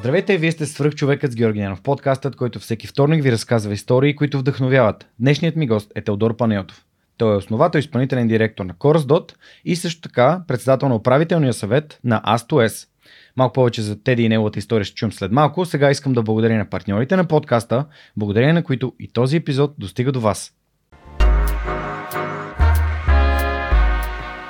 Здравейте, вие сте свръх човекът с Георги Ненов, подкастът, който всеки вторник ви разказва истории, които вдъхновяват. Днешният ми гост е Теодор Панайотов. Той е основател и изпълнителен директор на CourseDot и също така председател на управителния съвет на As2S. Малко повече за Теди и неговата история ще чуем след малко. Сега искам да благодаря на партньорите на подкаста, благодарение на които и този епизод достига до вас.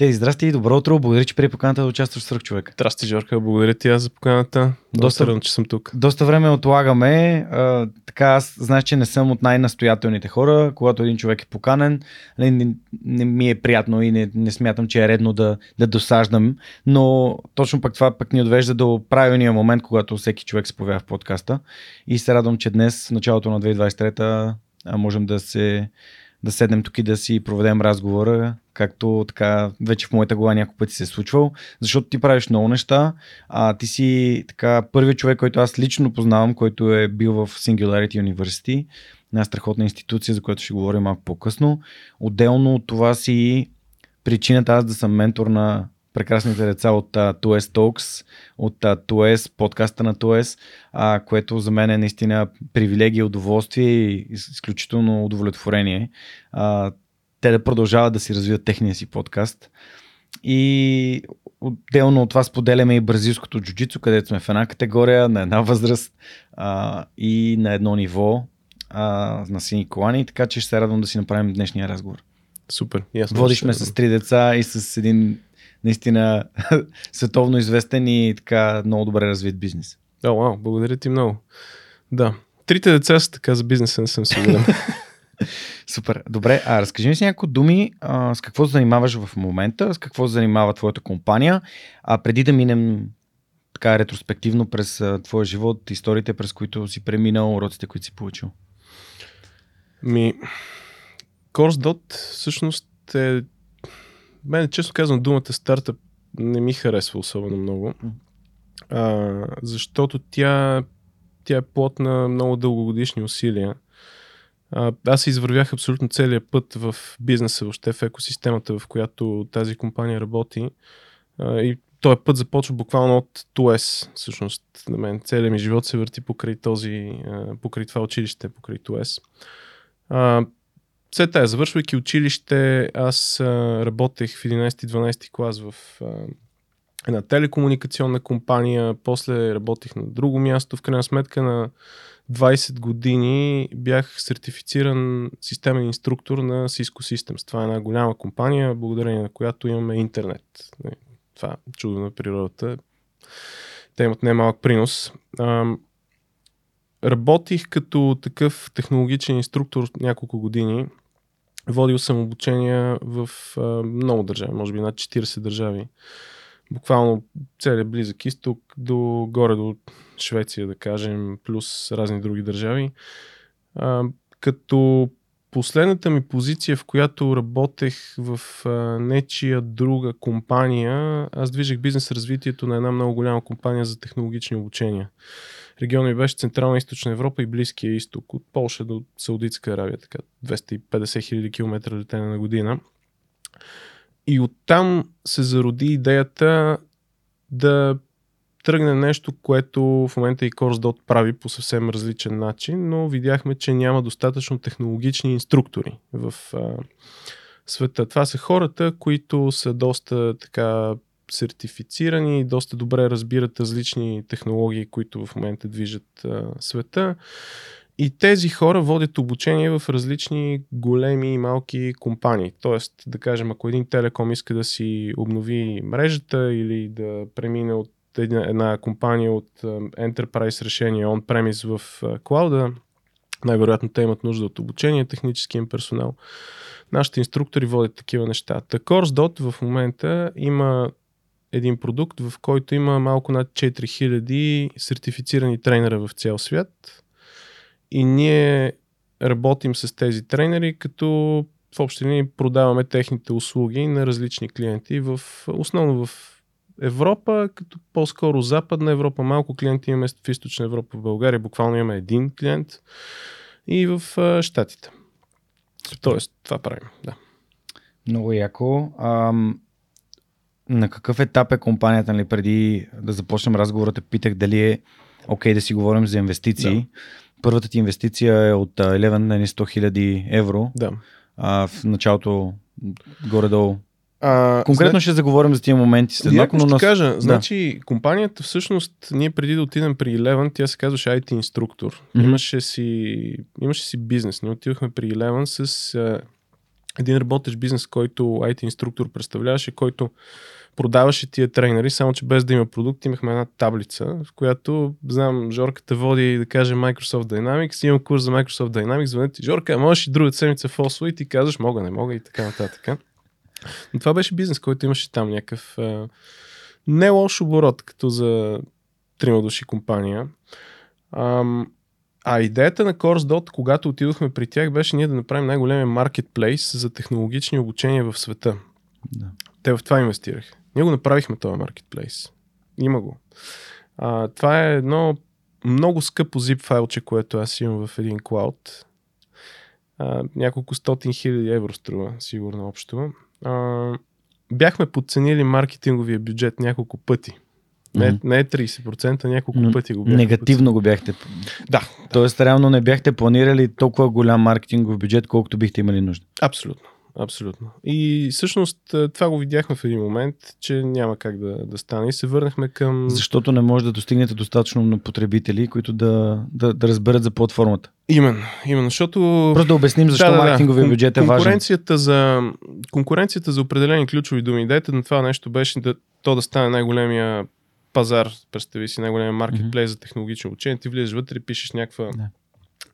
Те, здрасти и добро утро. Благодаря, че при поканата да участваш в Сръх човек. Здрасти, Жорка. Благодаря ти аз за поканата. Доста радвам, че съм тук. Доста време отлагаме. А, така, аз знаеш, че не съм от най-настоятелните хора. Когато един човек е поканен, не, не, не ми е приятно и не, не смятам, че е редно да, да досаждам. Но точно пък това пък ни отвежда до правилния момент, когато всеки човек се появява в подкаста. И се радвам, че днес, в началото на 2023, можем да се да седнем тук и да си проведем разговора, както така вече в моята глава няколко пъти се е случвал, защото ти правиш много неща, а ти си така първият човек, който аз лично познавам, който е бил в Singularity University, една страхотна институция, за която ще говорим малко по-късно. Отделно от това си причината аз да съм ментор на прекрасните деца от uh, 2S Talks, от uh, 2S, подкаста на 2S, uh, което за мен е наистина привилегия, удоволствие и изключително удовлетворение. Uh, те да продължават да си развиват техния си подкаст. И отделно от това споделяме и бразилското джуджицу, където сме в една категория, на една възраст а, и на едно ниво а, на сини колани, така че ще се радвам да си направим днешния разговор. Супер. Водиш ме с три деца и с един наистина световно известен и така много добре развит бизнес. О, вау, благодаря ти много. Да, трите деца са така за бизнеса, не съм сигурен. Супер. Добре, а разкажи ми си няколко думи а, с какво се занимаваш в момента, с какво се занимава твоята компания, а преди да минем така ретроспективно през а, твоя живот, историите, през които си преминал, уроците, които си получил. Ми, CourseDot всъщност е мен, често казвам, думата стартъп не ми харесва особено много, а, защото тя, тя е плод на много дългогодишни усилия. А, аз извървях абсолютно целият път в бизнеса, въобще в екосистемата, в която тази компания работи. А, и този път започва буквално от ТУЕС. Всъщност, на мен целият ми живот се върти покрай този, покрай това училище, покрай ТУЕС. След тази, завършвайки училище, аз работех в 11-12 клас в една телекомуникационна компания, после работих на друго място. В крайна сметка на 20 години бях сертифициран системен инструктор на Cisco Systems. Това е една голяма компания, благодарение на която имаме интернет. Това е чудо на природата. Те имат немалък принос. Работих като такъв технологичен инструктор няколко години. Водил съм обучения в а, много държави, може би над 40 държави. Буквално целият близък изток до горе до Швеция, да кажем, плюс разни други държави. А, като последната ми позиция, в която работех в а, нечия друга компания, аз движех бизнес развитието на една много голяма компания за технологични обучения. Региона ми беше Централна и Източна Европа и Близкия изток, от Полша до Саудитска Аравия, така 250 хиляди километра летене на година. И оттам се зароди идеята да тръгне нещо, което в момента и CourseDot прави по съвсем различен начин, но видяхме, че няма достатъчно технологични инструктори в а, света. Това са хората, които са доста така сертифицирани, доста добре разбират различни технологии, които в момента движат а, света. И тези хора водят обучение в различни големи и малки компании. Тоест, да кажем, ако един телеком иска да си обнови мрежата или да премине от една, една компания от Enterprise решение on-premise в клауда, най-вероятно те имат нужда от обучение, технически им персонал. Нашите инструктори водят такива неща. Та CourseDot в момента има един продукт, в който има малко над 4000 сертифицирани тренера в цял свят. И ние работим с тези тренери, като в общи линии продаваме техните услуги на различни клиенти, в, основно в Европа, като по-скоро Западна Европа. Малко клиенти имаме в Източна Европа, в България буквално имаме един клиент и в Штатите. Тоест, това правим, да. Много яко. На какъв етап е компанията, нали, преди да започнем разговора, те питах дали е окей okay да си говорим за инвестиции. Да. Първата ти инвестиция е от 11 на 100 000 евро. Да. А, в началото горе-долу а, Конкретно след... ще заговорим за тия моменти след малко, но... Ще нас... кажа, да. значи компанията всъщност, ние преди да отидем при Eleven, тя се казваше IT инструктор. Mm-hmm. Имаше, си, имаше си бизнес. Ние отидохме при Eleven с един работещ бизнес, който IT инструктор представляваше, който продаваше тия тренери, само че без да има продукт, имахме една таблица, в която, знам, Жорката води, да каже Microsoft Dynamics, имам курс за Microsoft Dynamics, звънете, Жорка, можеш и другата седмица в Осло и ти казваш, мога, не мога и така нататък. Но това беше бизнес, който имаше там някакъв а, не лош оборот, като за трима души компания. А, а идеята на CourseDot, когато отидохме при тях, беше ние да направим най-големия маркетплейс за технологични обучения в света. Да. Те в това инвестираха. Ние го направихме този маркетплейс. Има го. А, това е едно много скъпо zip файлче, което аз имам в един клауд. А, няколко стотин хиляди евро струва, сигурно общо а, бяхме подценили маркетинговия бюджет няколко пъти. Не, mm-hmm. не е 30%, няколко Но, пъти го бяхте. Негативно го бяхте. Да. Тоест, реално не бяхте планирали толкова голям маркетингов бюджет, колкото бихте имали нужда. Абсолютно. Абсолютно. И всъщност е, това го видяхме в един момент, че няма как да, да стане. И се върнахме към. Защото не може да достигнете достатъчно на потребители, които да, да, да разберат за платформата. Именно, именно, защото. Просто да обясним защо да, да, маркетинговия да. бюджет е конкуренцията важен. За, конкуренцията за определени ключови думи. Идеята на това нещо беше да, то да стане най-големия пазар, представи си, най-големия маркетплейс mm-hmm. за технологично учение. Ти влизаш вътре, пишеш някаква. Да.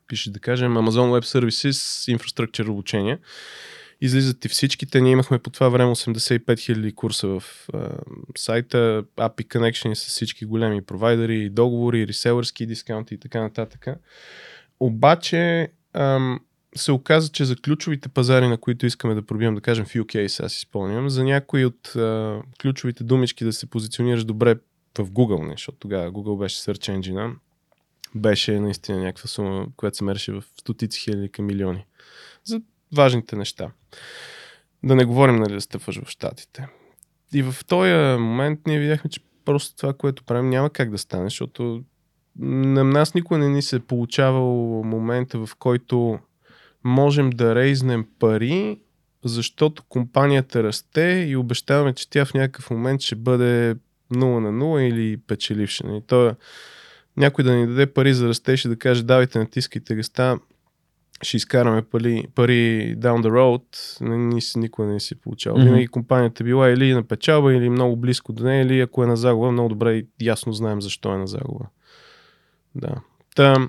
Пишеш, да кажем, Amazon Web Services, инфраструктура обучение излизат и всичките. Ние имахме по това време 85 000 курса в а, сайта, API Connection с всички големи провайдери, договори, реселърски дискаунти и така нататък. Обаче ам, се оказа, че за ключовите пазари, на които искаме да пробием, да кажем в UK, аз си спомням, за някои от а, ключовите думички да се позиционираш добре в Google, не, защото тогава Google беше Search Engine, беше наистина някаква сума, която се мереше в стотици хиляди към милиони. За важните неща. Да не говорим, нали, да стъпваш в Штатите. И в този момент ние видяхме, че просто това, което правим, няма как да стане, защото на нас никога не ни се е получавал момента, в който можем да рейзнем пари, защото компанията расте и обещаваме, че тя в някакъв момент ще бъде 0 на 0 или печеливша. И то, някой да ни даде пари за растеж и да каже, давайте, натискайте гъста, ще изкараме пари, пари down the road, ни, никога не си получава. Mm-hmm. Винаги компанията била или на печалба, или много близко до нея, или ако е на загуба, много добре и ясно знаем защо е на загуба. Да. Та,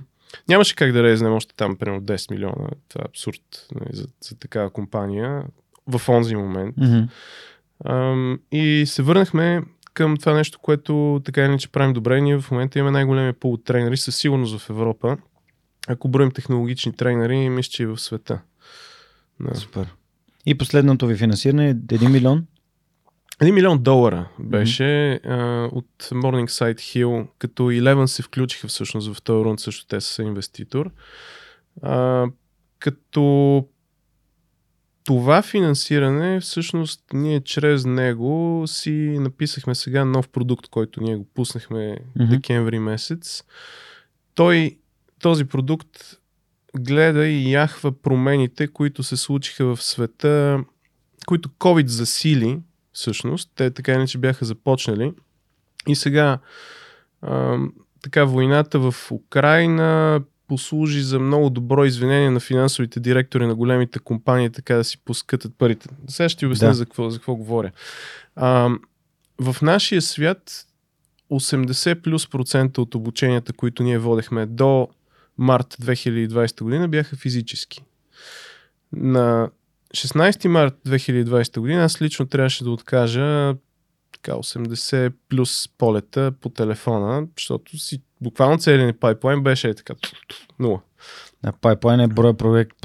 нямаше как да резнем още там примерно 10 милиона. Това е абсурд нали, за, за такава компания в онзи момент. Mm-hmm. Ам, и се върнахме към това нещо, което така или иначе правим добре. Ние в момента имаме най-големия пул от тренери със сигурност в Европа ако броим технологични тренери, мисля, че и в света. Да. Супер. И последното ви финансиране е 1 милион? 1 милион долара беше mm-hmm. а, от Morningside Hill, като Eleven се включиха всъщност в този рунд, също те са инвеститор. А, като това финансиране, всъщност ние чрез него си написахме сега нов продукт, който ние го пуснахме mm-hmm. декември месец. Той този продукт гледа и яхва промените, които се случиха в света, които COVID засили, всъщност. Те така иначе бяха започнали. И сега а, така войната в Украина послужи за много добро извинение на финансовите директори на големите компании, така да си поскътат парите. Сега ще ти обясня да. за, какво, за какво говоря. А, в нашия свят 80 плюс процента от обученията, които ние водехме до март 2020 година бяха физически. На 16 март 2020 година аз лично трябваше да откажа така 80 плюс полета по телефона, защото си буквално целият пайплайн беше е така. Нула. На пайплайн е броя проект,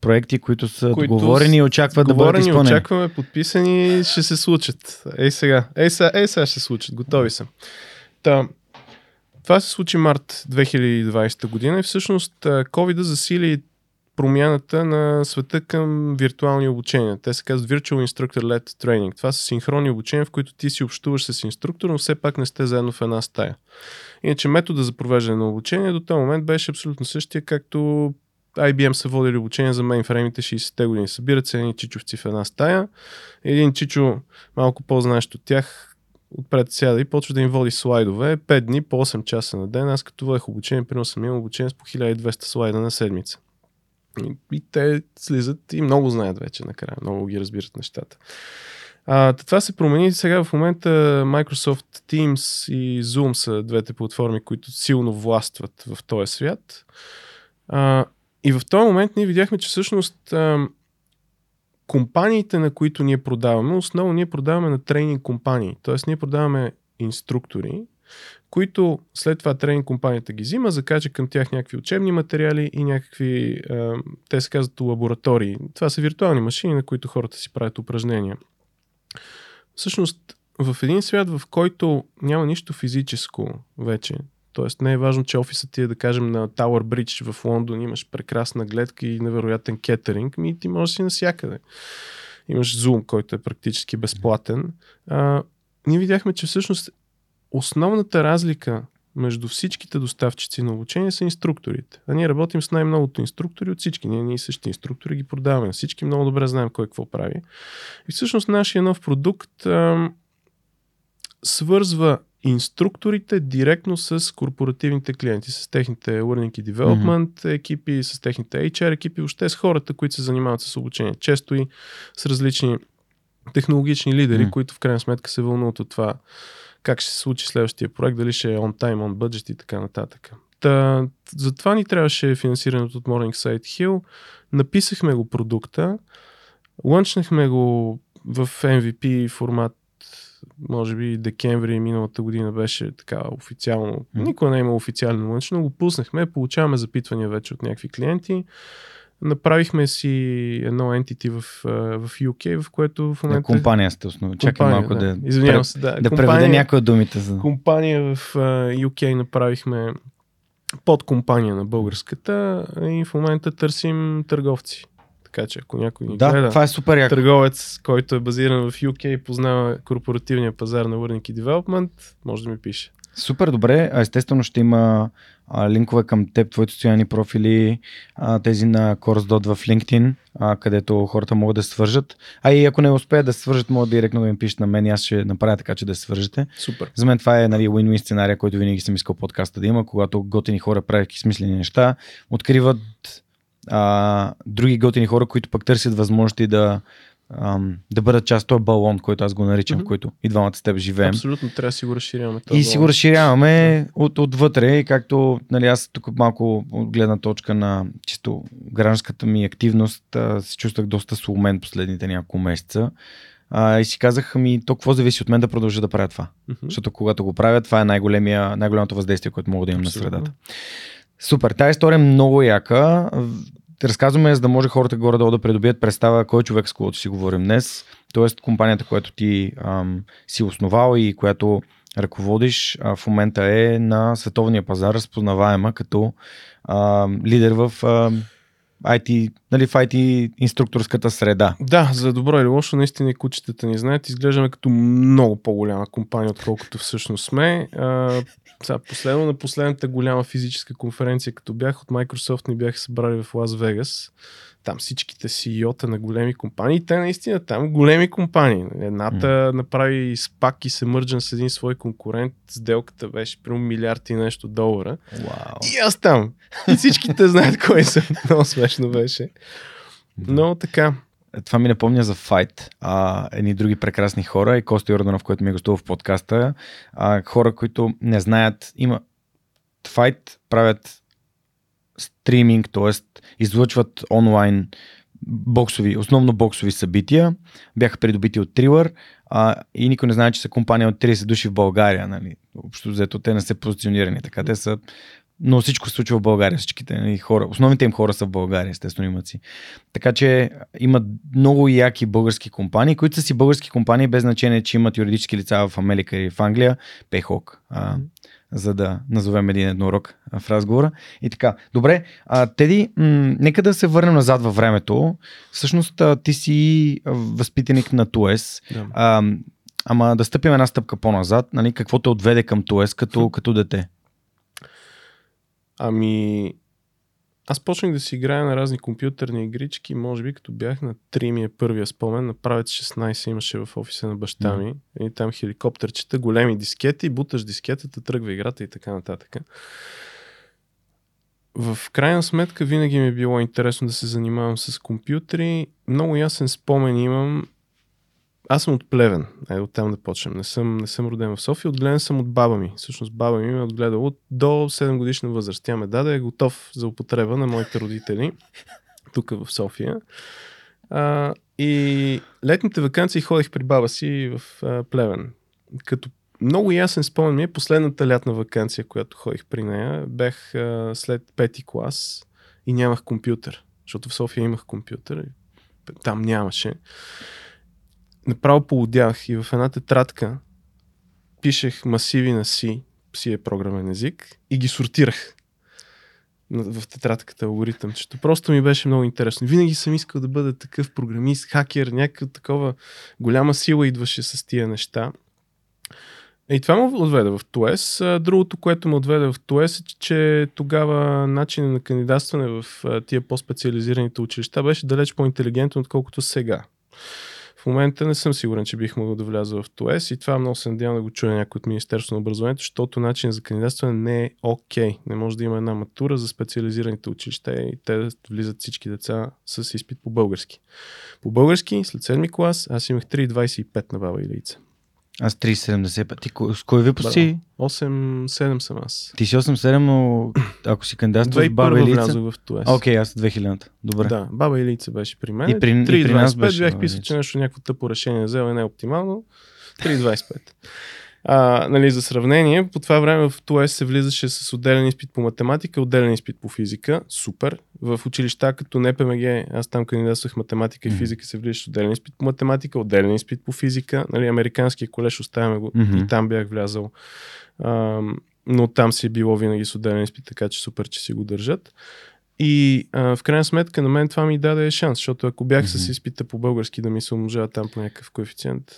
проекти, които са които договорени и очакват да бъдат изпълнени. очакваме, подписани, ще се случат. Ей сега, ей сега, ей сега ще се случат, готови съм. Та, това се случи март 2020 година и всъщност COVID засили промяната на света към виртуални обучения. Те се казват Virtual Instructor Led Training. Това са синхронни обучения, в които ти си общуваш с инструктор, но все пак не сте заедно в една стая. Иначе метода за провеждане на обучение до този момент беше абсолютно същия, както IBM са водили обучение за мейнфреймите 60-те години. Събират се едни чичовци в една стая. Един чичо, малко по-знаещ от тях, отпред сяда и почва да им води слайдове. 5 дни по 8 часа на ден. Аз като водех обучение, примерно съм имал обучение с по 1200 слайда на седмица. И, и те слизат и много знаят вече накрая. Много ги разбират нещата. А, това се промени сега в момента Microsoft Teams и Zoom са двете платформи, които силно властват в този свят. А, и в този момент ние видяхме, че всъщност а, компаниите, на които ние продаваме, основно ние продаваме на тренинг компании. Тоест ние продаваме инструктори, които след това тренинг компанията ги взима, закача към тях някакви учебни материали и някакви, те се казват лаборатории. Това са виртуални машини, на които хората си правят упражнения. Всъщност, в един свят, в който няма нищо физическо вече, Тоест не е важно, че офисът ти е, да кажем, на Tower Bridge в Лондон, имаш прекрасна гледка и невероятен кетеринг, ми ти можеш си навсякъде. Имаш Zoom, който е практически безплатен. А, ние видяхме, че всъщност основната разлика между всичките доставчици на обучение са инструкторите. А ние работим с най-многото инструктори от всички. Ние, ние същи инструктори ги продаваме. Всички много добре знаем кой какво прави. И всъщност нашия нов продукт а, свързва инструкторите директно с корпоративните клиенти, с техните Learning и Development mm-hmm. екипи, с техните HR екипи, въобще с хората, които се занимават с обучение. Често и с различни технологични лидери, mm-hmm. които в крайна сметка се вълнуват от това как ще се случи следващия проект, дали ще е on time, on budget и така нататък. Та, затова ни трябваше финансирането от Morning Site Hill. Написахме го продукта, лънчнахме го в MVP формат може би декември миналата година беше така официално. Mm. Никога не е имал официален лънч, но го пуснахме, получаваме запитвания вече от някакви клиенти. Направихме си едно entity в, в UK, в което в момента... На компания сте основно. Чакай малко да, да, Извинявам се, да. да компания, преведе някои от думите. За... Компания в UK направихме под компания на българската и в момента търсим търговци. Така че ако някой ни да, гледа, това е супер яко. търговец, който е базиран в UK и познава корпоративния пазар на Learning и Development, може да ми пише. Супер добре. Естествено ще има а, линкове към теб, твоите социални профили, а, тези на CourseDot в LinkedIn, а, където хората могат да свържат. А и ако не успеят да свържат, могат директно да им пишат на мен и аз ще направя така, че да свържете. Супер. За мен това е нали, win-win сценария, който винаги съм искал подкаста да има, когато готини хора правят смислени неща, откриват а, други готини хора, които пък търсят възможности да, ам, да бъдат част от този балон, който аз го наричам, mm-hmm. който и двамата с теб живеем. Абсолютно, трябва да си го разширяваме. И балон. си го разширяваме от, отвътре, както нали, аз тук малко от гледна точка на чисто гражданската ми активност а, се чувствах доста сломен последните няколко месеца. А, и си казах, ми, то какво зависи от мен да продължа да правя това. Mm-hmm. Защото когато го правя, това е най-голямото въздействие, което мога да имам Абсолютно. на средата. Супер, тази история е много яка. Разказваме, за да може хората горе-долу да придобият представа кой човек, с когото си говорим днес. Тоест компанията, която ти ам, си основал и която ръководиш а, в момента е на световния пазар, разпознаваема като а, лидер в а, IT, нали, в IT инструкторската среда. Да, за добро или лошо, наистина кучетата ни знаят. Изглеждаме като много по-голяма компания, отколкото всъщност сме. А, сега, последно на последната голяма физическа конференция, като бях от Microsoft, ни бяха събрали в Лас Вегас. Там всичките CEO-та на големи компании, те наистина там големи компании. Едната mm. направи спак и се мърджан с един свой конкурент. Сделката беше примерно милиард и нещо долара. Wow. И аз там. И всичките знаят кой съм. Много смешно беше. Но така. Това ми напомня за Fight. А, едни други прекрасни хора и Косто Йорданов, който ми е гостувал в подкаста. А, хора, които не знаят, има Fight правят стриминг, т.е. излъчват онлайн боксови, основно боксови събития. Бяха придобити от Трилър а, и никой не знае, че са компания от 30 души в България. Нали? Общо взето те не са позиционирани така. Те са но всичко се случва в България, всичките нали, хора. Основните им хора са в България, естествено имат си. Така че има много яки български компании, които са си български компании, без значение, че имат юридически лица в Америка или в Англия. Пехок. А, за да назовем един еднорог в разговора. И така. Добре, а, Теди, м- нека да се върнем назад във времето. Всъщност а, ти си възпитаник на ТУЕС. Да. А, ама да стъпим една стъпка по-назад. Нали, какво те отведе към ТУЕС като, като дете? Ами, аз почнах да си играя на разни компютърни игрички, може би като бях на 3 ми е първия спомен, на правец 16 имаше в офиса на баща ми mm. и там хеликоптерчета, големи дискети, буташ дискетата, тръгва играта и така нататък. В крайна сметка винаги ми е било интересно да се занимавам с компютри. Много ясен спомен имам аз съм от Плевен. Е, оттам да почнем. Не съм, не съм роден в София. Отгледан съм от баба ми. Всъщност баба ми ме е отгледала до 7 годишна възраст. Тя ме даде, е готов за употреба на моите родители тук в София. А, и летните вакансии ходих при баба си в а, Плевен. Като много ясен спомен ми е последната лятна вакансия, която ходих при нея. Бях а, след пети клас и нямах компютър. Защото в София имах компютър. Там нямаше направо полудях и в една тетрадка пишех масиви на C, C е програмен език, и ги сортирах в тетрадката алгоритъмчето. Просто ми беше много интересно. Винаги съм искал да бъда такъв програмист, хакер, някаква такова голяма сила идваше с тия неща. И това ме отведе в ТОЕС. Другото, което ме отведе в ТОЕС е, че тогава начинът на кандидатстване в тия по-специализираните училища беше далеч по-интелигентен, отколкото сега. В момента не съм сигурен, че бих могъл да вляза в ТОЕС и това много се надявам да го чуя някой от Министерството на образованието, защото начин за кандидатстване не е окей. Okay. Не може да има една матура за специализираните училища и те влизат всички деца с изпит по български. По български, след 7 клас, аз имах 3,25 на баба и лица. Аз 3,75. Ти с кой випуск си? 8-7 съм аз. Ти си 8-7, но ако си кандидатстваш Баба Илица... влязох в ТУЕС. Окей, okay, аз 2000 Добре. Да, Баба Илица беше при мен. И при, 3, и при нас беше. Бях писал, че нещо някакво тъпо решение взел е не оптимално. 3,25. А, нали, за сравнение, по това време в ТУЕС се влизаше с отделен изпит по математика, отделен изпит по физика. Супер. В училища като НПМГ, аз там кандидатствах математика и физика, се влизаше отделен изпит по математика, отделен изпит по физика. Нали, американския колеж оставяме го mm-hmm. и там бях влязал. А, но там си е било винаги с отделен изпит, така че супер, че си го държат. И а, в крайна сметка на мен това ми даде шанс, защото ако бях mm-hmm. с изпита по български да ми се умножава там по някакъв коефициент,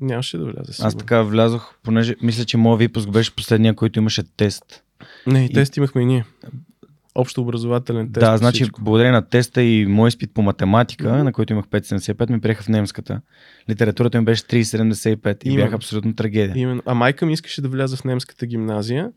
нямаше да вляза. Сигурно. Аз така влязох, понеже мисля, че моят випуск беше последния, който имаше тест. Не, и, и тест имахме и ние. Общо образователен тест. Да, значи всичко. благодарение на теста и мой изпит по математика, mm-hmm. на който имах 5,75, ми приеха в немската. Литературата ми беше 3,75 и бях абсолютно трагедия. Именно. А майка ми искаше да вляза в немската гимназия,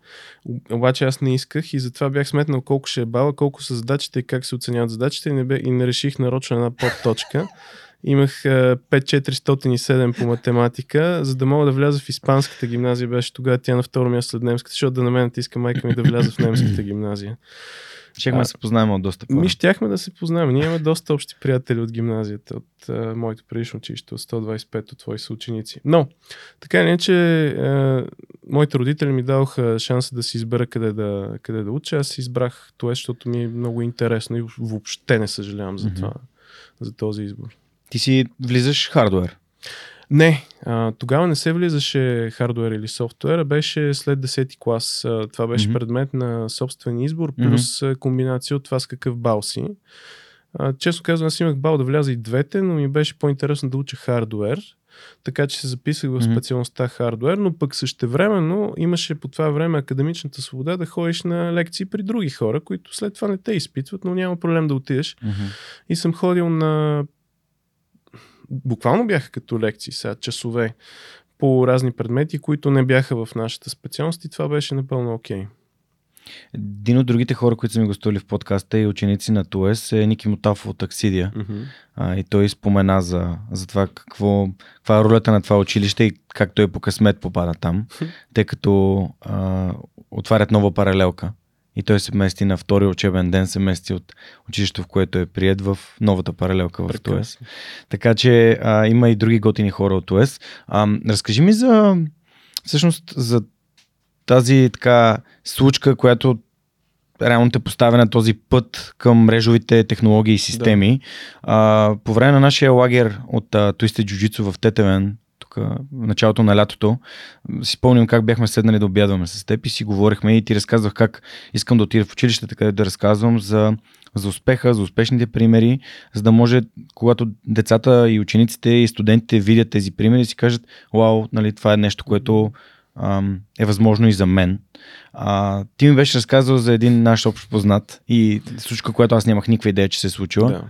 обаче аз не исках и затова бях сметнал колко ще е бала, колко са задачите и как се оценяват задачите и не, бе, и не реших нарочно една подточка. Имах 5407 по математика, за да мога да вляза в испанската гимназия. Беше тогава тя на второ място след немската, защото да на мен иска майка ми да вляза в немската гимназия. Щехме да се познаем от доста по Ми щяхме да се познаваме. Ние имаме доста общи приятели от гимназията, от а, моето предишно училище, от 125 от твои съученици. Но, така не, че а, моите родители ми даваха шанса да си избера къде да, къде да уча. Аз избрах това, защото ми е много интересно и въобще не съжалявам за това, mm-hmm. за този избор. Ти си влизаш хардвер. Не, а, тогава не се влизаше хардвер или софтуер, а беше след 10-ти клас. А, това беше mm-hmm. предмет на собствен избор, плюс mm-hmm. комбинация от това с какъв бал си. А, често казвам, аз имах бал да вляза и двете, но ми беше по-интересно да уча хардвер. Така че се записах в специалността хардвер, но пък същевременно имаше по това време академичната свобода да ходиш на лекции при други хора, които след това не те изпитват, но няма проблем да отидеш. Mm-hmm. И съм ходил на буквално бяха като лекции, сега часове по разни предмети, които не бяха в нашата специалност и това беше напълно окей. Okay. Един от другите хора, които са ми гостували в подкаста и ученици на ТУЕС е Ники Мотафов от Аксидия. Mm-hmm. А, и той спомена за, за това какво, каква е ролята на това училище и как той по късмет попада там, тъй като а, отварят нова паралелка и той се мести на втори учебен ден, се мести от училището, в което е прият в новата паралелка в ТОЕС. Така че а, има и други готини хора от ТОЕС. А, разкажи ми за всъщност за тази така случка, която реално те поставя на този път към мрежовите технологии и системи. Да. А, по време на нашия лагер от Twisted Jiu-Jitsu в Тетевен, тук началото на лятото, си спомням как бяхме седнали да обядваме с теб и си говорихме и ти разказвах как искам да отида в училище, така да разказвам за за успеха, за успешните примери, за да може, когато децата и учениците и студентите видят тези примери, си кажат, вау, нали, това е нещо, което е възможно и за мен. А, ти ми беше разказал за един наш общ познат и случка, която аз нямах никаква идея, че се е случила. Да.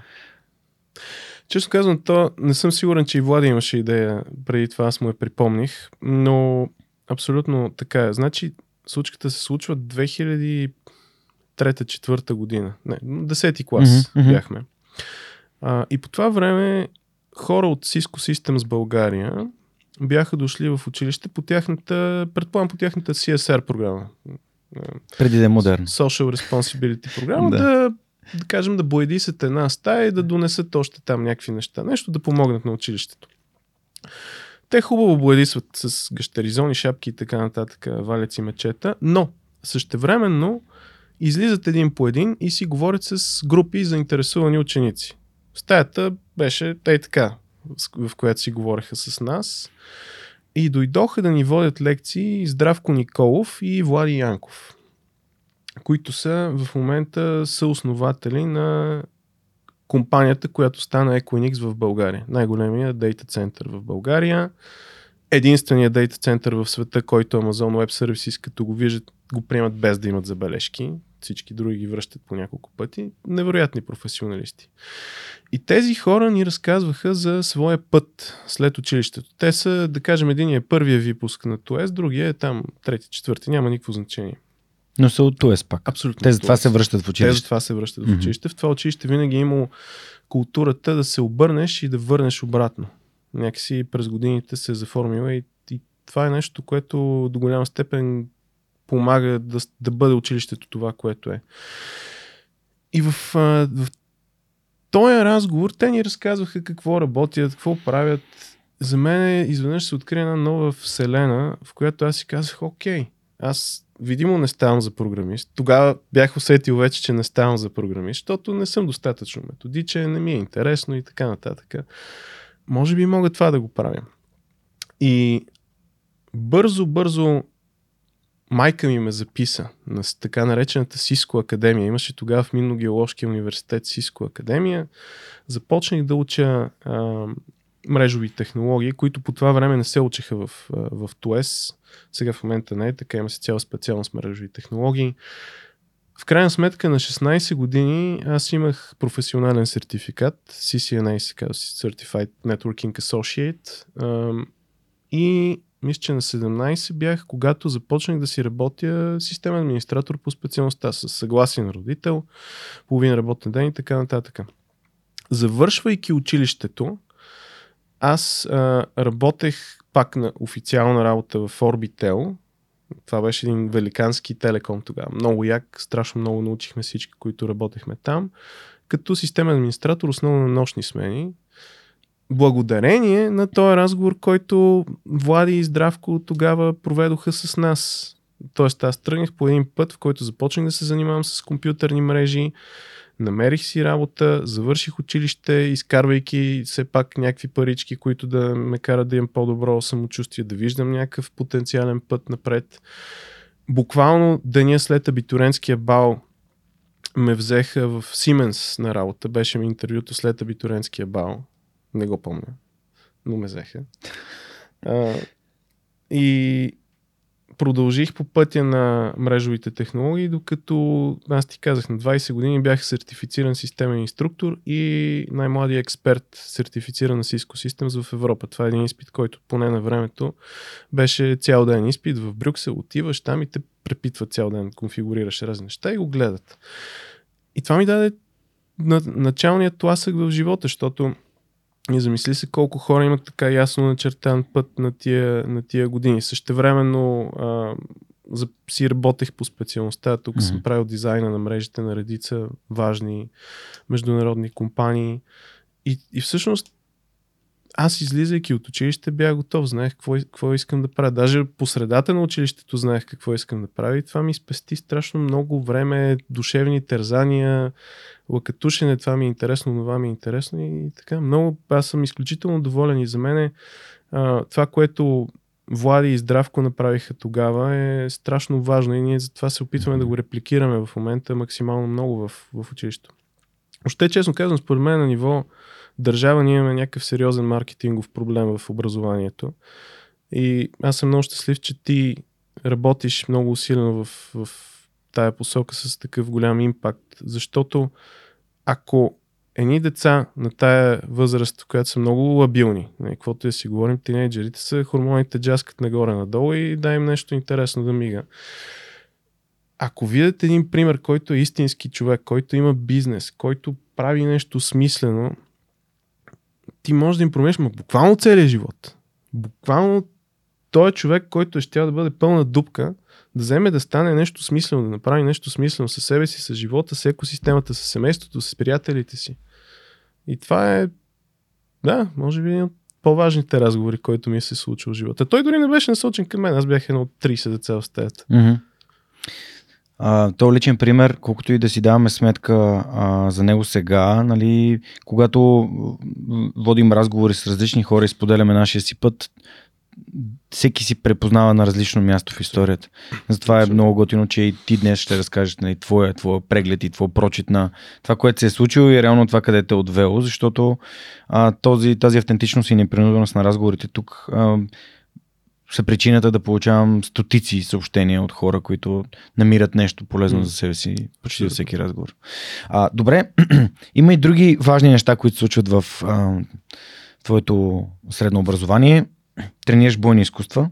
Често казвам, то не съм сигурен, че и Влади имаше идея преди това, аз му я припомних, но абсолютно така е. Значи, случката се случва 2003-2004 година. Не, 10-ти клас mm-hmm. бяхме. А, и по това време хора от Cisco Systems България бяха дошли в училище по тяхната, предполагам по тяхната CSR програма. Преди да е модерно. Social Responsibility програма, да. да, да кажем да боядисат една стая и да донесат още там някакви неща. Нещо да помогнат на училището. Те хубаво боядисват с гащеризони, шапки и така нататък, валеци мечета, но същевременно излизат един по един и си говорят с групи заинтересувани ученици. Стаята беше тъй така, в която си говореха с нас. И дойдоха да ни водят лекции Здравко Николов и Влади Янков, които са в момента съоснователи на компанията, която стана Equinix в България. Най-големия дейта център в България. Единственият дейта център в света, който Amazon Web Services, като го виждат, го приемат без да имат забележки. Всички други ги връщат по няколко пъти. Невероятни професионалисти. И тези хора ни разказваха за своя път след училището. Те са, да кажем, един е първия випуск на ТОЕС, другия е там трети, четвърти, няма никакво значение. Но са от ТОЕС пак. Абсолютно. Те за това се връщат в училище. Те за това се връщат в училище. Mm-hmm. В това училище винаги е имало културата да се обърнеш и да върнеш обратно. Някакси през годините се е заформила и, и това е нещо, което до голяма степен помага да, да бъде училището това, което е. И в, в този разговор те ни разказваха какво работят, какво правят. За мен изведнъж се откри една нова вселена, в която аз си казах, окей, аз видимо не ставам за програмист. Тогава бях усетил вече, че не ставам за програмист, защото не съм достатъчно методичен, не ми е интересно и така нататък. Може би мога това да го правя. И бързо, бързо майка ми ме записа на така наречената Сиско академия. Имаше тогава в Минно-геоложкия университет Сиско академия. Започнах да уча а, мрежови технологии, които по това време не се учеха в, в ТОЕС. Сега в момента не е така, има си цяла специалност мрежови технологии. В крайна сметка на 16 години аз имах професионален сертификат, CCNA се казва Certified Networking Associate и мисля, че на 17 бях, когато започнах да си работя системен администратор по специалността с съгласие на родител, половин работен ден и така нататък. Завършвайки училището, аз а, работех пак на официална работа в Orbitel. Това беше един великански телеком тогава. Много як, страшно много научихме всички, които работехме там. Като системен администратор, основно на нощни смени, благодарение на този разговор, който Влади и Здравко тогава проведоха с нас. Тоест аз тръгнах по един път, в който започнах да се занимавам с компютърни мрежи, намерих си работа, завърших училище, изкарвайки все пак някакви парички, които да ме карат да имам по-добро самочувствие, да виждам някакъв потенциален път напред. Буквално деня след абитуренския бал ме взеха в Сименс на работа. Беше ми интервюто след абитуренския бал. Не го помня, но ме взеха. А, и продължих по пътя на мрежовите технологии, докато аз ти казах, на 20 години бях сертифициран системен инструктор и най-младият експерт сертифициран на Cisco Systems в Европа. Това е един изпит, който поне на времето беше цял ден изпит в Брюксел. Отиваш там и те препитват цял ден, конфигурираш разни неща и го гледат. И това ми даде началният тласък в живота, защото и замисли се колко хора имат така ясно начертан път на тия, на тия години. Същевременно а, за, си работех по специалността. Тук mm-hmm. съм правил дизайна на мрежите на редица важни международни компании. И, и всъщност аз излизайки от училище бях готов, знаех какво, какво искам да правя. Даже по средата на училището знаех какво искам да правя и това ми спести страшно много време, душевни тързания, лъкатушене, това ми е интересно, това ми е интересно и така. Много, аз съм изключително доволен и за мен е, а, това, което Влади и Здравко направиха тогава е страшно важно и ние затова се опитваме да го репликираме в момента максимално много в, в училището. Още честно казвам, според мен на ниво държава ние имаме някакъв сериозен маркетингов проблем в образованието. И аз съм много щастлив, че ти работиш много усилено в, в тая посока с такъв голям импакт, защото ако едни деца на тая възраст, в която са много лабилни, не, каквото и да си говорим, тинейджерите са, хормоните джаскат нагоре-надолу и дай им нещо интересно да мига. Ако видят един пример, който е истински човек, който има бизнес, който прави нещо смислено, ти можеш да им промениш ма, буквално целият живот. Буквално той е човек, който е щял да бъде пълна дупка, да вземе да стане нещо смислено, да направи нещо смислено със себе си, с живота, с екосистемата, с семейството, с приятелите си. И това е, да, може би един от по-важните разговори, който ми се случил в живота. Той дори не беше насочен към мен. Аз бях едно от 30 деца в стаята. Мгм. А, то личен пример, колкото и да си даваме сметка а, за него сега, нали, когато водим разговори с различни хора и споделяме нашия си път, всеки си препознава на различно място в историята. Затова е много готино, че и ти днес ще разкажеш нали, твоя, твоя преглед и твой прочит на това, което се е случило и реално това, къде те е отвело, защото а, този, тази автентичност и непринуденост на разговорите тук а, са причината да получавам стотици съобщения от хора, които намират нещо полезно М. за себе си почти за всеки разговор. А, добре, има и други важни неща, които се случват в а, твоето средно образование. Тренираш бойни изкуства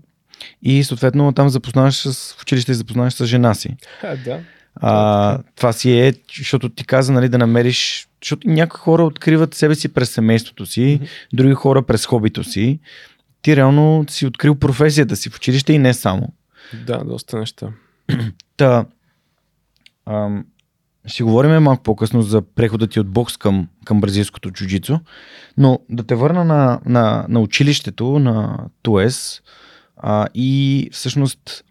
и съответно там запознаваш с, в училище запознаваш с жена си. А, да. А, това си е, защото ти каза нали, да намериш, защото някои хора откриват себе си през семейството си, други хора през хобито си. Ти реално си открил професията си в училище и не само. Да, доста неща. Та, ам, ще говорим малко по-късно за прехода ти от бокс към, към бразилското джуджицу, но да те върна на, на, на училището, на ТУЕС а, и всъщност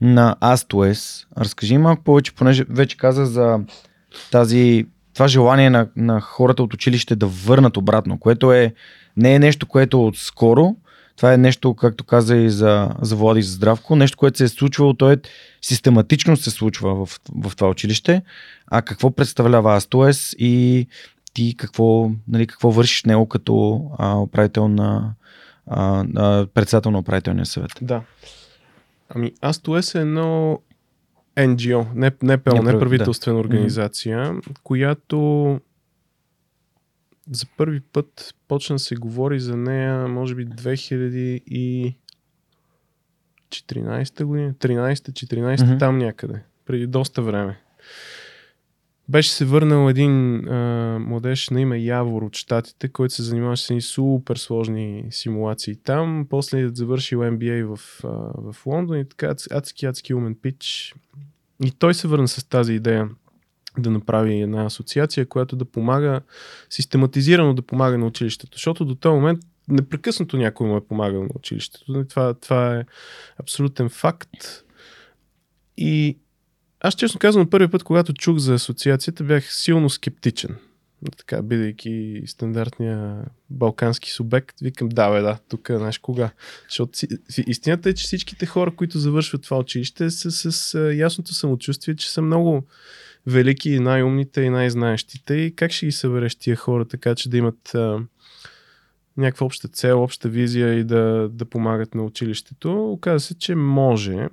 на АСТУЕС. Разкажи малко повече, понеже вече каза за тази, това желание на, на хората от училище да върнат обратно, което е не е нещо, което е отскоро, това е нещо, както каза и за, за Влади за Здравко, нещо, което се е случвало, то е систематично се случва в, в това училище. А какво представлява АСТОЕС и ти какво, нали, какво вършиш него като а, управител на а, а, председател на управителния съвет? Да. Ами, АСТОЕС е едно NGO, не, НПО, Неправ- неправителствена организация, която за първи път почна да се говори за нея, може би 2014 година, 13-14, Мгм. там някъде, преди доста време. Беше се върнал един а, младеж на име Явор от Штатите, който се занимаваше с едни супер сложни симулации там. После е завършил MBA в, а, в Лондон и така адски, адски умен пич. И той се върна с тази идея да направи една асоциация, която да помага, систематизирано да помага на училището. Защото до този момент непрекъснато някой му е помагал на училището. Това, това е абсолютен факт. И аз честно казвам, първият път, когато чух за асоциацията, бях силно скептичен. Така, бидейки стандартния балкански субект, викам, да, бе, да, тук, знаеш кога. Защото истината е, че всичките хора, които завършват това училище, са с, с а, ясното самочувствие, че са много велики, и най-умните и най-знаещите. И как ще ги събереш тия хора, така че да имат а, някаква обща цел, обща визия и да, да помагат на училището? Оказа се, че може.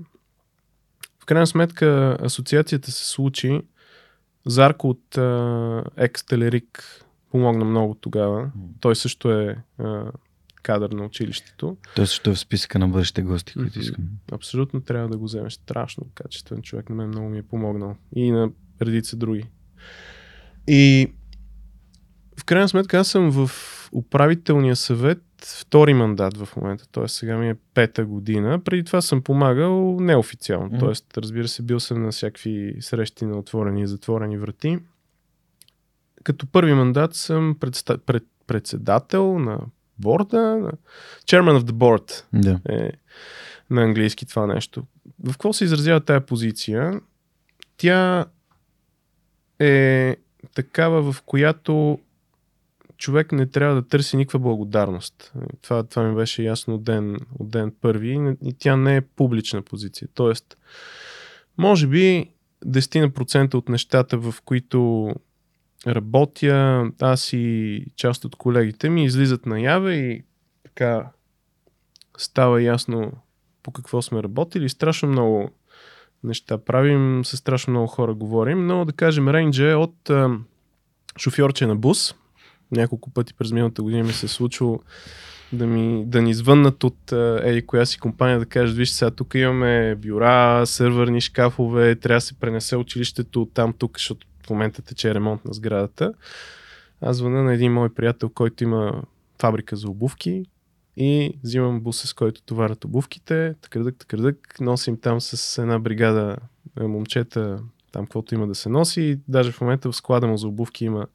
В крайна сметка асоциацията се случи. Зарко от а, Екстелерик помогна много тогава. Той също е а, кадър на училището. Той също е в списъка на бъдещите гости, които искам. Абсолютно трябва да го вземеш. Страшно качествен човек. На мен много ми е помогнал. И на редица други. И в крайна сметка аз съм в управителния съвет втори мандат в момента, т.е. сега ми е пета година. Преди това съм помагал неофициално, т.е. разбира се, бил съм на всякакви срещи на отворени и затворени врати. Като първи мандат съм предста... пред... председател на борда, на... chairman of the board Да. е на английски това нещо. В какво се изразява тая позиция? Тя е такава, в която човек не трябва да търси никаква благодарност. Това, това ми беше ясно от ден, от ден първи и тя не е публична позиция. Тоест, може би 10% от нещата, в които работя, аз и част от колегите ми излизат наяве и така става ясно по какво сме работили. Страшно много неща правим, с страшно много хора говорим, но да кажем, рейнджа е от а, шофьорче на бус. Няколко пъти през миналата година ми се е случило да, ми, да ни звъннат от еди коя си компания да кажат, виж сега тук имаме бюра, сървърни шкафове, трябва да се пренесе училището от там тук, защото в момента тече ремонт на сградата. Аз звъна на един мой приятел, който има фабрика за обувки и взимам буса, с който товарят обувките, такърдък, такърдък, носим там с една бригада е, момчета, там каквото има да се носи. И даже в момента в склада му за обувки има,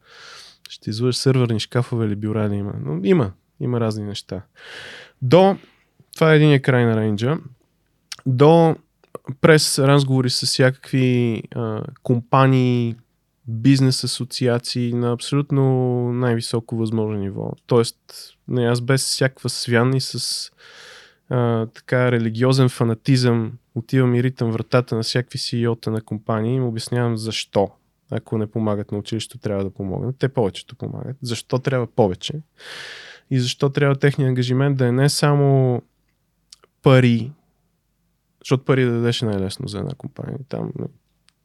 ще излъж сървърни шкафове или бюра ли има. Но има, има разни неща. До, това е един край на рейнджа, до през разговори с всякакви а, компании, бизнес асоциации на абсолютно най-високо възможно ниво. Тоест, не, аз без всякаква свян и с а, така религиозен фанатизъм отивам и ритам вратата на всякакви CEO-та на компании и им обяснявам защо. Ако не помагат на училището, трябва да помогнат. Те повечето помагат. Защо трябва повече? И защо трябва техния ангажимент да е не само пари, защото пари да дадеш най-лесно за една компания. Там не,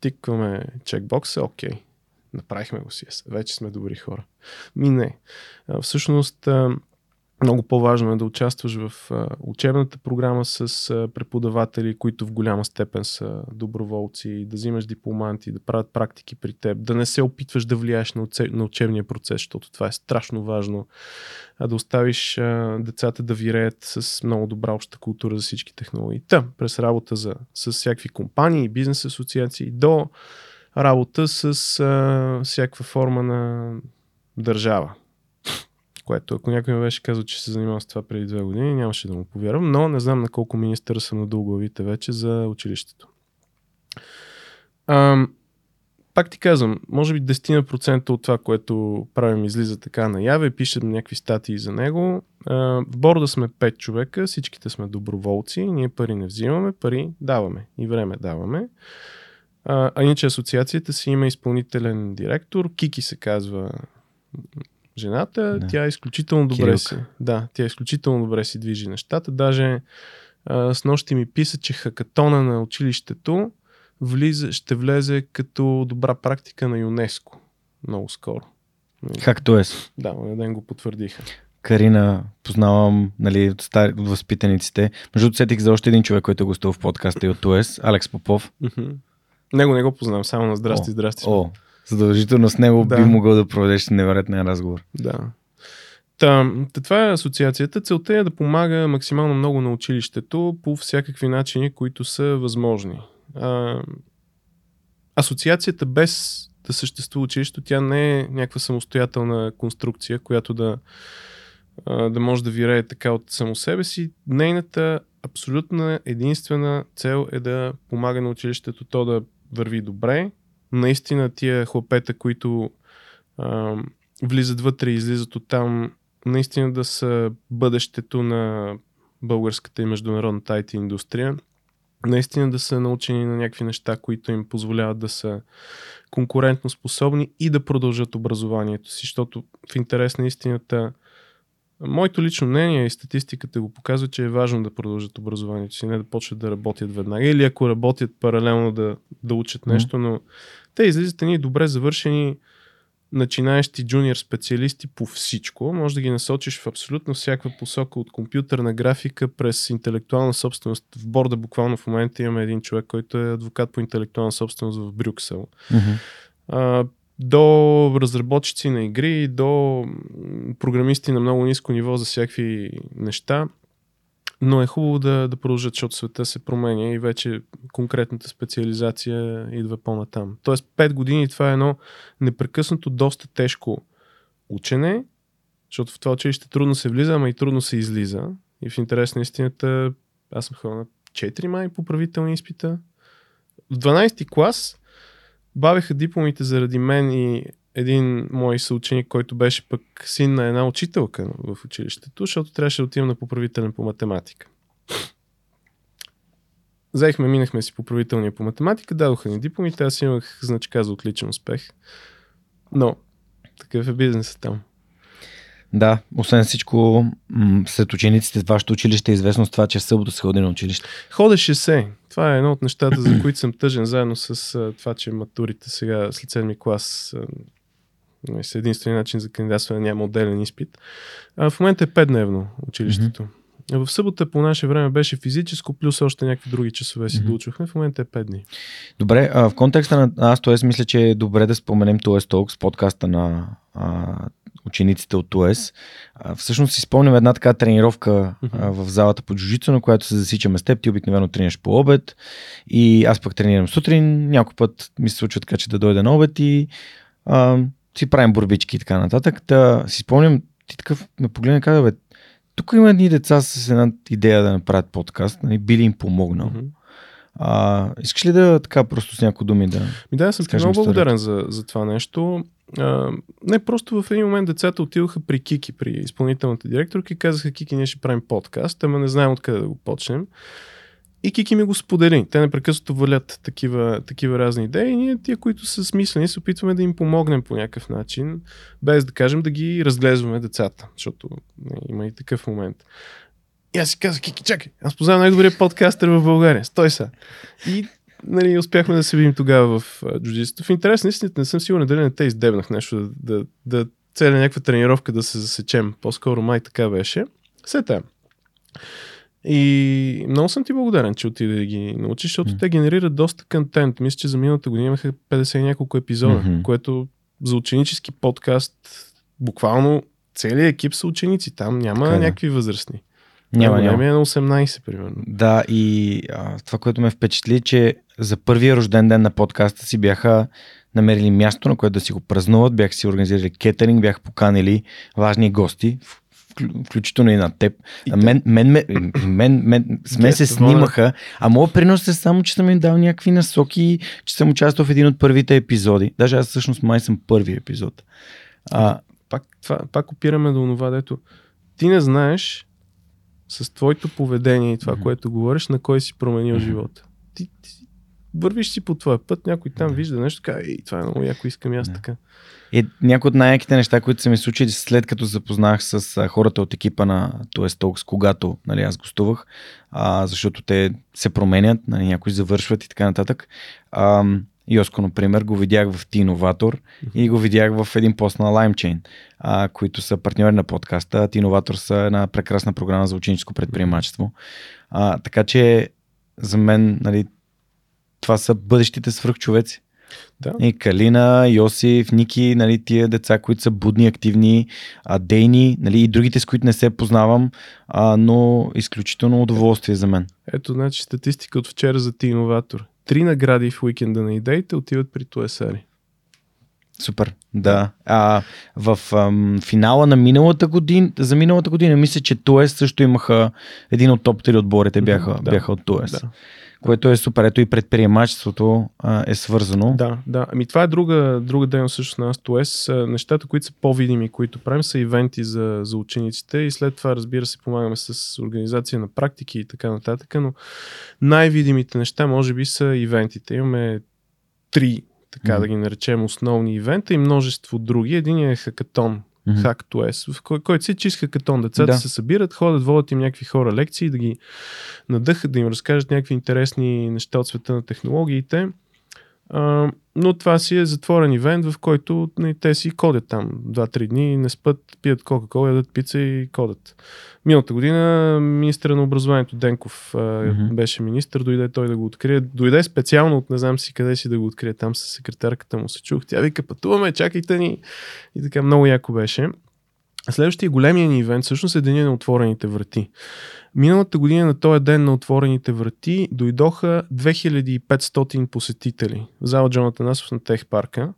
тикваме чекбокса, окей. Направихме го си, вече сме добри хора. Ми не. Всъщност, много по-важно е да участваш в учебната програма с преподаватели, които в голяма степен са доброволци, да взимаш дипломанти, да правят практики при теб, да не се опитваш да влияеш на, учебния процес, защото това е страшно важно, а да оставиш децата да виреят с много добра обща култура за всички технологии. Та, през работа за, с всякакви компании, бизнес асоциации, до работа с а, всякаква форма на държава. Което, ако някой ми беше казал, че се занимава с това преди две години, нямаше да му повярвам, но не знам на колко министъра съм надул главите вече за училището. Ам, пак ти казвам, може би 10% от това, което правим, излиза така наяве, пишем някакви статии за него. А, в борда сме 5 човека, всичките сме доброволци, ние пари не взимаме, пари даваме и време даваме. А, а иначе асоциацията си има изпълнителен директор, Кики се казва жената, Да. тя е изключително добре Кирилка. си. Да, тя изключително добре си движи нещата. Даже а, с нощи ми писа, че хакатона на училището влиза, ще влезе като добра практика на ЮНЕСКО. Много скоро. Както е. Да, на ден го потвърдиха. Карина познавам нали, от, стар... от възпитаниците. Между другото, сетих за още един човек, който е гостувал в подкаста и от ТОЕС, Алекс Попов. Мгм. Него не го познавам, само на здрасти, О, здрасти. О, задължително с него Да. би могъл да проведеш невероятен разговор. Да. Та, това е асоциацията. Целта е да помага максимално много на училището по всякакви начини, които са възможни. А, асоциацията без да съществува училището, тя не е някаква самостоятелна конструкция, която да, да може да вирее така от само себе си. Нейната абсолютна единствена цел е да помага на училището то да върви добре. Наистина тия хлопета, които а, влизат вътре и излизат от там, наистина да са бъдещето на българската и международната IT индустрия. Наистина да са научени на някакви неща, които им позволяват да са конкурентно способни и да продължат образованието си, защото в интерес на истината Моето лично мнение и статистиката го показва, че е важно да продължат образованието си, не да почват да работят веднага. Или ако работят паралелно да, да учат нещо, но те излизат едни добре завършени начинаещи джуниор специалисти по всичко. Може да ги насочиш в абсолютно всякаква посока от компютърна графика през интелектуална собственост. В борда буквално в момента имаме един човек, който е адвокат по интелектуална собственост в Брюксел. А, до разработчици на игри, до програмисти на много ниско ниво за всякакви неща. Но е хубаво да, да продължат, защото света се променя и вече конкретната специализация идва по-натам. Тоест 5 години това е едно непрекъснато доста тежко учене, защото в това училище трудно се влиза, ама и трудно се излиза. И в интерес на истината, аз съм ходил на 4 май поправителни изпита. В 12 ти клас бавеха дипломите заради мен и един мой съученик, който беше пък син на една учителка в училището, защото трябваше да отивам на поправителен по математика. Заехме, минахме си поправителния по математика, дадоха ни дипломите, аз имах значка за отличен успех. Но, такъв е бизнесът там. Да, освен всичко, м- сред учениците в вашето училище е известно с това, че в събота се ходи на училище. Ходеше се. Това е едно от нещата, за които съм тъжен, заедно с а, това, че матурите сега след 7 клас а, с единствения начин за кандидатстване няма отделен изпит. А, в момента е 5-дневно училището. Mm-hmm. В събота по наше време беше физическо, плюс още някакви други часове си mm-hmm. доучвахме. В момента е 5 дни. Добре, а в контекста на аз, т.е. мисля, че е добре да споменем TOS Talks, подкаста на учениците от ТОЕС. Всъщност си спомням една така тренировка mm-hmm. в залата по джуджицу, на която се засичаме с теб. Ти обикновено тренираш по обед и аз пък тренирам сутрин. Някой път ми се случва така, че да дойде на обед и а, си правим борбички и така нататък. Да си спомням, ти такъв ме погледна и каза, бе, тук има едни деца с една идея да направят подкаст, нали, би ли им помогнал. Mm-hmm. А, искаш ли да така просто с някои думи да. Ми да, съм ти много благодарен за, за това нещо. Не, просто в един момент децата отидоха при Кики, при изпълнителната директорка и казаха, Кики, ние ще правим подкаст, ама не знаем откъде да го почнем. И Кики ми го сподели. Те непрекъснато валят такива, такива разни идеи и ние, тия, които са смислени, се опитваме да им помогнем по някакъв начин, без да кажем да ги разглезваме децата, защото не, има и такъв момент. И аз си казах, Кики, чакай, аз познавам най-добрия подкастър в България. Стой са. И нали, успяхме да се видим тогава в джуджитството. В интерес, наистина не съм сигурен дали не те издебнах нещо, да, да, да целя някаква тренировка да се засечем. По-скоро май така беше. Сета. И много съм ти благодарен, че отиде да ги научиш, защото mm. те генерират доста контент. Мисля, че за миналата година имаха 50 няколко епизода, mm-hmm. което за ученически подкаст буквално целият екип са ученици. Там няма така, някакви възрастни. Няма, няма. е на 18, примерно. Да, и а, това, което ме впечатли, че за първия рожден ден на подкаста си бяха намерили място, на което да си го празнуват, бяха си организирали кетеринг, бяха поканили важни гости, включително и на теб. И мен, мен, мен, мен, мен, с мен се снимаха, а моят принос е само, че съм им дал някакви насоки, че съм участвал в един от първите епизоди. Даже аз всъщност май съм първи епизод. А, пак, това, пак опираме до това, дето ти не знаеш с твоето поведение и това, mm-hmm. което говориш, на кой си променил mm-hmm. живота. Ти, ти вървиш си по твоя път, някой там mm-hmm. вижда нещо, така, и това е много яко, искам аз така. И някои от най-яките неща, които са ми случили след като запознах с а, хората от екипа на ТОЕС Talks, когато нали, аз гостувах, а, защото те се променят, нали, някои завършват и така нататък. А, Йоско, например, го видях в mm-hmm. и го видях в един пост на LimeChain, а, които са партньори на подкаста. T-Innovator са една прекрасна програма за ученическо предприемачество. А, така че за мен нали, това са бъдещите свръхчовеци. Да. И Калина, Йосиф, Ники, нали, тия деца, които са будни, активни, а, дейни, нали, и другите, с които не се познавам, а, но изключително удоволствие за мен. Ето, значи, статистика от вчера за ти иноватор три награди в уикенда на идеите отиват при Туесари. Супер, да. А, в ам, финала на миналата година, за миналата година, мисля, че Туес също имаха един от топ 3 отборите бяха, да, бяха от Туес. Да. Което е супер. Ето и предприемачеството а, е свързано. Да, да. Ами това е друга, друга дейност също на нас. Тоест, нещата, които са по-видими, които правим, са ивенти за, за учениците и след това, разбира се, помагаме с организация на практики и така нататък, но най-видимите неща, може би, са ивентите. Имаме три така да ги наречем основни ивента и множество други. Един е хакатон, mm-hmm. Hack2S, в кой, който си чист хакатон. Децата да. се събират, ходят, водят им някакви хора лекции, да ги надъхат, да им разкажат някакви интересни неща от света на технологиите. А, но това си е затворен ивент, в който не, те си кодят там 2-3 дни, не спят, пият кока-кола, ядат пица и кодят. Миналата година министър на образованието Денков mm-hmm. беше министър, дойде той да го открие. Дойде специално от не знам си къде си да го открие. Там с секретарката му се чух. Тя вика, пътуваме, чакайте ни. И така много яко беше. Следващия големия ни ивент всъщност е Деня на отворените врати. Миналата година на този ден на отворените врати дойдоха 2500 посетители в зала Джоната Насов на Тех парка.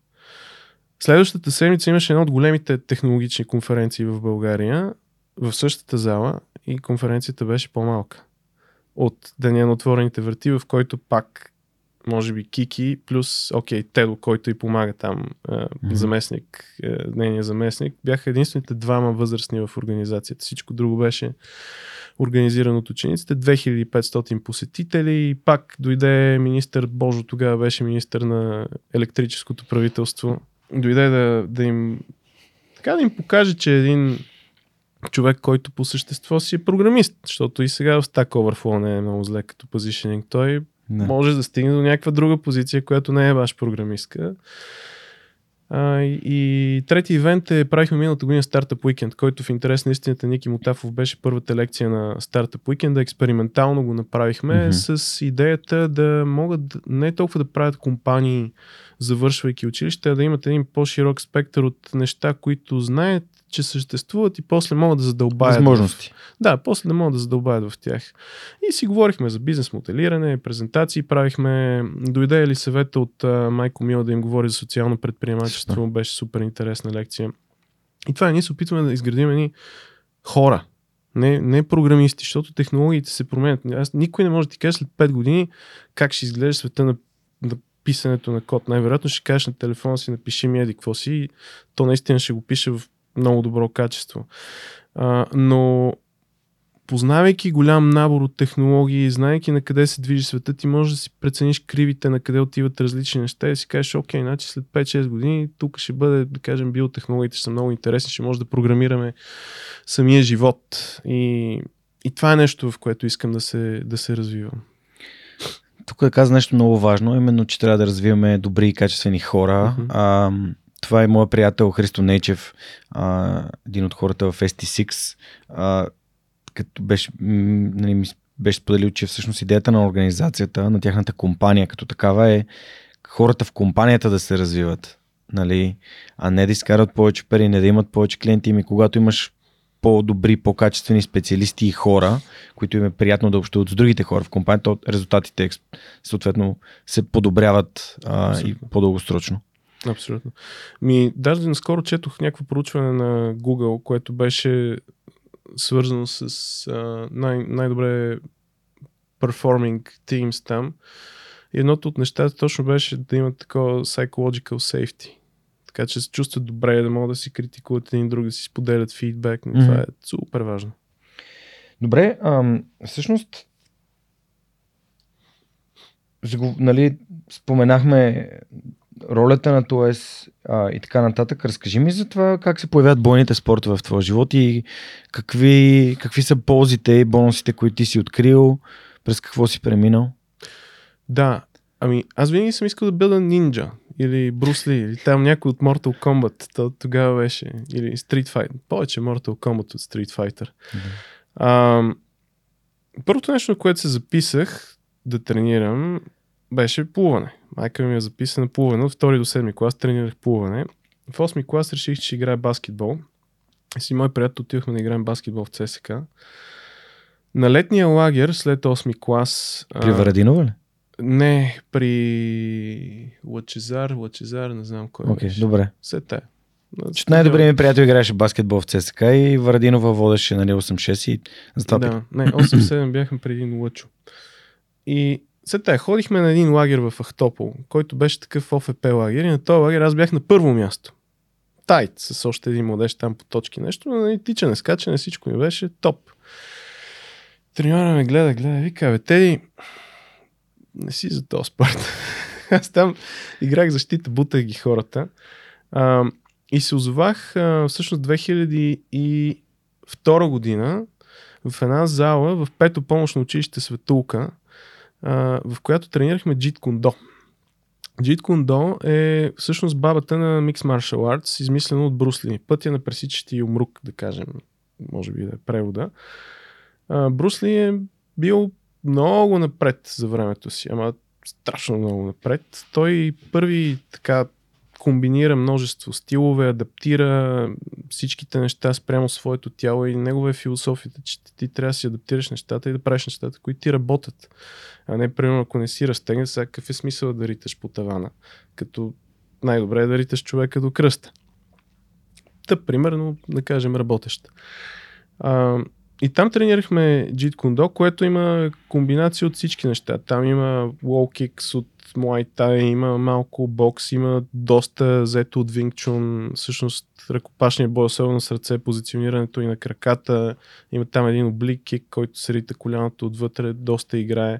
Следващата седмица имаше една от големите технологични конференции в България в същата зала и конференцията беше по-малка от Деня на отворените врати, в който пак може би Кики, плюс, окей, Тедо, който и помага там, mm-hmm. заместник, нейният заместник, бяха единствените двама възрастни в организацията. Всичко друго беше организиран от учениците. 2500 посетители и пак дойде министър Божо, тогава беше министър на електрическото правителство. Дойде да, да им така да им покаже, че един човек, който по същество си е програмист, защото и сега в Stack Overflow не е много зле като позишенинг. Той не. може да стигне до някаква друга позиция, която не е ваш програмистка. А, и трети ивент е, правихме миналата година Startup Weekend, който в интерес на истината Ники Мутафов беше първата лекция на Startup Weekend. Експериментално го направихме mm-hmm. с идеята да могат не толкова да правят компании, завършвайки училище, а да имат един по-широк спектър от неща, които знаят че съществуват и после могат да задълбаят. Възможности. В... Да, после да могат да задълбаят в тях. И си говорихме за бизнес моделиране, презентации правихме. Дойде ли съвета от uh, Майко Мила да им говори за социално предприемачество, беше супер интересна лекция. И това е, ние се опитваме да изградим едни хора, не, не програмисти, защото технологиите се променят. Аз, никой не може да ти каже след 5 години как ще изглежда света на, на писането на код. Най-вероятно ще кажеш на телефона си, напиши ми еди какво си и то наистина ще го пише в много добро качество. А, но познавайки голям набор от технологии, знаеки на къде се движи света, ти можеш да си прецениш кривите, на къде отиват различни неща и си кажеш, окей, значи след 5-6 години тук ще бъде, да кажем, биотехнологиите ще са много интересни, ще може да програмираме самия живот. И, и това е нещо, в което искам да се, да се развивам. Тук е каза нещо много важно, именно, че трябва да развиваме добри и качествени хора. Uh-huh. Това е моят приятел Христо Нейчев, а, един от хората в ST6, а, като беше, нали, ми беше споделил, че всъщност идеята на организацията, на тяхната компания като такава е хората в компанията да се развиват, нали, а не да изкарат повече пари, не да имат повече клиенти. Ами когато имаш по-добри, по-качествени специалисти и хора, които им е приятно да общуват с другите хора в компанията, резултатите съответно се подобряват а, и по-дългосрочно. Абсолютно. Ми, даже наскоро четох някакво проучване на Google, което беше свързано с а, най- най-добре performing teams там. И едното от нещата точно беше да имат такова psychological safety. Така че се чувстват добре, да могат да си критикуват един друг, да си споделят фидбек. Mm-hmm. Това е супер важно. Добре, ам, всъщност нали, споменахме ролята на ТОЕС и така нататък. Разкажи ми за това как се появяват бойните спортове в твоя живот и какви, какви са ползите и бонусите, които ти си открил, през какво си преминал. Да, ами аз винаги съм искал да бъда нинджа или Брусли, или там някой от Mortal Kombat, то тогава беше, или Street Fighter, повече Mortal Kombat от Street Fighter. Mm-hmm. А, първото нещо, на което се записах да тренирам, беше плуване. Майка ми е записана плуване. От втори до седми клас тренирах плуване. В 8 клас реших, че ще играя баскетбол. Си мой приятел отивахме да играем баскетбол в ЦСК. На летния лагер след 8 клас... При Варадинова ли? Не, при Лачезар, Лачезар, не знам кой okay, беше. добре. След те. Че най-добрият ми приятел играеше баскетбол в ЦСК и Варадинова водеше нали, 8-6 и затова Да, не, 8-7 бяхме преди Лъчо. И след това ходихме на един лагер в Ахтопол, който беше такъв ОФП лагер и на този лагер аз бях на първо място. Тайт, с още един младеж там по точки нещо, но нали, тичане, скачане, всичко ми беше топ. Треньора ме гледа, гледа, вика, бе, Теди, не си за този спорт. аз там играх защита, бутах ги хората. А, и се озовах а, всъщност 2002 година в една зала в пето помощно училище Светулка, в която тренирахме джит кондо. Джит Кундо е всъщност бабата на Mixed Martial Arts, измислено от Брусли. Пътя на пресичащи умрук, да кажем, може би да е превода. А, Брусли е бил много напред за времето си, ама страшно много напред. Той първи така комбинира множество стилове, адаптира всичките неща спрямо своето тяло и негова е философията, че ти трябва да си адаптираш нещата и да правиш нещата, които ти работят. А не, примерно, ако не си разтегнат, сега какъв е смисъл да риташ по тавана? Като най-добре е да риташ човека до кръста. Тъп, примерно, да кажем, работещ. А, и там тренирахме Kune Do, което има комбинация от всички неща. Там има wall kicks от Muay Thai, има малко бокс, има доста взето от Wing Chun, всъщност ръкопашния бой, особено с ръце, позиционирането и на краката. Има там един облик кик, който се коляното отвътре, доста играе.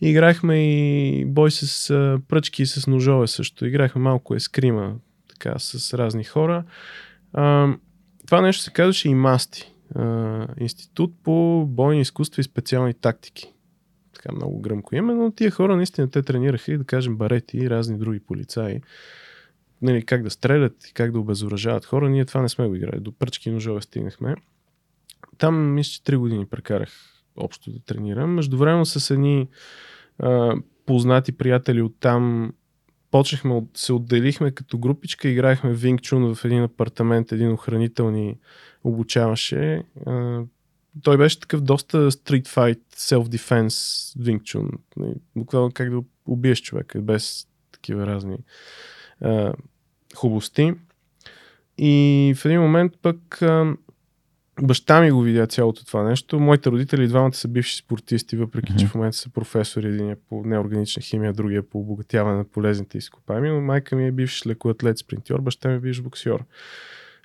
И играхме и бой с пръчки и с ножове също. Играхме малко ескрима, така, с разни хора. Това нещо се казваше и масти институт по бойни изкуства и специални тактики. Така много гръмко име, но тия хора наистина те тренираха и да кажем барети и разни други полицаи. Нали, как да стрелят и как да обезоръжават хора. Ние това не сме го играли. До пръчки ножове стигнахме. Там мисля, че 3 години прекарах общо да тренирам. Междувременно с едни а, познати приятели от там почнахме, се отделихме като групичка, играехме Винг Чун в един апартамент, един охранител ни обучаваше. Той беше такъв доста street fight, self-defense Wing Chun. Нали, буквално как да убиеш човека, без такива разни хубости. И в един момент пък а, баща ми го видя цялото това нещо. Моите родители, двамата са бивши спортисти, въпреки mm-hmm. че в момента са професори, един е по неорганична химия, другия е по обогатяване на полезните изкопаеми. Но майка ми е бивш лекоатлет спринтьор, баща ми е бивш боксер.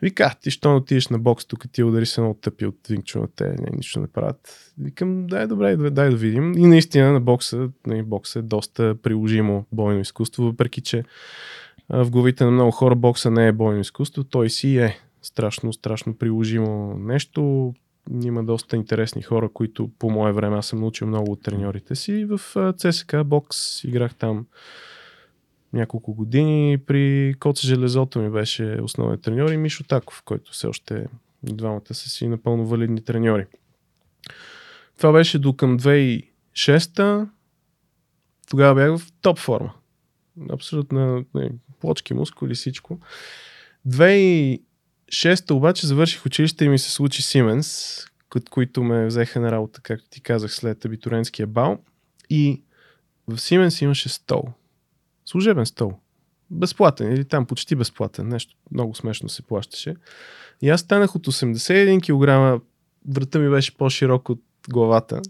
Вика, ти що не отидеш на бокс, тук ти удари се много тъпи от винкчу те, не, нищо не правят. Викам, дай добре, дай да видим. И наистина на бокса, на нали, бокса е доста приложимо бойно изкуство, въпреки че в главите на много хора бокса не е бойно изкуство, той си е страшно, страшно приложимо нещо. Има доста интересни хора, които по мое време аз съм научил много от треньорите си. В ЦСК бокс играх там няколко години. При Коца Железото ми беше основен треньор и Мишо Таков, който все още двамата са си напълно валидни треньори. Това беше до към 2006 Тогава бях в топ форма. Абсолютно плочки, мускули, всичко. 2006 обаче завърших училище и ми се случи Сименс, които ме взеха на работа, както ти казах, след абитуренския бал. И в Сименс имаше стол служебен стол. Безплатен или там почти безплатен. Нещо много смешно се плащаше. И аз станах от 81 кг, врата ми беше по-широк от главата.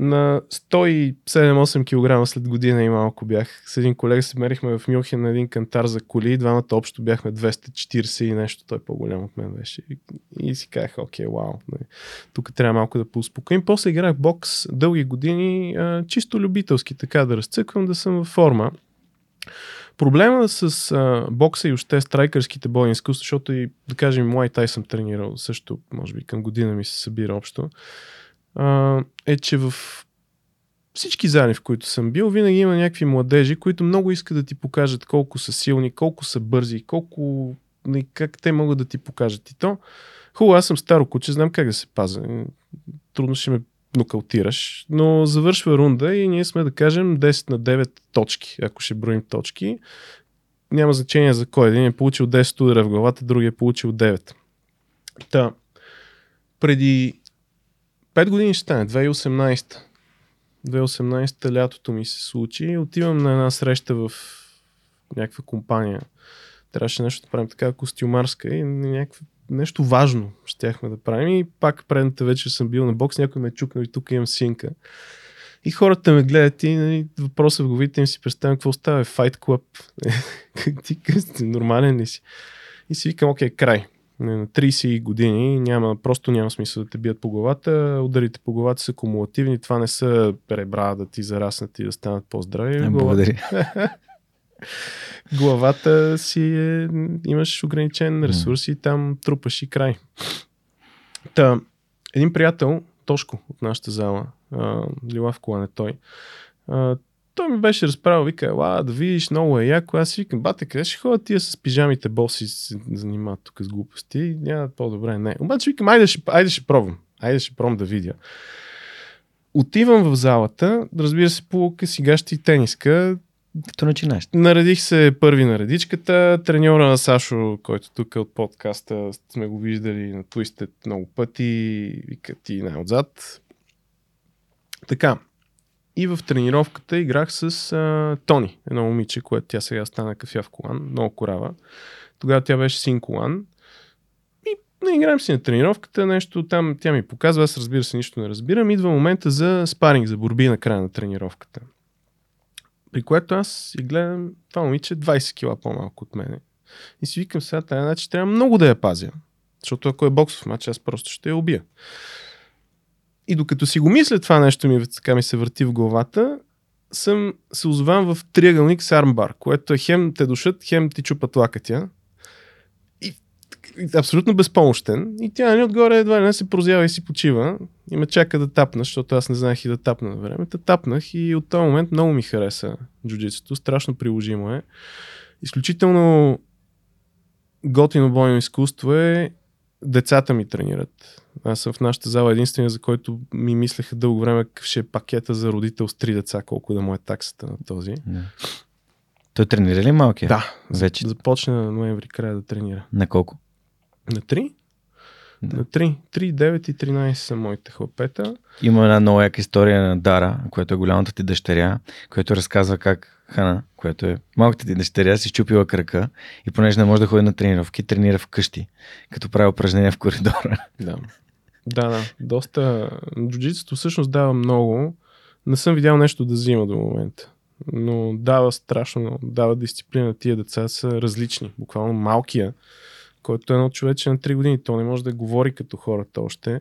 На 107-8 кг след година и малко бях. С един колега се мерихме в Мюнхен на един кантар за коли. Двамата общо бяхме 240 и нещо. Той по-голям от мен беше. И, и си казах, окей, вау. Нали. Тук трябва малко да поуспокоим. После играх бокс дълги години, а, чисто любителски, така да разцъквам, да съм във форма. Проблема с а, бокса и още страйкърските бойни изкуства, защото и, да кажем, Muay Thai съм тренирал също, може би към година ми се събира общо а, е, че в всички зали, в които съм бил, винаги има някакви младежи, които много искат да ти покажат колко са силни, колко са бързи, колко, как те могат да ти покажат. И то, хубаво, аз съм старо куче, знам как да се пазя. Трудно ще ме нокаутираш, но завършва рунда и ние сме да кажем 10 на 9 точки, ако ще броим точки. Няма значение за кой. Един е получил 10 удара в главата, другия е получил 9. Та, преди 5 години ще стане, 2018. 2018 лятото ми се случи. Отивам на една среща в някаква компания. Трябваше нещо да правим така костюмарска и някакво нещо важно щяхме да правим. И пак предната вечер съм бил на бокс, някой ме е чукнал и тук имам синка. И хората ме гледат и нали, въпросът в главите им си представям какво става. Fight Club. ти нормален ли си? И си викам, окей, край на 30 години няма, просто няма смисъл да те бият по главата. Ударите по главата са кумулативни. Това не са ребра да ти зараснат и да станат по-здрави. Не, благодаря. главата си е, имаш ограничен ресурс и там трупаш и край. Та, един приятел, Тошко от нашата зала, Лилав Колан е той, той ми беше разправил, вика, ела, да видиш, много е яко. Аз си викам, бате, къде ще ходят тия с пижамите боси се занимават тук с глупости? Няма по-добре, не. Обаче викам, айде ще, айде ще пробвам. Айде ще пробвам да видя. Отивам в залата, разбира се, по късигащи тениска, Като начинаеш. Наредих се първи на редичката. Треньора на Сашо, който тук е от подкаста, сме го виждали на Twisted много пъти. Вика ти най-отзад. Така. И в тренировката играх с а, Тони, едно момиче, което тя сега стана кафя в колан, много корава. Тогава тя беше син колан. И не играем си на тренировката, нещо там тя ми показва, аз разбира се нищо не разбирам. Идва момента за спаринг, за борби на края на тренировката. При което аз си гледам това момиче 20 кила по-малко от мене. И си викам сега, тази значи трябва много да я пазя. Защото ако е боксов матч, аз просто ще я убия. И докато си го мисля това нещо ми, така ми се върти в главата, съм се озовам в триъгълник с армбар, което е хем те душат, хем ти чупат лакътя. И, и абсолютно безпомощен. И тя нали, отгоре едва ли не се прозява и си почива. И ме чака да тапна, защото аз не знаех и да тапна на време. Та тапнах и от този момент много ми хареса джуджитсото. Страшно приложимо е. Изключително готино бойно изкуство е децата ми тренират. Аз съм в нашата зала единствения, за който ми мислеха дълго време какъв ще е пакета за родител с три деца, колко да му е таксата на този. Да. Той тренира ли малкия? Да, Вече. започна на ноември края да тренира. На колко? На 3? Да. На 3. 3, 9 и 13 са моите хлапета. Има една много яка история на Дара, която е голямата ти дъщеря, която разказва как Хана, която е малката ти дъщеря, си щупила крака и понеже не може да ходи на тренировки, тренира вкъщи, като прави упражнения в коридора. Да. Да, да. Доста. Джуджитството всъщност дава много. Не съм видял нещо да взима до момента. Но дава страшно, дава дисциплина. Тия деца са различни. Буквално малкия, който е едно човече на 3 години. То не може да говори като хората още.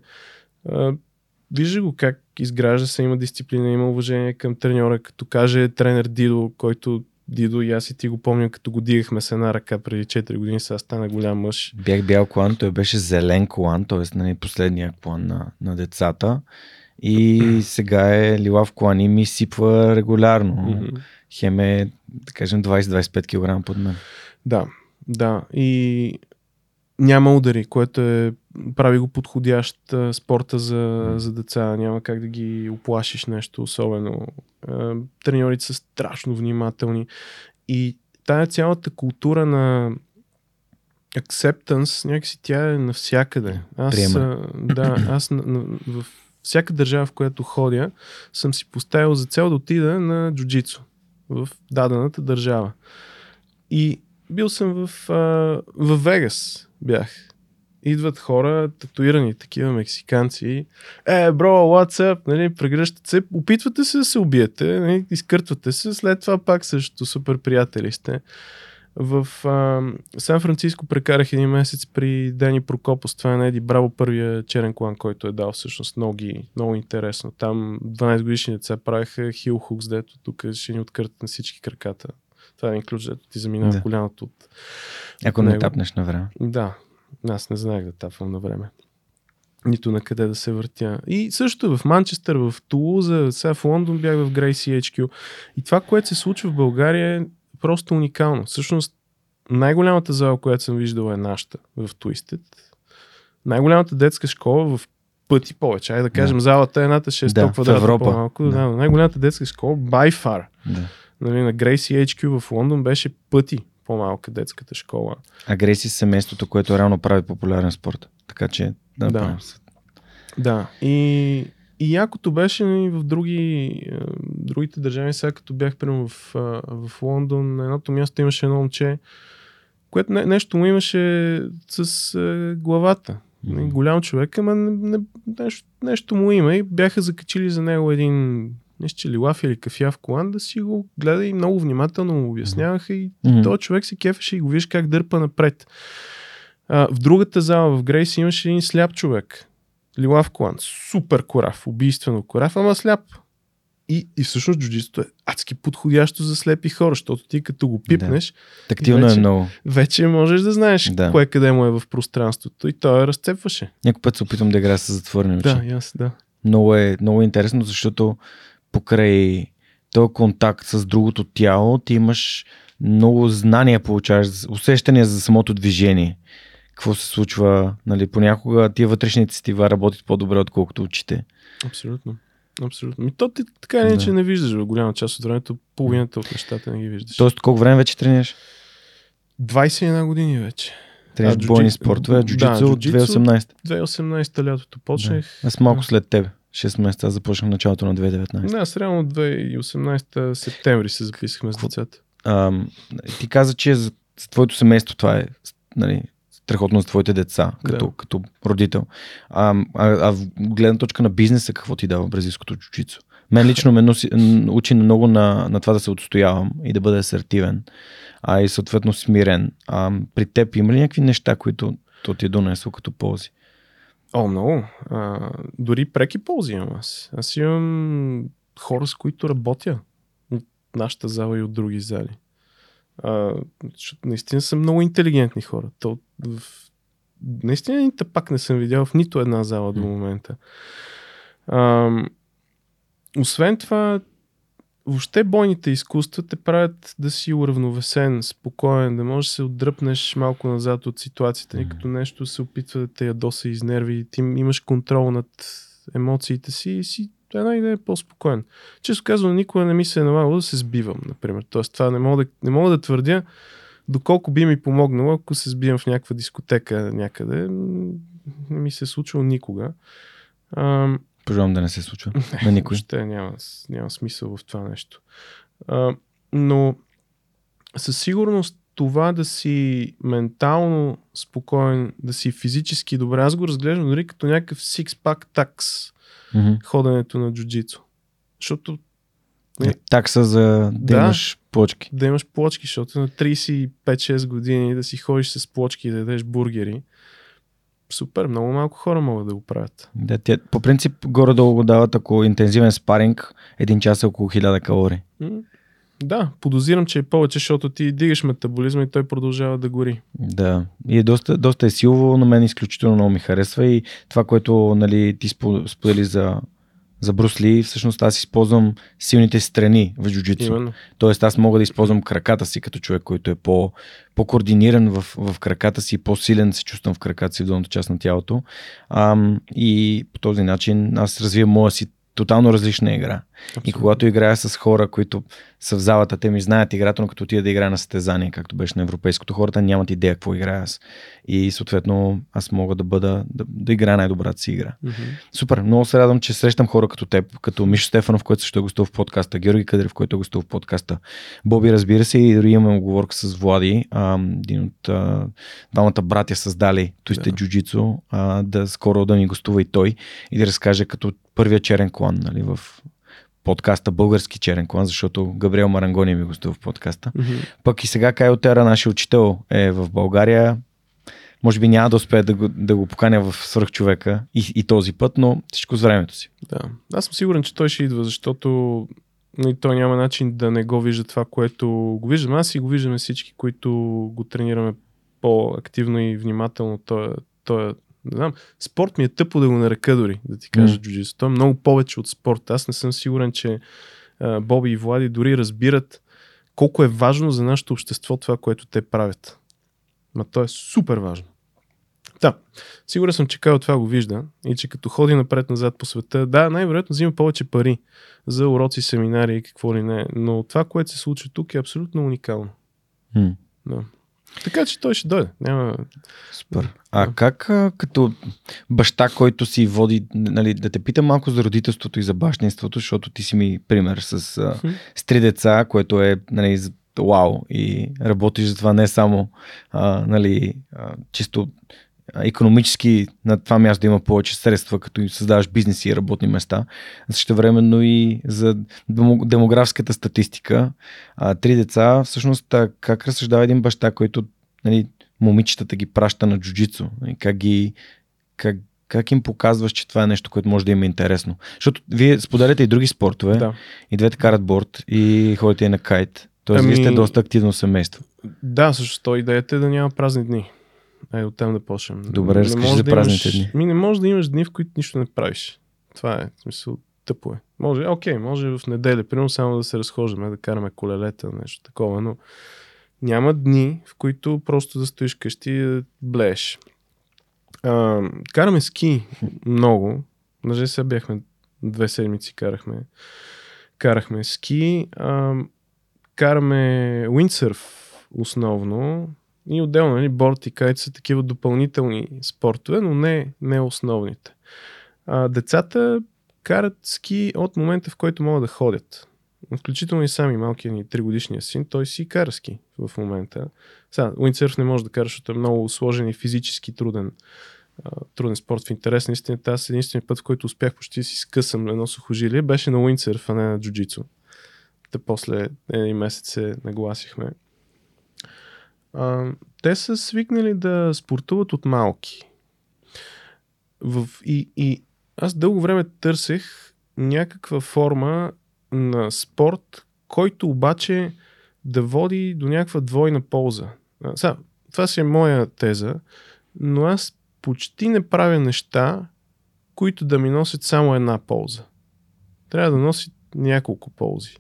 Вижда го как изгражда се, има дисциплина, има уважение към треньора, като каже тренер Дидо, който Дидо и аз и ти го помня, като го дигахме с една ръка преди 4 години, сега стана голям мъж. Бях бял колан, той беше зелен колан, т.е. Нали, последния колан на, на децата. И сега е лилав колан и ми сипва регулярно. Хем е, да кажем, 20-25 кг под мен. Да, да. И няма удари, което е прави го подходящ а, спорта за, за деца. Няма как да ги оплашиш нещо особено. А, треньорите са страшно внимателни. И тая цялата култура на acceptance, някакси тя е навсякъде. Аз, Приемане. а, да, аз на, на, в всяка държава, в която ходя, съм си поставил за цел да отида на джуджицу в дадената държава. И бил съм в, а, в Вегас, бях. Идват хора, татуирани, такива мексиканци. Е, бро, what's up? Нали, прегръщат се, опитвате се да се убиете, нали, изкъртвате се, след това пак също супер приятели сте. В а, Сан Франциско прекарах един месец при Дени Прокопос. Това е на Еди Браво, първия черен клан, който е дал всъщност ноги. Много интересно. Там 12 годишни деца правеха хил хукс, дето тук ще ни откъртат на всички краката. Това е един ключ, дето ти заминава Да. коляното от... Ако не него. тапнеш на време. Да, аз не знаех да тапвам на време. Нито на къде да се въртя. И също в Манчестър, в Тулуза, сега в Лондон бях в Gracie HQ. И това, което се случва в България е просто уникално. Всъщност, най-голямата зала, която съм виждал е нашата в Twisted. Най-голямата детска школа в пъти повече. Айде да кажем, Да. залата е едната 600 Да, квадрата Европа. по-малко. Да. Да, най-голямата детска школа, by far. Да. Нали, на Gracie HQ в Лондон беше пъти по-малка детската школа. Агресия семейството, което реално прави популярен спорт. Така че да, Да. Да, и, и якото беше и в други, е, другите държави, сега като бях примерно в, а, в Лондон, на едното място имаше едно момче, което не, нещо му имаше с е, главата. Мгм. Mm. Голям човек, ама не, не, нещо, нещо му има и бяха закачили за него един нещо, че ли лаф или кафя в колан, да си го гледа и много внимателно му обясняваха и Мгм. този човек се кефеше и го виж как дърпа напред. А, в другата зала в Грейс имаше един сляп човек. Лилав колан. Супер корав. Убийствено корав, ама сляп. И, и всъщност джуджитото е адски подходящо за слепи хора, защото ти като го пипнеш, Тактилно вече- е много. вече можеш да знаеш Да. кое къде му е в пространството. И той разцепваше. Някой път се опитвам да играя с затворени очи. Да, аз, да. Много е, много е интересно, защото покрай този контакт с другото тяло, ти имаш много знания получаваш, усещания за самото движение. Какво се случва, нали, понякога тия вътрешните сетива работят по-добре, отколкото очите. Абсолютно. Абсолютно. Ми, то ти така иначе да. не виждаш в голяма част от времето, половината от нещата не ги виждаш. Тоест, колко време вече тренираш? 21 години вече. Тренираш а, бойни спортове, джуджицу да, от 2018. 2018 лятото почнах. Да. Аз малко след тебе. 6 месеца започнах началото на 2019. Да, аз реално 2018 септември се записахме с децата. А, ти каза, че за, за твоето семейство това е нали, страхотно за твоите деца, като, да. като родител. А, а, а в гледна точка на бизнеса, какво ти дава бразилското чучицо? Мен лично ме носи, учи много на, на това да се отстоявам и да бъда асертивен, а и съответно смирен. А, при теб има ли някакви неща, които то ти е донесло като ползи? О, много. А, дори преки ползи имам аз. Аз имам хора, с които работя от нашата зала и от други зали. А, наистина са много интелигентни хора. То, в... Наистина нито пак не съм видял в нито една зала до момента. А, освен това, въобще бойните изкуства те правят да си уравновесен, спокоен, да можеш да се отдръпнеш малко назад от ситуацията, mm-hmm. като нещо се опитва да те ядоса изнерви и ти имаш контрол над емоциите си и си една идея е по-спокоен. Често казвам, никога не ми се е налагало да се сбивам, например. Тоест, това не мога да, не мога да твърдя, доколко би ми помогнало, ако се сбивам в някаква дискотека някъде. Не ми се е случило никога. Ам, Пожелавам да не се случва на никой. Въобще няма, няма смисъл в това нещо. А, но със сигурност това да си ментално спокоен, да си физически добре, аз го разглеждам дори като някакъв six-pack такс mm-hmm. ходенето на джуджицу. Защото не, такса за да, да имаш плочки. Да имаш плочки, защото на 35-6 години да си ходиш с плочки и да ядеш бургери, супер, много малко хора могат да го правят. Да, те, по принцип, горе-долу го дават, ако интензивен спаринг, един час е около 1000 калории. Да, подозирам, че е повече, защото ти дигаш метаболизма и той продължава да гори. Да, и е доста, доста е силово, но мен изключително много ми харесва и това, което нали, ти сподели за за брусли, всъщност аз използвам силните страни в джуджицу. Тоест аз мога да използвам краката си като човек, който е по, по-координиран в, в краката си, по-силен се чувствам в краката си в долната част на тялото. Ам, и по този начин аз развивам моя си тотално различна игра. Абсолютно. И когато играя с хора, които са в залата, те ми знаят играта, но като отида да играя на състезание, както беше на европейското, хората нямат идея какво играя аз. И съответно аз мога да бъда, да, да играя най-добрата си игра. Mm-hmm. Супер, много се радвам, че срещам хора като теб, като Мишо Стефанов, който също е гостувал в подкаста, Георги Кадрев, който е гостувал в подкаста, Боби, разбира се, и дори имаме оговорка с Влади, а, един от а, двамата братя създали Туисте yeah. Джуджицу, да скоро да ми гостува и той и да разкаже като първия черен клан нали, в подкаста Български черен клан, защото Габриел Марангони ми гостува в подкаста. Mm-hmm. Пък и сега Кайо Тера, нашия учител, е в България. Може би няма да успее да го, да го поканя в свръхчовека и, и този път, но всичко с времето си. Да. Аз съм сигурен, че той ще идва, защото и нали, той няма начин да не го вижда това, което го виждам. Аз и го виждаме всички, които го тренираме по-активно и внимателно. Той, той не знам, спорт ми е тъпо да го нарека дори, да ти кажа mm. джуджитсу. Той е много повече от спорт. Аз не съм сигурен, че а, Боби и Влади дори разбират колко е важно за нашето общество това, което те правят. Ма то е супер важно. Да, сигурен съм, че Кайл това го вижда и че като ходи напред-назад по света, да, най-вероятно взима повече пари за уроци, семинари и какво ли не, но това, което се случва тук е абсолютно уникално. Mm. Да. Така че той ще дойде. Няма... Супер. А как като баща, който си води, нали, да те питам малко за родителството и за бащинството, защото ти си ми пример с, с три деца, което е нали, вау и работиш за това не само а, нали, а, чисто економически на това място да има повече средства, като създаваш бизнеси и работни места. Също времено и за демографската статистика. А, три деца, всъщност как разсъждава един баща, който нали, момичетата ги праща на джуджицу? Как ги как, как им показваш, че това е нещо, което може да им е интересно? Защото вие споделяте и други спортове, да. и двете карат борт, и ходите и на кайт. Тоест, ами... вие сте доста активно семейство. Да, също идеята е да няма празни дни. Ай, оттам да почнем. Добре, разкажи за да празните имаш, дни. Ми не можеш да имаш дни, в които нищо не правиш. Това е. В смисъл, тъпо е. Може, окей, може в неделя, примерно само да се разхождаме, да караме колелета, нещо такова, но няма дни, в които просто да стоиш къщи и да блееш. А, караме ски много. Даже сега бяхме две седмици карахме. Карахме ски. А, караме уиндсърф основно. И отделно, нали, борт и кайт са такива допълнителни спортове, но не, не основните. А, децата карат ски от момента, в който могат да ходят. Включително и сами малкият ни 3 годишния син, той си кара ски в момента. Сега, уиндсърф не може да кара, защото е много сложен и физически труден, труден спорт. В интерес на истината, аз единственият път, в който успях почти си скъсам едно сухожилие, беше на уиндсърф, а не на джуджицу. Та после един месец се нагласихме. А, те са свикнали да спортуват от малки. В, и, и аз дълго време търсех някаква форма на спорт, който обаче да води до някаква двойна полза. Сега, това си е моя теза, но аз почти не правя неща, които да ми носят само една полза. Трябва да носят няколко ползи.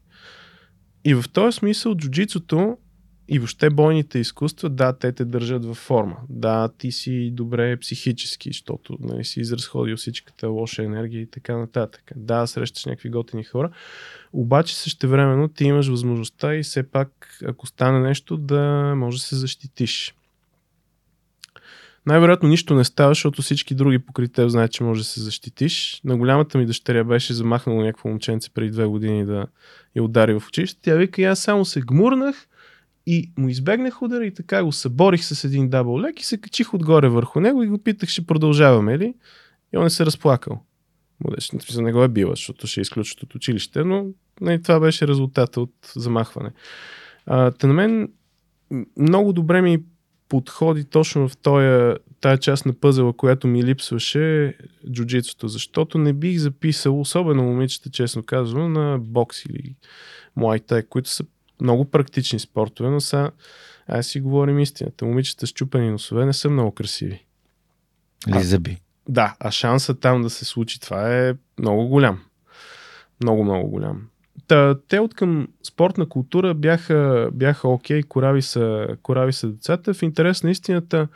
И в този смисъл джуджицото и въобще бойните изкуства, да, те те държат във форма. Да, ти си добре психически, защото нали, си изразходил всичката лоша енергия и така нататък. Да, срещаш някакви готини хора, обаче същевременно ти имаш възможността и все пак, ако стане нещо, да може да се защитиш. Най-вероятно нищо не става, защото всички други покри теб знаят, че може да се защитиш. На голямата ми дъщеря беше замахнало някакво момченце преди две години да я удари в училище. Тя вика, аз само се гмурнах и му избегнах удара и така го съборих с един дабл лек и се качих отгоре върху него и го питах, ще продължаваме ли? И он е се разплакал. Младеж, не го е била, защото ще изключат от училище, но не, това беше резултата от замахване. А, та на мен много добре ми подходи точно в тоя, тая част на пъзела, която ми липсваше джуджитсото, защото не бих записал, особено момичета, честно казвам, на бокс или муайтай, които са много практични спортове, но са, аз си говорим истината. Момичета с чупени носове не са много красиви. Или зъби. Да, а шанса там да се случи това е много голям. Много, много голям. Та, те от към спортна култура бяха, бяха окей, корави са, корави са децата. В интерес на истината,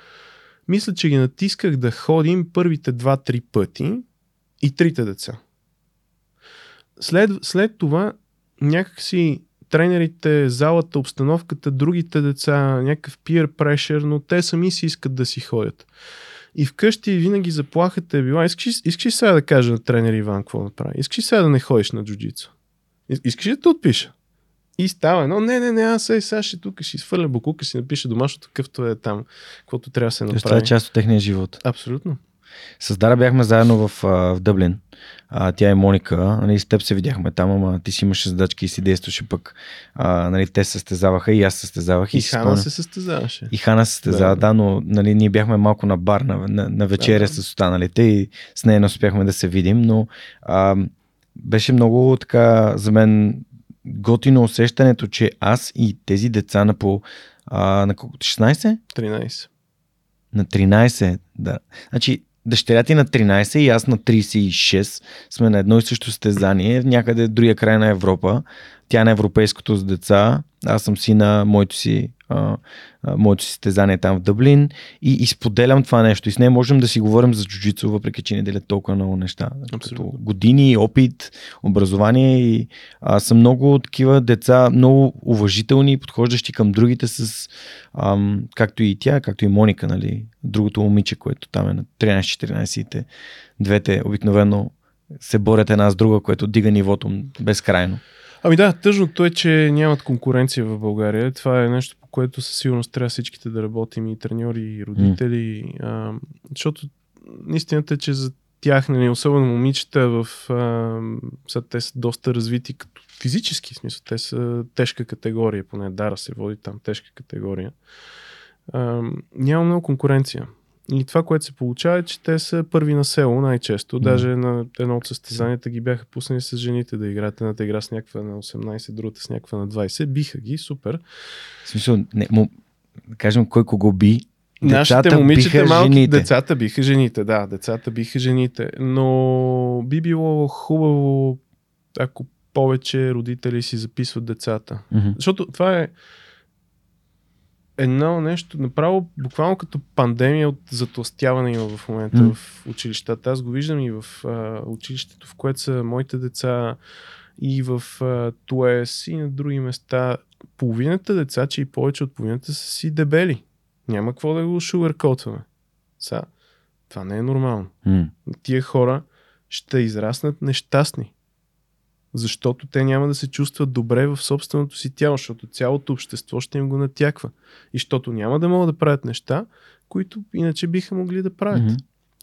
мисля, че ги натисках да ходим първите 2-3 пъти и трите деца. След, след това някакси тренерите, залата, обстановката, другите деца, някакъв peer pressure, но те сами си искат да си ходят. И вкъщи винаги заплахата е била, искаш, искаш сега да кажа на тренер Иван какво да прави? Искаш сега да не ходиш на джуджицу? Искаш ли да те отпиша? И става едно, не, не, не, аз сега, сега ще тук, ще изфърля букука, си напиша домашното, какъвто е там, каквото трябва да се направи. Това е част от техния живот. Абсолютно. С Дара бяхме заедно в, в Дъблин. А, тя е Моника. Нали, с теб се видяхме там, ама ти си имаше задачки и си действаше пък. А, нали, те състезаваха и аз състезавах. И, и Хана спомня... се състезаваше. И Хана се състезава, да, да но нали, ние бяхме малко на бар, на, на, на вечеря да, да. с останалите и с нея не успяхме да се видим, но а, беше много така за мен готино усещането, че аз и тези деца на по а, на колко? 16? 13. На 13, да. Значи, дъщеря ти на 13 и аз на 36 сме на едно и също състезание някъде в другия край на Европа. Тя е на европейското с деца, аз съм си на моето си, а, а, моето си състезание там в Дъблин и изподелям това нещо. И с нея можем да си говорим за джуджицу, въпреки че не делят толкова много неща. Като години, опит, образование и а, са много такива деца, много уважителни, подхождащи към другите с, ам, както и тя, както и Моника, нали, другото момиче, което там е на 13-14 двете обикновено се борят една с друга, което дига нивото безкрайно. Ами да, тъжното е, че нямат конкуренция в България. Това е нещо, по което със сигурност трябва всичките да работим и треньори, и родители. Mm. А, защото истината е, че за тях, нали, особено момичета, в, а, са, те са доста развити като физически смисъл. Те са тежка категория, поне Дара се води там тежка категория. А, няма много конкуренция. И това, което се получава е, че те са първи на село най-често. Mm. Даже на едно от състезанията ги бяха пуснали с жените да играят. Едната игра с някаква на 18, другата с някаква на 20. Биха ги, супер. В смисъл, не, му, кажем кой кого би Нашите момичета малки, жените. децата биха жените, да, децата биха жените. Но би било хубаво, ако повече родители си записват децата. Мгм. Защото това е едно нещо, направо буквално като пандемия от затластяване има в момента М. в училищата. Аз го виждам и в а, училището, в което са моите деца, и в а, Туес, и на други места. Половината деца, че и повече от половината са си дебели. Няма какво да го шугъркотваме. Са, това не е нормално. М. Тия хора ще израснат нещастни. Защото те няма да се чувстват добре в собственото си тяло, защото цялото общество ще им го натяква. И защото няма да могат да правят неща, които иначе биха могли да правят. Мгм.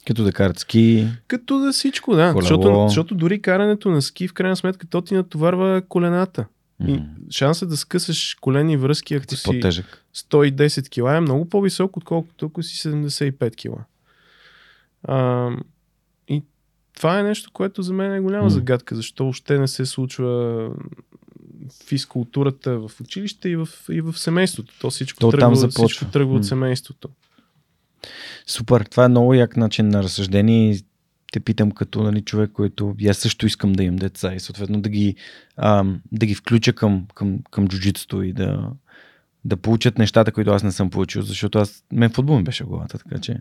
Като да карат ски. Като да всичко, да. Колело. Защото, защото дори карането на ски, в крайна сметка, то ти натоварва колената. И М. шансът да скъсаш колени връзки, ако Си по-тежък. 110 кила е много по-висок, отколкото ако си 75 кила. Това е нещо, което за мен е голяма загадка, защо още не се случва физкултурата в училище и в, и в семейството. То всичко, То тръгва, там започва. всичко тръгва от семейството. Супер. Това е много як начин на разсъждение и те питам като нали, човек, който аз също искам да имам деца и съответно да ги, ам, да ги включа към, към, към джуджитото и да, да получат нещата, които аз не съм получил, защото аз, мен футбол ми беше в главата, така че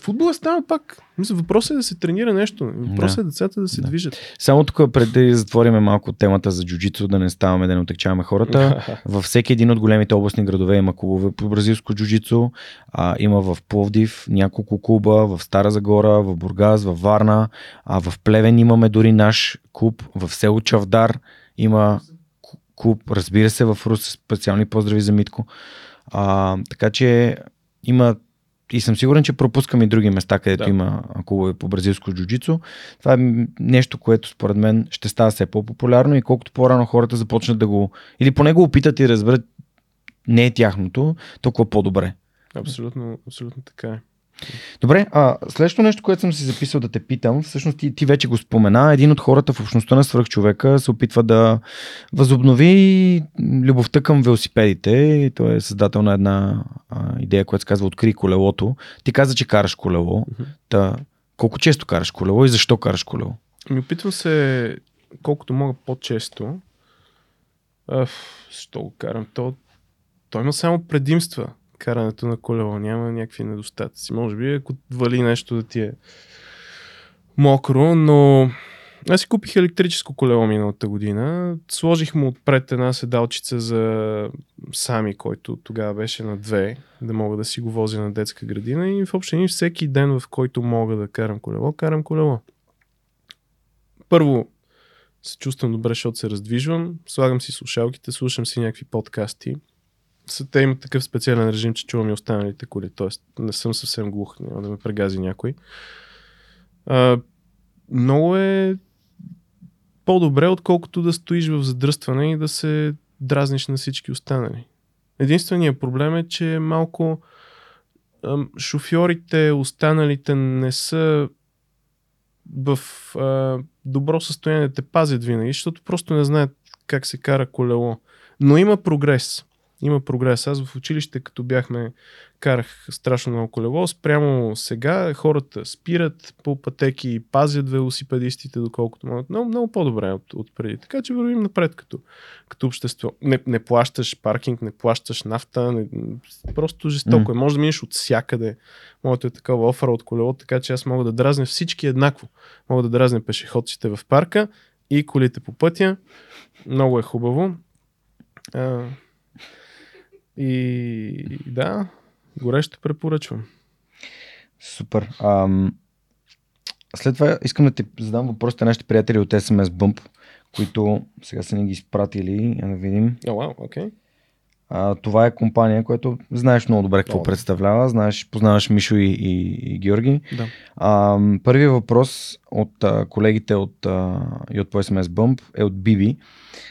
Футбола става пак. Мисля, въпросът е да се тренира нещо. Въпросът Да. е децата да се Да. движат. Само тук преди да затвориме малко темата за джуджито, да не ставаме да не отекчаваме хората. Във всеки един от големите областни градове има клубове по бразилско джуджицу. А, има в Пловдив няколко клуба, в Стара Загора, в Бургас, в Варна. А в Плевен имаме дори наш клуб. В село Чавдар има клуб. Разбира се, в Рус специални поздрави за Митко. А, така че има и съм сигурен, че пропускам и други места, където Да. има клубове по бразилско джуджицу. Това е нещо, което според мен ще става все по-популярно и колкото по-рано хората започнат да го, или поне го опитат и разберат не е тяхното, толкова по-добре. Абсолютно, абсолютно така е. Добре, а следващото нещо, което съм си записал да те питам, всъщност ти, ти вече го спомена, един от хората в общността на свръхчовека се опитва да възобнови любовта към велосипедите. Той е създател на една а, идея, която се казва Откри колелото. Ти каза, че караш колело. Мгм. Та, колко често караш колело и защо караш колело? Ми опитвам се колкото мога по-често. Аф, защо го карам? То, то има само предимства. Карането на колело няма някакви недостатъци. Може би ако вали нещо да ти е мокро, но аз си купих електрическо колело миналата година. Сложих му отпред една седалчица за Сами, който тогава беше на две, да мога да си го возя на детска градина и в общини всеки ден, в който мога да карам колело, карам колело. Първо се чувствам добре, защото се раздвижвам, слагам си слушалките, слушам си някакви подкасти. Те имат такъв специален режим, че чувам и останалите коли, т.е. не съм съвсем глух, няма да ме прегази някой. А, много е по-добре, отколкото да стоиш в задръстване и да се дразниш на всички останали. Единственият проблем е, че малко шофьорите, останалите не са в а, добро състояние да те пазят винаги, защото просто не знаят как се кара колело. Но има прогрес. Има прогрес. Аз в училище, като бяхме, карах страшно много колело. Спрямо сега хората спират по пътеки и пазят велосипедистите, доколкото могат. Много, много по-добре от, от преди. Така че вървим напред като, като общество. Не, не плащаш паркинг, не плащаш нафта. Не, просто жестоко е. Може да минеш от всякъде. Моето е такова офера от колело, така че аз мога да дразня всички еднакво. Мога да дразня пешеходците в парка и колите по пътя. Много е хубаво. А, и да, горещо препоръчвам. Супер. Ам, след това искам да ти задам въпросите на нашите приятели от SMS Bump, които сега са ни ги изпратили. Я да видим. О, вау, окей. А, това е компания, която знаеш много добре какво О, да. представлява. Знаеш, познаваш Мишо и, и, и Георги. Да. А, първият въпрос от а, колегите от, а, и от по SMS Bump е от Биби.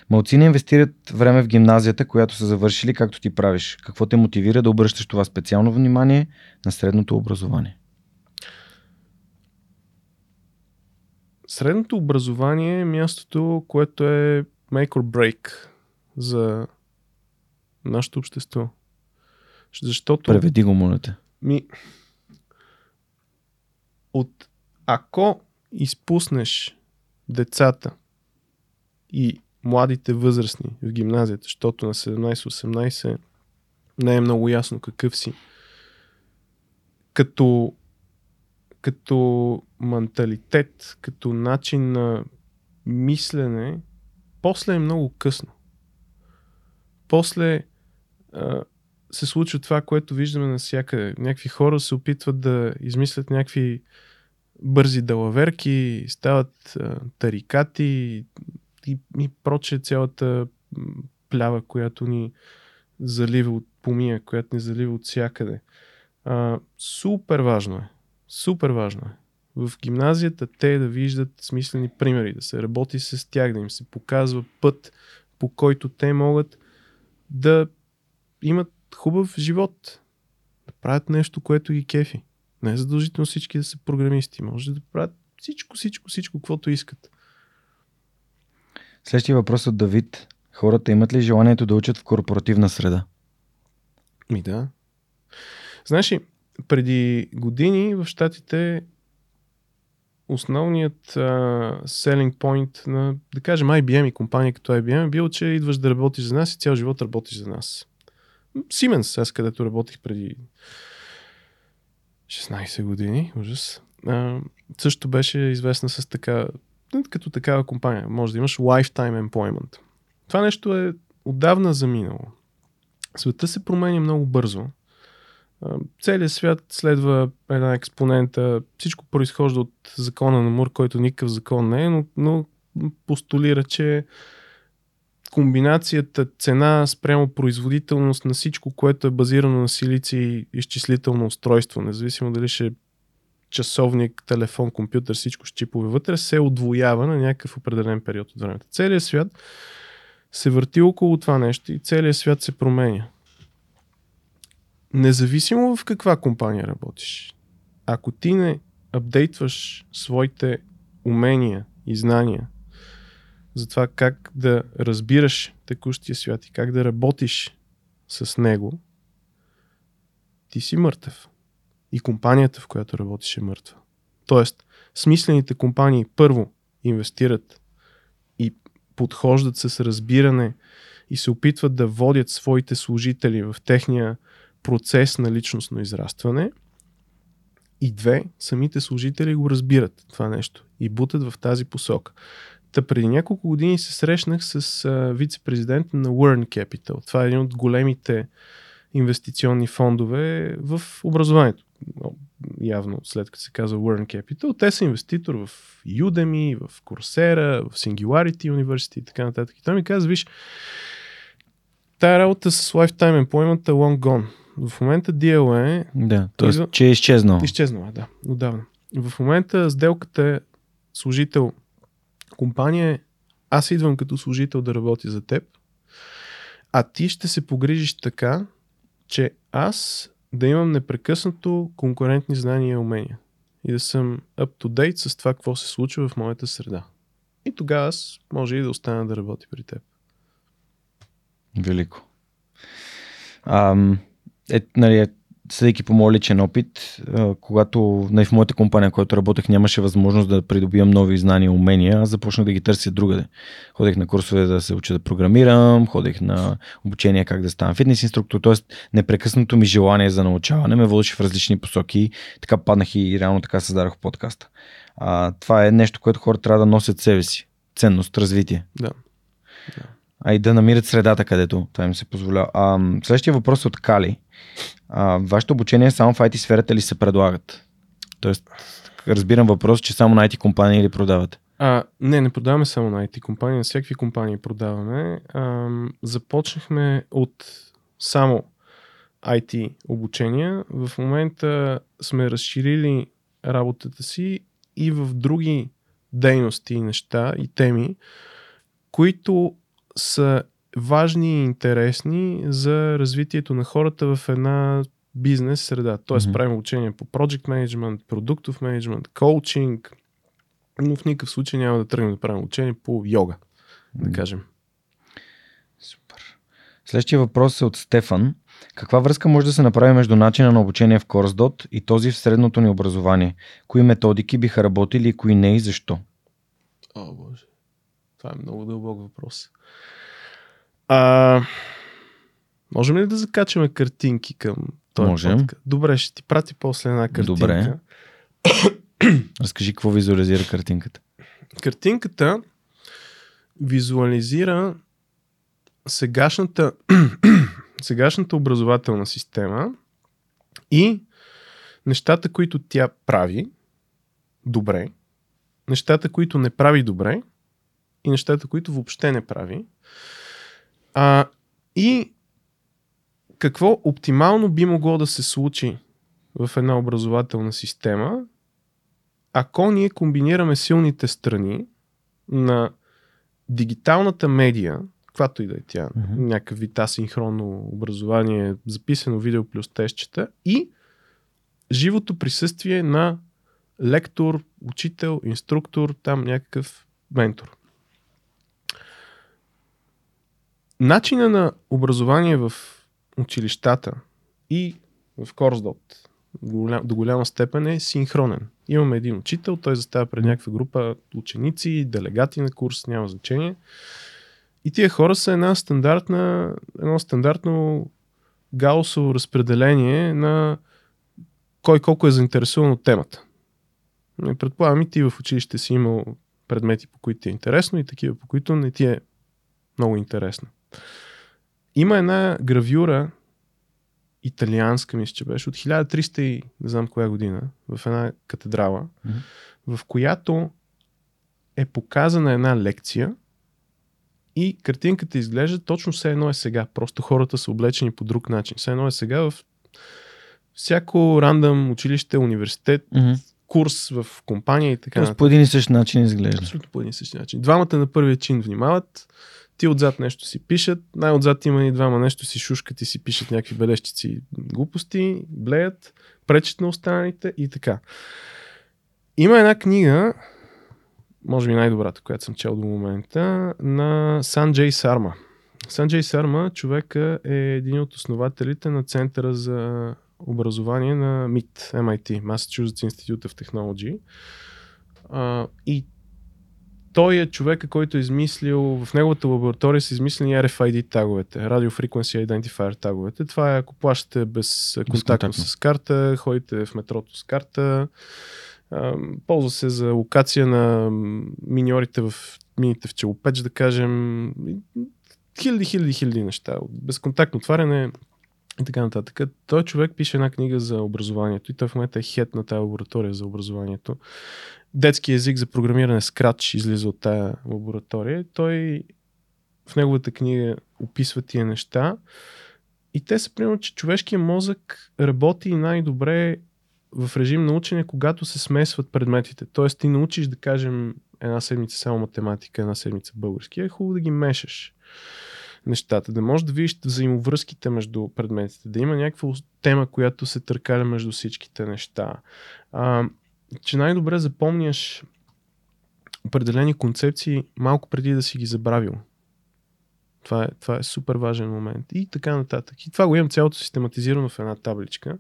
Малцина инвестират време в гимназията, която са завършили, както ти правиш. Какво те мотивира да обръщаш това специално внимание на средното образование? Средното образование е мястото, което е make or break за нашето общество. Защото Преведи го, моля те. Ми, от ако изпуснеш децата и младите възрастни в гимназията, защото на 17-18 не е много ясно какъв си, като, като менталитет, като начин на мислене, после е много късно. После се случва това, което виждаме навсякъде. Някакви хора се опитват да измислят някакви бързи далаверки, стават а, тарикати и, и проче цялата плява, която ни залива от помия, която ни залива от всякъде. А, супер важно е. Супер важно е. В гимназията те да виждат смислени примери, да се работи с тях, да им се показва път, по който те могат да имат хубав живот. Да правят нещо, което ги кефи. Не е задължително всички да са програмисти. Може да правят всичко, всичко, всичко, каквото искат. Следващия въпрос от Давид. Хората имат ли желанието да учат в корпоративна среда? Ми да. Знаеш ли, преди години в Штатите основният uh, selling point на, да кажем, IBM и компания като IBM е бил, че идваш да работиш за нас и цял живот работиш за нас. Siemens, аз където работих преди 16 години, ужас, uh, също беше известна с така, като такава компания. Може да имаш lifetime employment. Това нещо е отдавна заминало. Света се променя много бързо. Целият свят следва една експонента. Всичко произхожда от закона на Мур, който никакъв закон не е, но, но постулира, че комбинацията цена спрямо производителност на всичко, което е базирано на силици и изчислително устройство, независимо дали ще е часовник, телефон, компютър, всичко с чипове вътре, се отвоява на някакъв определен период от времето. Целият свят се върти около това нещо и целият свят се променя. Независимо в каква компания работиш, ако ти не апдейтваш своите умения и знания за това как да разбираш текущия свят и как да работиш с него, ти си мъртъв. И компанията, в която работиш е мъртва. Тоест, смислените компании първо инвестират и подхождат с разбиране и се опитват да водят своите служители в техния процес на личностно израстване. И две, самите служители го разбират това нещо и бутат в тази посока. Та преди няколко години се срещнах с а, вице-президент на Wern Capital. Това е един от големите инвестиционни фондове в образованието. Явно, след като се казва Wern Capital, те са инвеститор в Udemy, в Coursera, в Singularity University и така нататък. И той ми каза, виж, тая работа с Lifetime Employment е long gone. В момента DL е... Да, т.е. Идва... че е изчезнал. Изчезнала, да, отдавна. В момента сделката е служител компания е аз идвам като служител да работя за теб, а ти ще се погрижиш така, че аз да имам непрекъснато конкурентни знания и умения и да съм up to date с това, какво се случва в моята среда. И тогава аз може и да остана да работя при теб. Велико. Ам, е, нали, съдейки по моят личен опит, когато нали, в моята компания, която работех, нямаше възможност да придобивам нови знания и умения, аз започнах да ги търся другаде. Ходех на курсове да се уча да програмирам, ходех на обучение как да ставам фитнес инструктор, т.е. непрекъснато ми желание за научаване ме водеше в различни посоки. Така паднах и реално така създадох подкаста. А, това е нещо, което хората трябва да носят себе си. Ценност, развитие. Да. да. А и да намират средата, където това им се позволява. А, следващия въпрос е от Кали. А, вашето обучение само в IT сферата ли се предлагат? Тоест, разбирам въпрос, че само на IT компании ли продавате? А, не, не продаваме само на IT компании, на всякакви компании продаваме. А, започнахме от само IT обучения. В момента сме разширили работата си и в други дейности, неща и теми, които са важни и интересни за развитието на хората в една бизнес среда. Тоест mm-hmm. правим учение по project management, продуктов менеджмент, коучинг, но в никакъв случай няма да тръгнем да правим учение по йога, да кажем. Супер. Следващия въпрос е от Стефан. Каква връзка може да се направи между начина на обучение в CourseDot и този в средното ни образование? Кои методики биха работили и кои не и защо? О, Боже. Това е много дълбок въпрос. А, можем ли да закачаме картинки към този Можем. подкаст? Добре, ще ти прати после една картинка. Добре. Разкажи какво визуализира картинката. Картинката визуализира сегашната, сегашната образователна система и нещата, които тя прави добре, нещата, които не прави добре и нещата, които въобще не прави. А, и какво оптимално би могло да се случи в една образователна система, ако ние комбинираме силните страни на дигиталната медия, каквато и да е тя, mm-hmm. някакъв вид асинхронно образование, записано видео плюс тестчета и живото присъствие на лектор, учител, инструктор, там някакъв ментор. Начина на образование в училищата и в Корсдот до голям- до голяма степен е синхронен. Имаме един учител, той застава пред някаква група ученици, делегати на курс, няма значение. И тия хора са една стандартна, едно стандартно гаусово разпределение на кой колко е заинтересуван от темата. Предполагам и ти в училище си имал предмети, по които ти е интересно и такива, по които не ти е много интересно. Има една гравюра, италианска, мисля, че беше, от 1300 и не знам коя година, в една катедрала, Мгм. в която е показана една лекция и картинката изглежда точно все едно е сега. Просто хората са облечени по друг начин. Все едно е сега в всяко рандъм училище, университет, Мгм. курс в компания и така Тоест по един и същ начин изглежда. Абсолютно по един и същи начин. Двамата на първия чин внимават, ти отзад нещо си пишат, най-отзад има и двама нещо си шушкат и си пишат някакви бележчици, глупости, блеят, пречат на останалите и така. Има една книга, може би най-добрата, която съм чел до момента, на Санджей Сарма. Санджей Сарма, човека е един от основателите на Центъра за образование на MIT, MIT, Massachusetts Institute of Technology. И той е човека, който е измислил, в неговата лаборатория са измислени RFID таговете, Radio Frequency Identifier таговете. Това е ако плащате без контактно Безконтактно. с карта, ходите в метрото с карта, ползва се за локация на миньорите в мините в Челопеч, да кажем. Хиляди, хиляди, хиляди неща. Безконтактно отваряне и така нататък. Той човек пише една книга за образованието и той в момента е хет на тази лаборатория за образованието. Детски език за програмиране Scratch излиза от тая лаборатория. Той в неговата книга описва тия неща и те са примерно, че човешкият мозък работи най-добре в режим на учене, когато се смесват предметите. Тоест ти научиш да кажем една седмица само математика, една седмица български. Е хубаво да ги мешаш нещата, да можеш да видиш взаимовръзките между предметите, да има някаква тема, която се търкаля между всичките неща. А, че най-добре запомняш определени концепции малко преди да си ги забравил. Това е, това е супер важен момент. И така нататък. И това го имам цялото систематизирано в една табличка,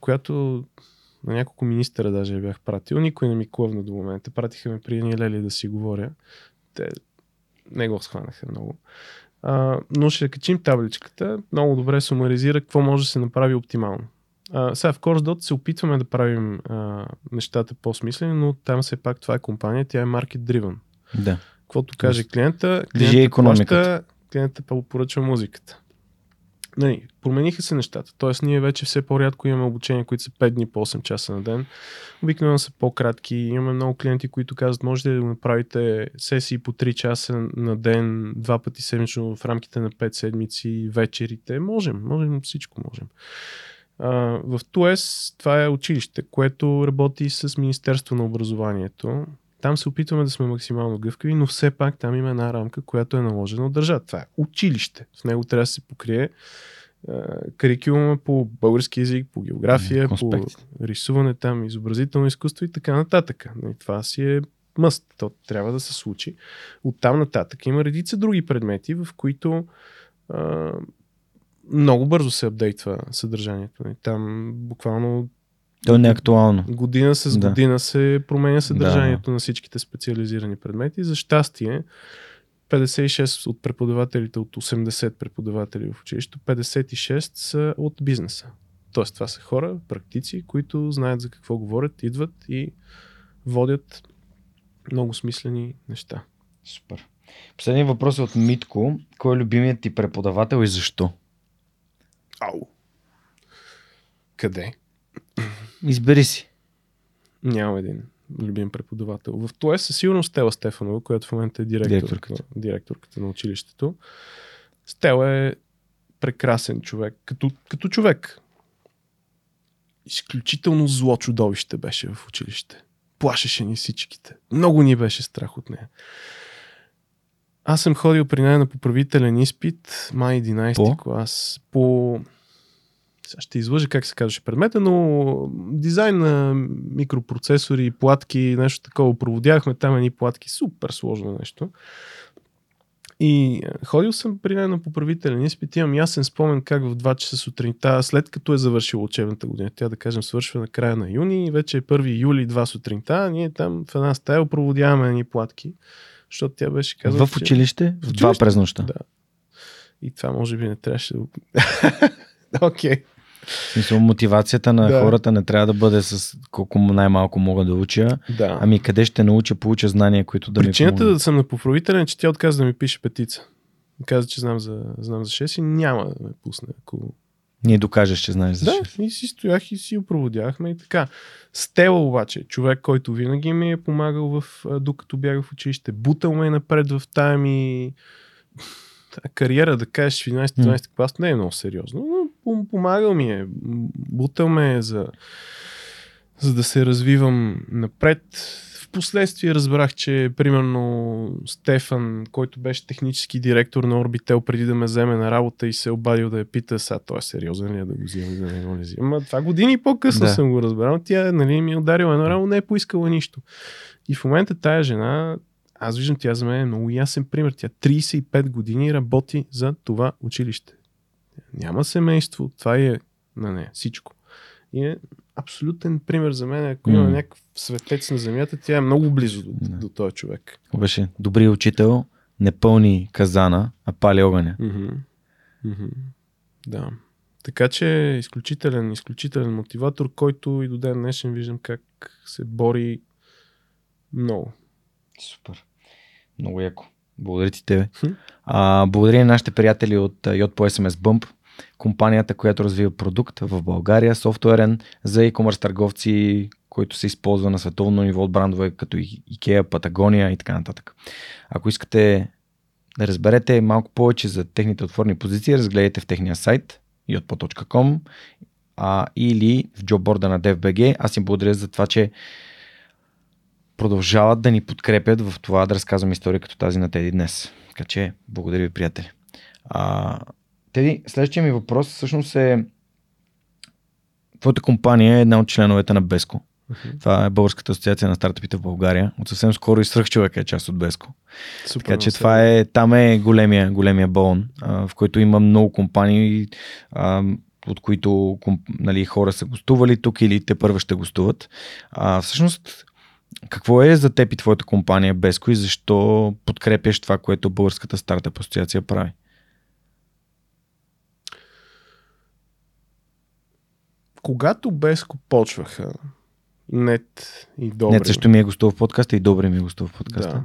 която на няколко министъра даже я бях пратил. Никой не ми клъвна до момента. Пратиха ме при Ани Лели да си говоря. Те не го схванаха много. А, но ще качим табличката. Много добре сумаризира какво може да се направи оптимално. А, сега в CourseDot се опитваме да правим а, нещата по-смислени, но там все пак това е компания, тя е market driven. Да. Каквото каже клиента, клиента плаща, клиента поръчва музиката. Нали, промениха се нещата. Тоест, ние вече все по-рядко имаме обучения, които са 5 дни по 8 часа на ден. Обикновено са по-кратки. Имаме много клиенти, които казват, можете да направите сесии по 3 часа на ден, два пъти седмично в рамките на 5 седмици, вечерите. Можем, можем, всичко можем. А, в ТУЕС това е училище, което работи с Министерство на образованието. Там се опитваме да сме максимално гъвкави, но все пак там има една рамка, която е наложена от държавата. Това е училище. В него трябва да се покрие карикулума по български язик, по география, по Конспекти. рисуване там, изобразително изкуство и така нататък. Нали, Това си е мъст. То трябва да се случи. От там нататък има редица други предмети, в които а, много бързо се апдейтва съдържанието. Там буквално То е актуално. година с Да. година се променя съдържанието на всичките специализирани предмети. За щастие, 56 от преподавателите от 80 преподаватели в училището, 56 са от бизнеса. Тоест това са хора, практици, които знаят за какво говорят, идват и водят много смислени неща. Супер. Последният въпрос е от Митко. Кой е любимият ти преподавател и защо? Ау! Къде? Избери си. Нямам един любим преподавател. В това е със сигурност Стела Стефанова, която в момента е директор, Директорката. директорката на училището. Стела е прекрасен човек. Като, като човек. Изключително зло чудовище беше в училище. Плашеше ни всичките. Много ни беше страх от нея. Аз съм ходил при нея на поправителен изпит, май 11 По? клас, по... Сега ще излъжа как се казваше предмета, но дизайн на микропроцесори, платки, нещо такова. Проводяхме там едни платки, супер сложно нещо. И е, ходил съм при нея на поправителен изпит, имам ясен спомен как в 2 часа сутринта, след като е завършила учебната година, тя да кажем свършва на края на юни, вече е 1 юли 2 сутринта, ние там в една стая проводяваме едни платки, защото тя беше казала, в училище? В два през нощта. Да. И това може би не трябваше да... Окей. В смисъл, мотивацията на Да. хората не трябва да бъде с колко най-малко мога да уча. Да. Ами къде ще науча, получа знания, които да Причината ми помогнат. да съм на поправителен е, че тя отказа да ми пише петица. Каза, че знам за, знам за 6 и няма да ме пусне. Ако... Ние докажеш, че знаеш за Да, и си стоях и си опроводяхме и така. Стела обаче, човек, който винаги ми е помагал в, докато бях в училище, бутал ме напред в тая ми кариера, да кажеш в 11-12 клас, не е много сериозно, но пом- помагал ми е. Бутал ме е за, за да се развивам напред. Впоследствие разбрах, че примерно Стефан, който беше технически директор на Orbitel преди да ме вземе на работа и се е обадил да я пита, сега той е сериозен ли е да го взимам да не го не взимам. Ама това години по-късно да. съм го разбрал. Тя нали, ми е ударила едно рамо, не е поискала нищо. И в момента тая жена, аз виждам тя за мен е много ясен пример. Тя 35 години работи за това училище. Няма семейство, това е на нея, всичко. И е абсолютен пример за мен. Ако има М. някакъв светец на земята, тя е много близо до, Да. до този човек. Беше добри учител, не пълни казана, а пали огъня. Мгм. Мгм. Да. Така че е изключителен, изключителен мотиватор, който и до ден днешен виждам как се бори много. Супер. Много яко. Благодаря ти тебе. Хм. А, благодаря на нашите приятели от Yacht по SMS Bump, компанията, която развива продукт в България, софтуерен за e-commerce търговци, който се използва на световно ниво от брандове като IKEA, Патагония и така нататък. Ако искате да разберете малко повече за техните отворени позиции, разгледайте в техния сайт yotpo.com а, или в джобборда на DFBG. Аз им благодаря за това, че продължават да ни подкрепят в това да разказвам история като тази на Теди днес. Така че, благодаря ви, приятели. А, Теди, следващия ми въпрос всъщност е Твоята компания е една от членовете на Беско. Това е Българската асоциация на стартъпите в България. От съвсем скоро и свръх човек е част от Беско. Супер, Така че това е, там е големия, големия балон, а, в който има много компании, а, от които комп- нали, хора са гостували тук или те първо ще гостуват. А, всъщност, какво е за теб и твоята компания Беско и защо подкрепяш това, което Българската стартъп асоциация прави? Когато Беско почваха, нет и добре. Не, също ми е гостувал в подкаста и добре ми е гостувал в подкаста. Да.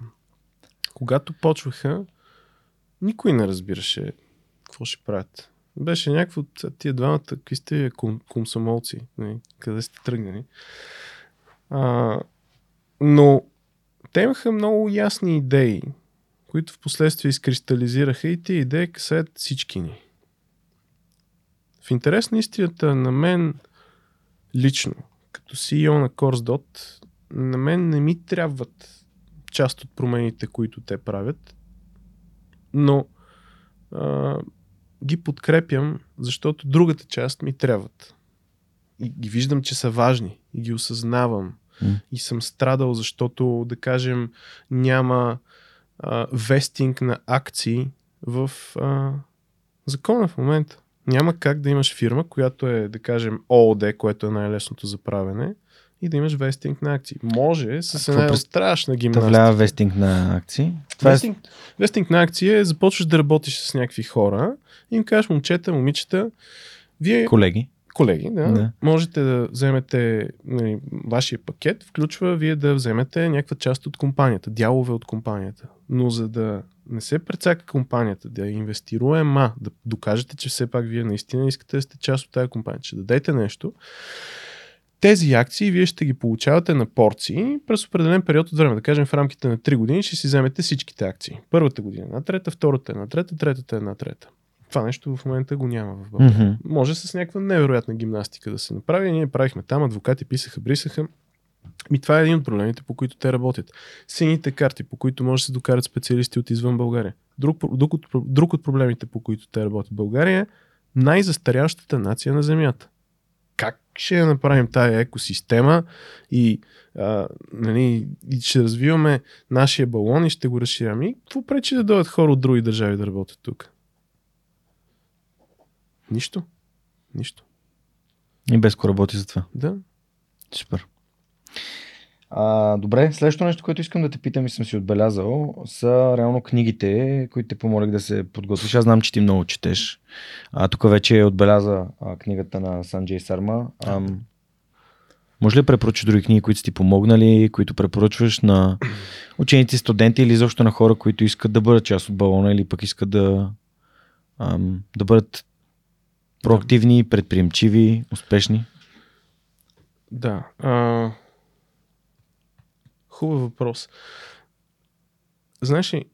Когато почваха, никой не разбираше какво ще правят. Беше някакво, «Ца, тия двамата, какви сте ком, комсомолци, нали, къде сте тръгнали. А, но те имаха много ясни идеи, които в последствие изкристализираха и тези идеи касаят всички ни. В интерес на истината на мен лично, като CEO на CourseDot, на мен не ми трябват част от промените, които те правят, но а, ги подкрепям, защото другата част ми трябват. И ги виждам, че са важни и ги осъзнавам. М. И съм страдал, защото, да кажем, няма а, вестинг на акции в а, Закона в момента. Няма как да имаш фирма, която е, да кажем, ООД, което е най-лесното за правене, и да имаш вестинг на акции. Може с какво една през- страшна гимнастика. влява вестинг на акции. Това е... Вестинг, вестинг на акции е, започваш да работиш с някакви хора и им кажеш, момчета, момичета, вие, Колеги. колеги, да, Да. можете да вземете, нали, вашия пакет включва вие да вземете някаква част от компанията, дялове от компанията. Но за да не се прецака компанията, да я инвестируема, да докажете, че все пак вие наистина искате да сте част от тази компания, че дадете нещо, тези акции вие ще ги получавате на порции през определен период от време. Да кажем в рамките на 3 години ще си вземете всичките акции. Първата година една трета, втората една трета, третата една трета. Това нещо в момента го няма в България. Мгм. Може с някаква невероятна гимнастика да се направи. Ние правихме там, адвокати писаха, брисаха. Ми това е един от проблемите, по които те работят. Сините карти, по които може да се докарат специалисти от извън България. Друг, друг, от, друг от проблемите, по които те работят България е най-застарящата нация на Земята. Как ще я направим тая екосистема и, а, нали, и ще развиваме нашия балон и ще го разширяме? И какво пречи да дойдат хора от други държави да работят тук? Нищо. Нищо. И Беско работи за това. Да. Супер. А, добре, следващото нещо, което искам да те питам и съм си отбелязал, са реално книгите, които те помолих да се подготвиш. Аз знам, че ти много четеш. А, тук вече отбеляза а, книгата на Санджей Сарма. Ам, може ли да препоръчаш други книги, които са ти помогнали, които препоръчваш на ученици, студенти или изобщо на хора, които искат да бъдат част от балона или пък искат да, ам, да бъдат проактивни, предприемчиви, успешни? Да. А... Хубав въпрос. Знаеш ли,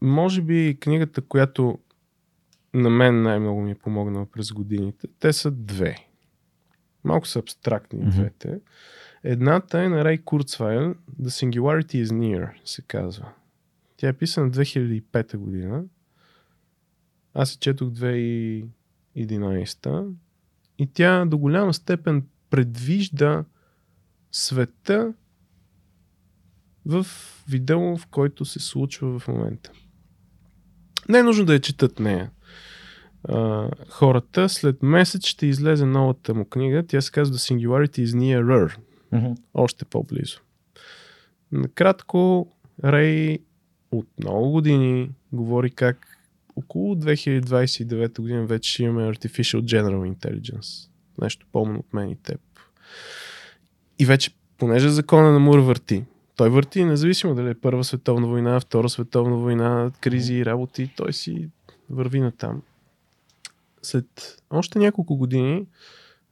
може би книгата, която на мен най-много ми е помогнала през годините, те са две. Малко са абстрактни Мгм. двете. Едната е на Рей Курцвайл The Singularity is Near, се казва. Тя е писана 2005 година. Аз се четох 2011 и тя до голяма степен предвижда света в видео, в който се случва в момента. Не е нужно да я четат нея. А, хората след месец ще излезе новата му книга. Тя се казва The Singularity is Nearer. Мгм. Още по-близо. Накратко, Рей от много години говори как около 2029 година вече ще имаме Artificial General Intelligence. Нещо по-умно от мен и теб. И вече, понеже закона на Мур върти, той върти независимо дали е Първа световна война, Втора световна война, кризи и работи, той си върви на там. След още няколко години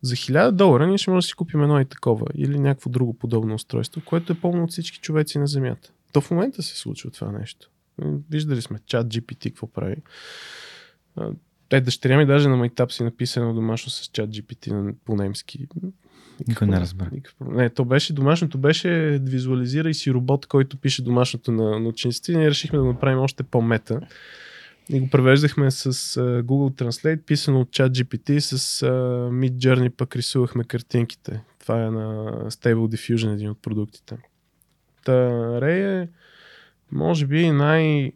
за 1000 долара ние ще може да си купим едно и такова или някакво друго подобно устройство, което е пълно от всички човеци на Земята. То в момента се случва това нещо. Виждали сме чат GPT какво прави. Те дъщеря ми даже на майтап си написано домашно с чат GPT на- по-немски. Никой не разбра. Никакъв. Не, то беше, домашното беше визуализирай си робот, който пише домашното на, на учениците ние решихме да направим още по-мета. И го превеждахме с uh, Google Translate, писано от ChatGPT, с uh, Mid Journey пък рисувахме картинките. Това е на Stable Diffusion, един от продуктите. Та, Ray е, може би, най-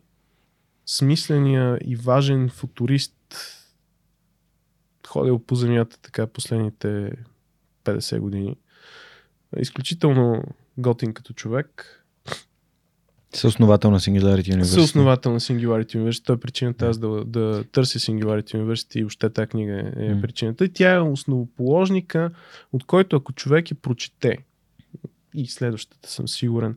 смисления и важен футурист, ходил по земята така последните 50 години. Изключително готин като човек. Съосновател на Singularity University. Съосновател на Singularity University. Той е причината аз да, да търся Singularity University и въобще тази книга е, М. причината. И тя е основоположника, от който ако човек я прочете, и следващата съм сигурен,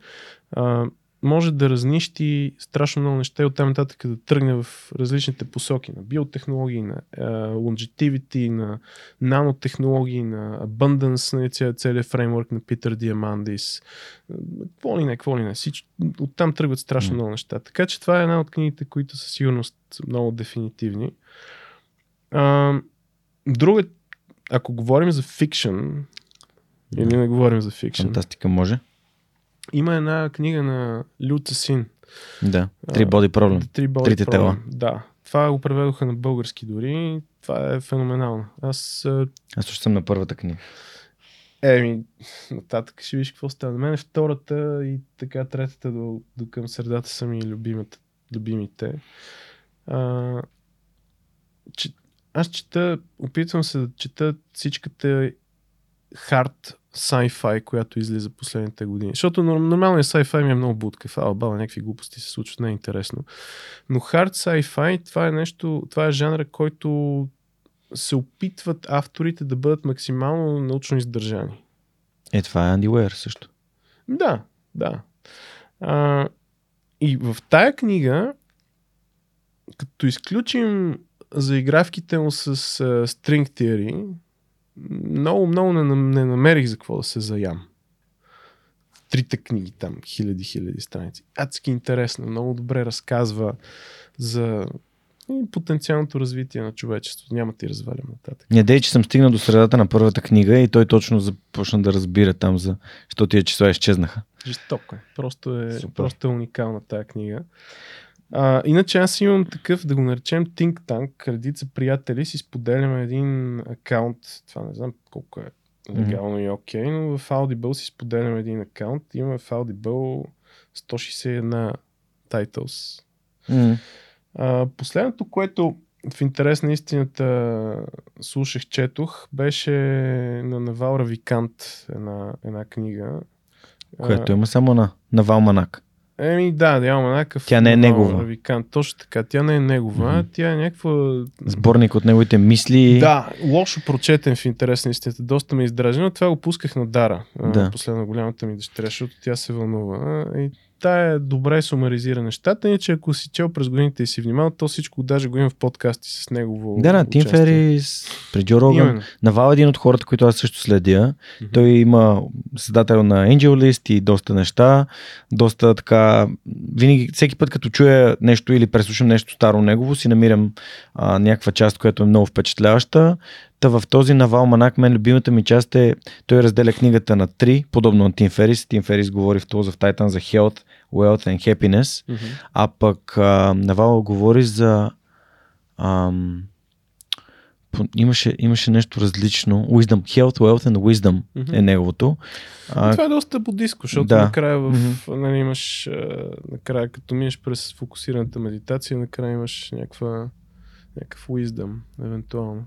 а, може да разнищи страшно много неща и оттам нататък да тръгне в различните посоки на биотехнологии, на а, longevity, на нанотехнологии, на abundance, на ця- целият фреймворк на Питър Диамандис. Какво ли не, какво ли не. Всич... Оттам тръгват страшно много неща. Така че това е една от книгите, които със сигурност са много дефинитивни. А, друга, ако говорим за фикшн, или не говорим за фикшн, Фантастика може. Има една книга на Лю Цесин. Да. Три боди проблем. Трите тела. Да. Това го преведоха на български дори. Това е феноменално. Аз Аз също съм на първата книга. Еми, нататък ще видиш какво става. На мен втората и така третата до, до към средата са ми любимата, любимите. А, че, аз чета, опитвам се да чета всичката хард sci-fi, която излиза последните години. Защото нормалният sci-fi ми е много будкав. А, баба, някакви глупости се случват, не е интересно. Но hard sci-fi, това е нещо, това е жанра, който се опитват авторите да бъдат максимално научно издържани. Е, това е Анди Уейер също. Да, да. А, и в тая книга, като изключим заигравките му с uh, String Theory, много, много не, не намерих за какво да се заям. Трите книги там, хиляди, хиляди страници. Адски интересно, много добре разказва за потенциалното развитие на човечеството. Няма ти развалям нататък. Не дей, че съм стигнал до средата на първата книга и той точно започна да разбира там за, що тия числа изчезнаха. Жестоко е. Просто е, просто е уникална тая книга. А, иначе аз имам такъв, да го наречем Think Tank, редица приятели си споделяме един акаунт, това не знам колко е легално mm-hmm. и окей, okay, но в Audible си споделяме един акаунт, имаме в Audible 161 titles. Mm-hmm. А, последното, което в интерес на истината слушах, четох, беше на Навал Равикант една, една книга. Което има само на Навал Манак. Еми да, няма някакъв. Тя не е негова. Равикан. Точно така. Тя не е негова. Mm-hmm. Тя е някаква. Сборник от неговите мисли. Да, лошо прочетен в интерес на истината. Доста ме издража, но това го пусках на Дара. Да. Последно голямата ми дъщеря, защото тя се вълнува. И тая добре сумаризира нещата, иначе ако си чел през годините и си внимавал, то всичко даже го имам в подкасти с негово Да, да, Тим Ферис, при Джо Роган. Навал е един от хората, които аз също следя. Mm-hmm. Той има създател на Angel List и доста неща. Доста така, винаги, всеки път като чуя нещо или преслушам нещо старо негово, си намирам а, някаква част, която е много впечатляваща. Та в този Навал Манак, мен любимата ми част е, той разделя книгата на три, подобно на Тим Ферис. Тим Ферис говори в Tools of Titan за Health, Wealth and Happiness, mm-hmm. а пък а, Навал говори за ам, имаше, имаше нещо различно. Wisdom, Health, Wealth and Wisdom mm-hmm. е неговото. А, това е доста буддиско, защото да. накрая в, mm-hmm. нали, имаш, накрая като минеш през фокусираната медитация, накрая имаш някаква, някакъв wisdom, евентуално.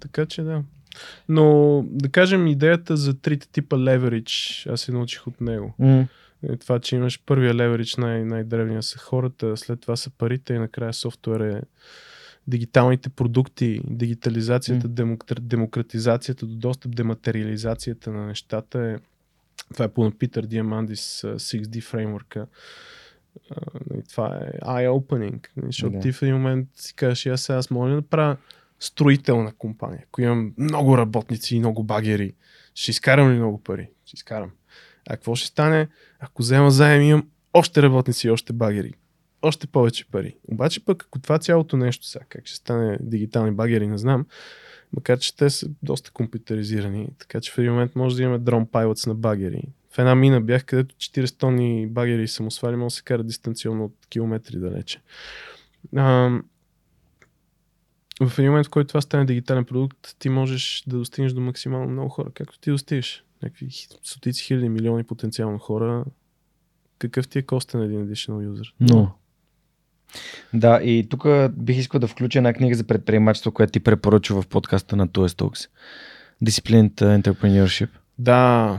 Така че да. Но да кажем идеята за трите типа leverage, аз се научих от него. Mm. Това, че имаш първия leverage, най- най-древния са хората, след това са парите и накрая софтуер е дигиталните продукти, дигитализацията, mm. демократизацията до достъп, дематериализацията на нещата е това е по Питър Диамандис 6D фреймворка. Това е eye-opening, защото yeah. ти в един момент си кажеш, аз сега аз мога да направя строителна компания, ако имам много работници и много багери, ще изкарам ли много пари? Ще изкарам. А какво ще стане, ако взема заем имам още работници и още багери? Още повече пари. Обаче пък, ако това цялото нещо сега, как ще стане дигитални багери, не знам, макар че те са доста компютъризирани, така че в един момент може да имаме дрон пайлотс на багери. В една мина бях, където 400 тонни багери самосвали може да се кара дистанционно от километри далече. В един момент, в който това стане дигитален продукт, ти можеш да достигнеш до максимално много хора. Както ти достигаш. Някакви стотици хиляди, милиони потенциално хора. Какъв ти е костен един additional user? Но. Да, и тук бих искал да включа една книга за предприемачество, която ти препоръчва в подкаста на TOS Talks. Disciplined Entrepreneurship. Да,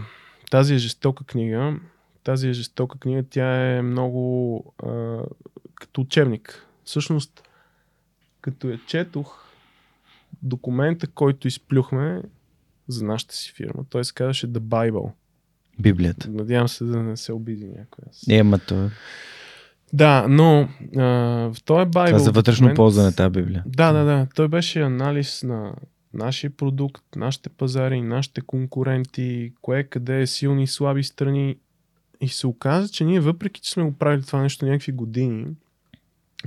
тази е жестока книга. Тази е жестока книга. Тя е много а, като учебник. Всъщност, като я четох, документа, който изплюхме за нашата си фирма, той се казваше The Bible. Библията. Надявам се да не се обиди някой. Не, ма то Да, но а, в този Bible... Това за вътрешно документ, ползване тази Библия. Да, да, да. Той беше анализ на нашия продукт, нашите пазари, нашите конкуренти, кое къде е силни и слаби страни. И се оказа, че ние въпреки, че сме го правили това нещо някакви години,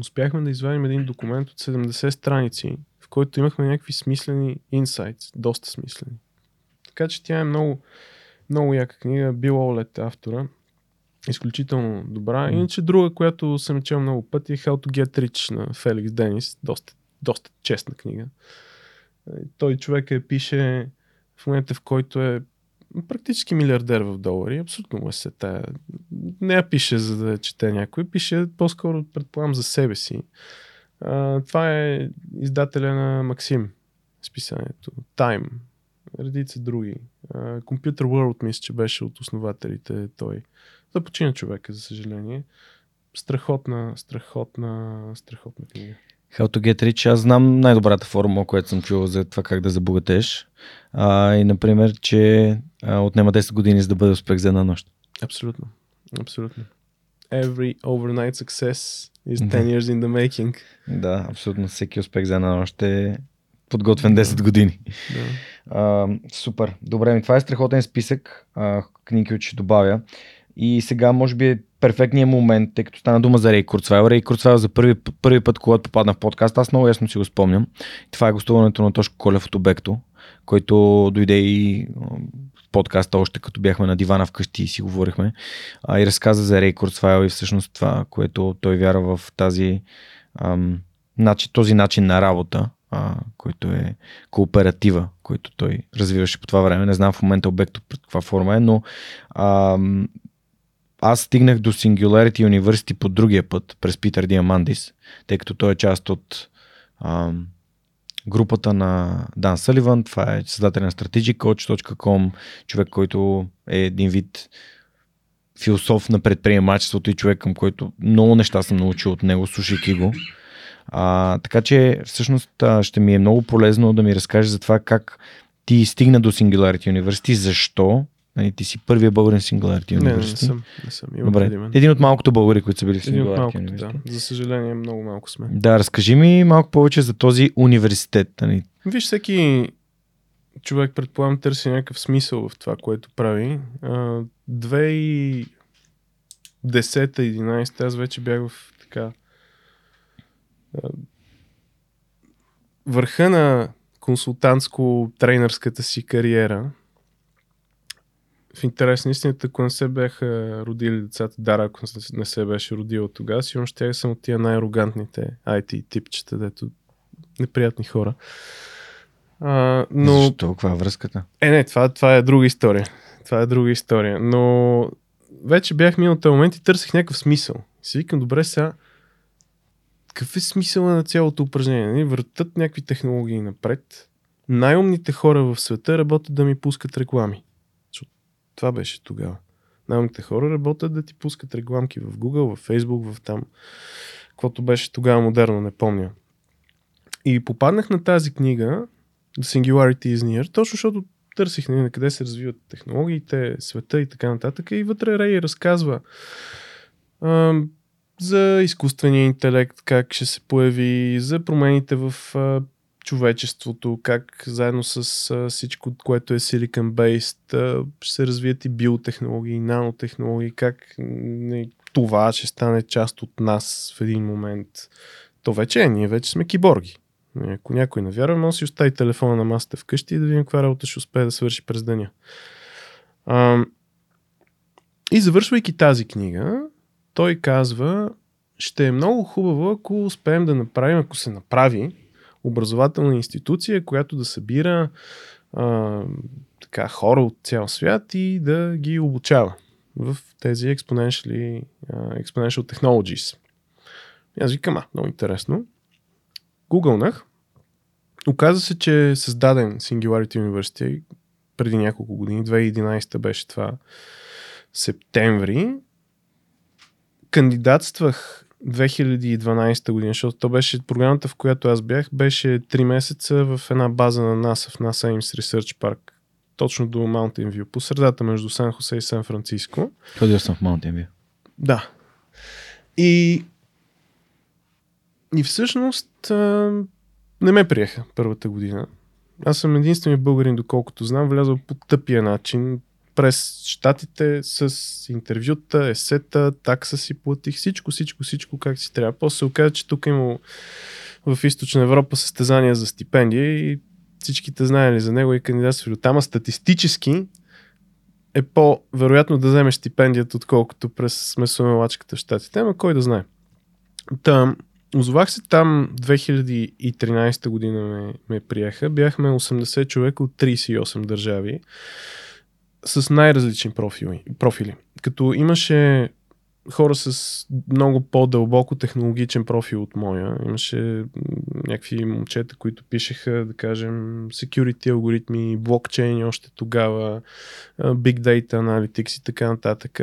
успяхме да извадим един документ от 70 страници, в който имахме някакви смислени инсайтс, доста смислени. Така че тя е много, много яка книга. Бил Олет автора. Изключително добра. Иначе друга, която съм чел много пъти е How to Get Rich на Феликс Денис. Доста, доста честна книга. Той човек е пише в момента, в който е практически милиардер в долари. Абсолютно му е се тая. Не я пише за да чете някой, пише по-скоро, предполагам, за себе си. А, това е издателя на Максим, списанието. Time, редица други. А, Computer World, мисля, че беше от основателите той. Да почина човека, за съжаление. Страхотна, страхотна, страхотна книга. How to get rich, аз знам най-добрата формула, която съм чувал за това как да забогатеш. А, и, например, че а, отнема 10 години за да бъде успех за една нощ. Абсолютно. Абсолютно. Every overnight success is 10 Да. years in the making. Да, абсолютно всеки успех за една нощ е подготвен 10 години. Да. А, супер. Добре, ми това е страхотен списък а, книги, които ще добавя. И сега може би перфектният момент, тъй като стана дума за Рей Курцвайл. Рей Курцвайл за първи, първи път, когато попадна в подкаст, аз много ясно си го спомням. Това е гостуването на Тошко Колев от Обекто, който дойде и а, в подкаста още като бяхме на дивана вкъщи и си говорихме. А, и разказа за Рей Курцвайл и всъщност това, което той вярва в тази, ам, начин, този начин на работа, а, който е кооператива, който той развиваше по това време. Не знам в момента обекто под каква форма е, но ам, аз стигнах до Singularity University по другия път, през Питър Диамандис, тъй като той е част от ам, групата на Дан Съливан. Това е създател на strategiccoach.com, човек, който е един вид философ на предприемачеството и човек, към който много неща съм научил от него, слушайки го. А, така че всъщност ще ми е много полезно да ми разкажеш за това как ти стигна до Singularity University, защо Нали, ти си първия българин в Singularity Не, не, съм. Не съм. Има преди Добре. мен. Един от малкото българи, които са били в Един малкото, University. да. За съжаление, много малко сме. Да, разкажи ми малко повече за този университет. Нали? Виж, всеки човек, предполагам, търси някакъв смисъл в това, което прави. А, 2010-11 аз вече бях в така върха на консултантско-трейнърската си кариера. В интерес на истината, ако не се бяха родили децата, Дара, ако не се беше родила тогава, сигурно ще съм от тия най-арогантните IT типчета, дето неприятни хора. А, но... Защо? Каква е връзката? Е, не, това, това е друга история. Това е друга история. Но вече бях минал този момент и търсих някакъв смисъл. Си викам, добре, сега какъв е смисъл на цялото упражнение? Нали? Въртат някакви технологии напред. Най-умните хора в света работят да ми пускат реклами. Това беше тогава. Най-умните хора работят да ти пускат рекламки в Google, в Facebook, в там. Каквото беше тогава модерно, не помня. И попаднах на тази книга, The Singularity is Near, точно защото търсих нали, на къде се развиват технологиите, света и така нататък. И вътре Рей разказва а, за изкуствения интелект, как ще се появи, за промените в а, човечеството, как заедно с а, всичко, което е Silicon Based, а, се развият и биотехнологии, нанотехнологии, как не, това ще стане част от нас в един момент. То вече е, ние вече сме киборги. Нали, Ако някой не вярва, може да си остави телефона на масата вкъщи и да видим каква работа ще успее да свърши през деня. А, и завършвайки тази книга, той казва, ще е много хубаво, ако успеем да направим, ако се направи образователна институция, която да събира а, така, хора от цял свят и да ги обучава в тези exponentially, uh, exponential technologies. И аз викам, а, много интересно. Гугълнах. Оказа се, че е създаден Singularity University преди няколко години. 2011 беше това септември. Кандидатствах 2012 година, защото то беше програмата, в която аз бях, беше 3 месеца в една база на NASA, в NASA Ames Research Park, точно до Mountain View, по средата между Сан Хосе и Сан Франциско. Ходил съм в Mountain View. Да. И, и всъщност а, не ме приеха първата година. Аз съм единственият българин, доколкото знам, влязъл по тъпия начин през щатите с интервюта, есета, такса си платих, всичко, всичко, всичко как си трябва. После се оказа, че тук има в източна Европа състезания за стипендия и всичките знаели за него и кандидатствали там, а статистически е по-вероятно да вземеш стипендията, отколкото през месомелачката в щатите, ама кой да знае. Та, озовах се там 2013 година ме, ме приеха. Бяхме 80 човека от 38 държави с най-различни профили. профили. Като имаше хора с много по-дълбоко технологичен профил от моя. Имаше някакви момчета, които пишеха, да кажем, security алгоритми, блокчейни още тогава, big data analytics и така нататък.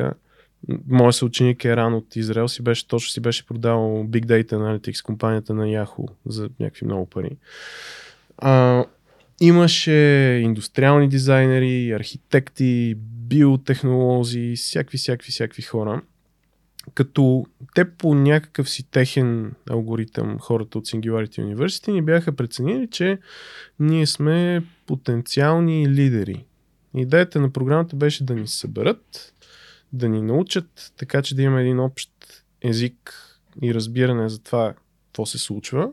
Моят съученик Еран от Израел си беше, точно си беше продавал Big Data Analytics, компанията на Yahoo за някакви много пари. А, имаше индустриални дизайнери, архитекти, биотехнолози, всякакви, всякакви, всякакви хора. Като те по някакъв си техен алгоритъм, хората от Singularity University, ни бяха преценили, че ние сме потенциални лидери. Идеята на програмата беше да ни съберат, да ни научат, така че да имаме един общ език и разбиране за това, какво се случва.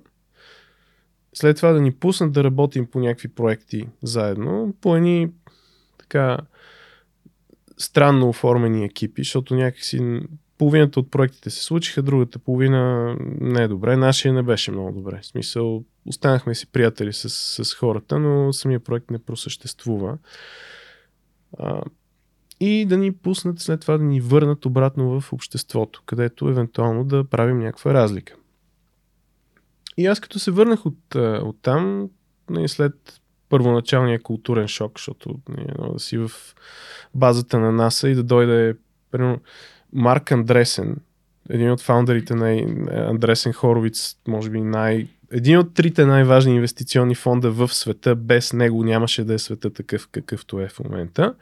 След това да ни пуснат да работим по някакви проекти заедно, по едни така странно оформени екипи, защото някакси половината от проектите се случиха, другата половина не е добре. Нашия не беше много добре. В смисъл, останахме си приятели с, с хората, но самия проект не просъществува. А, и да ни пуснат след това да ни върнат обратно в обществото, където евентуално да правим някаква разлика. И аз като се върнах от, от там, нали, след първоначалния културен шок, защото нали, да си в базата на НАСА и да дойде примерно, Марк Андресен, един от фаундерите на Андресен Хоровиц, може би най... Един от трите най-важни инвестиционни фонда в света, без него нямаше да е света такъв какъвто е в момента.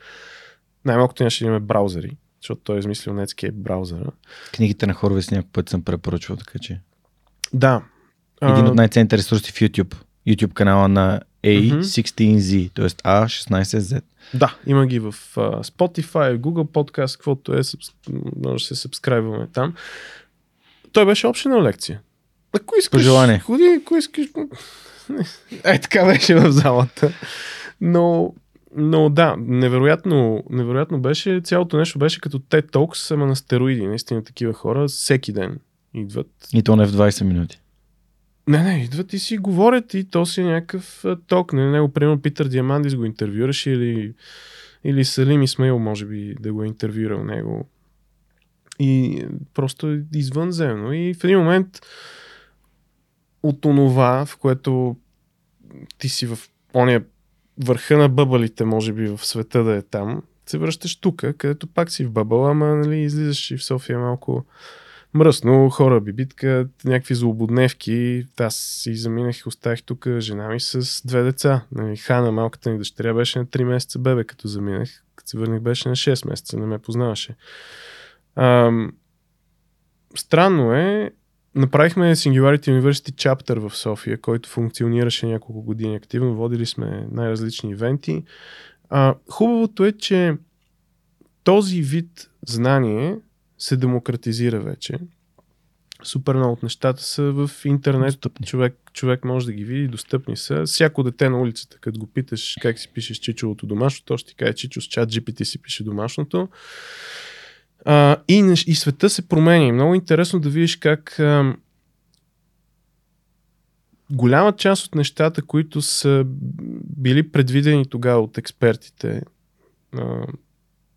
Най-малкото нямаше да имаме браузъри, защото той е измислил Netscape браузъра. Книгите на Хорвес някой път съм препоръчвал, така че. Да. Един А, от най-ценните ресурси в YouTube. YouTube канала на A16Z, т.е. A16Z. Да, има ги в uh, Spotify, Google Podcast, каквото е, може да се сабскрайбваме там. Той беше общена лекция. Ако искаш, Пожелание. ходи, ако искаш. Е, така беше в залата. Но, но да, невероятно, невероятно беше, цялото нещо беше като TED Talks, ама на стероиди. Наистина такива хора всеки ден идват. И то не в 20 минути. Не, не, идват и си говорят и то си е някакъв ток. Не, него, примерно, Питър Диамандис го интервюраше или, или Салим Исмаил, може би, да го е интервюрал него. И просто извънземно. И в един момент от онова, в което ти си в ония върха на бъбалите, може би, в света да е там, се връщаш тук, където пак си в бъбъл, ама нали, излизаш и в София малко мръсно, хора би битка, някакви злободневки. Аз си заминах и оставих тук жена ми с две деца. Нали, Хана, малката ни дъщеря, беше на 3 месеца бебе, като заминах. Като се върнах, беше на 6 месеца, не ме познаваше. Ам, странно е, направихме Singularity University Chapter в София, който функционираше няколко години активно. Водили сме най-различни ивенти. А, хубавото е, че този вид знание се демократизира вече. Супер много от нещата са в интернет. Достъпни. Човек, човек може да ги види, достъпни са. Всяко дете на улицата, като го питаш как си пишеш чичовото домашното, то ще ти каже чичо с чат GPT си пише домашното. А, и, и света се променя. Много интересно да видиш как а, голяма част от нещата, които са били предвидени тогава от експертите, а,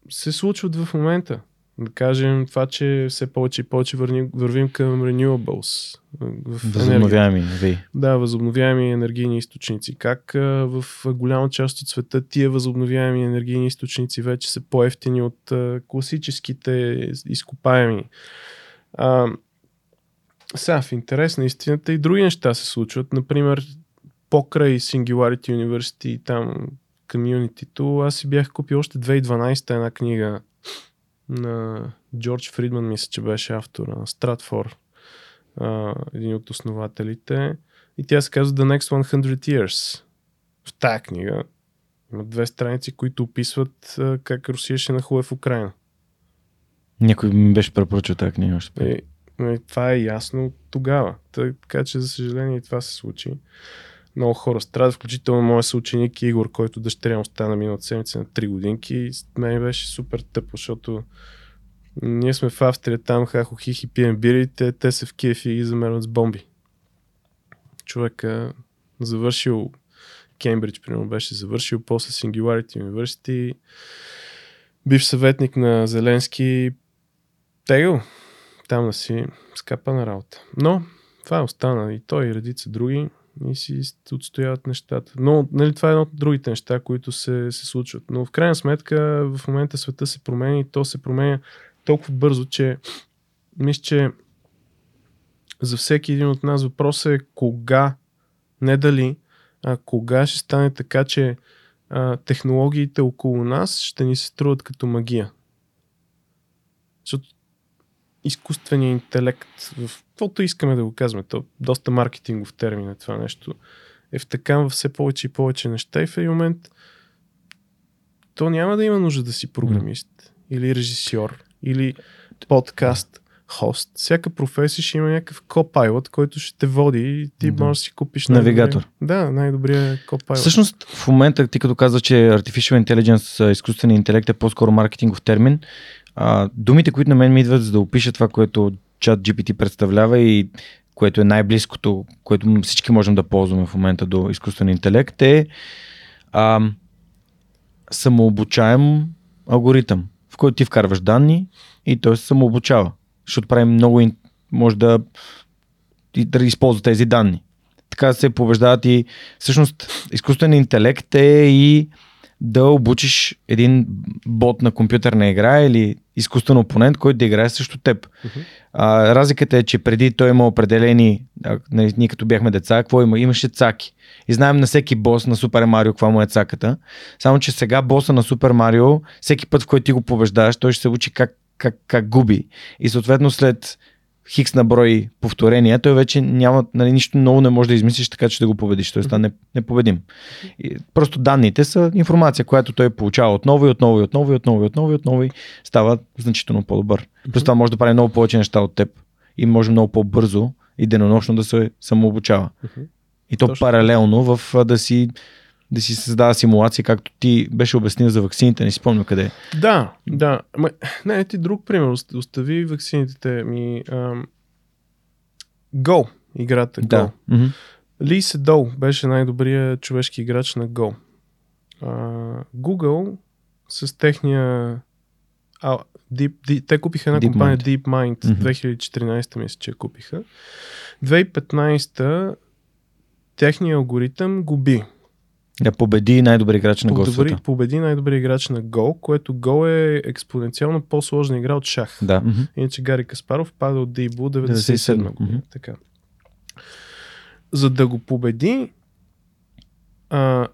се случват в момента. Да кажем това, че все повече и повече вървим към renewables. В. Възобновяеми. Ви. Да, възобновяеми енергийни източници. Как а, в голяма част от света тия възобновяеми енергийни източници вече са по-ефтини от а, класическите изкопаеми. А, сега, в интерес на истината и други неща се случват. Например, покрай Singularity University и там комьюнитито, аз си бях купил още 2012 една книга на Джордж Фридман, мисля, че беше автора на Стратфор, един от основателите. И тя се казва The Next 100 Years. В тая книга има две страници, които описват а, как Русия ще нахуе в Украина. Някой ми беше препоръчал тази книга още. И, и това е ясно тогава. Така че, за съжаление, и това се случи. Много хора страдат, включително моят съученик Игор, който дъщеря му стана миналата седмица на 3 годинки. И мен беше супер тъпо, защото ние сме в Австрия, там хахо хихи пием бири, те, са в Киев и ги замерват с бомби. Човек е завършил Кембридж, примерно беше завършил, после Singularity University, бив съветник на Зеленски, тегъл, там да си скапа на работа. Но това остана и той и редица други и си отстояват нещата. Но нали, това е едно от другите неща, които се, се случват. Но в крайна сметка в момента света се променя и то се променя толкова бързо, че мисля, че за всеки един от нас въпросът е кога, не дали, а кога ще стане така, че а, технологиите около нас ще ни се струват като магия. Защото изкуственият интелект, в каквото искаме да го казваме, то доста маркетингов термин е това нещо, е втъкан във все повече и повече неща и в един момент то няма да има нужда да си програмист mm. или режисьор или подкаст хост. Всяка професия ще има някакъв копайлот, който ще те води и ти да. можеш да си купиш навигатор. Да, най-добрия копайлот. Всъщност, в момента ти като каза, че Artificial Intelligence, изкуственият интелект е по-скоро маркетингов термин, а, думите, които на мен ми идват за да опиша това, което чат GPT представлява и което е най-близкото, което всички можем да ползваме в момента до изкуствен интелект е а, самообучаем алгоритъм, в който ти вкарваш данни и той се самообучава защото прави много, може да, да използва тези данни. Така се побеждават и всъщност изкуственият интелект е и да обучиш един бот на компютърна игра или изкуствен опонент, който да играе срещу теб. Uh-huh. А, разликата е, че преди той има определени, а, нали, ние като бяхме деца, какво има? Имаше цаки. И знаем на всеки бос на Супер Марио каква му е цаката. Само, че сега боса на Супер Марио, всеки път, в който ти го побеждаваш, той ще се учи как как, как губи. И съответно след хикс на брой повторения, той вече няма, нали, нищо много не може да измислиш така, че да го победиш. Той стане непобедим. И просто данните са информация, която той получава отново и отново и отново и отново и отново и отново и става значително по-добър. Просто това може да прави много повече неща от теб и може много по-бързо и денонощно да се самообучава. И то Точно. паралелно в да си да си създава симулация, както ти беше обяснил за ваксините, не си спомня къде. Да, да. Ма, не, ти друг пример. Остави ваксините ми. Ам... Go, играта Go. Да. Mm-hmm. Ли Седол беше най-добрият човешки играч на Go. А, Google с техния а, Deep, Deep, те купиха една Deep компания Mind. DeepMind mm-hmm. 2014 мисля, че купиха. 2015 техният алгоритъм губи. Да победи най-добри играч на Го Победи най-добри играч на Го, което Го е експоненциално по-сложна игра от шах. Да. Mm-hmm. Иначе Гари Каспаров пада от Дейбу 97 година. Mm-hmm. Така. За да го победи а,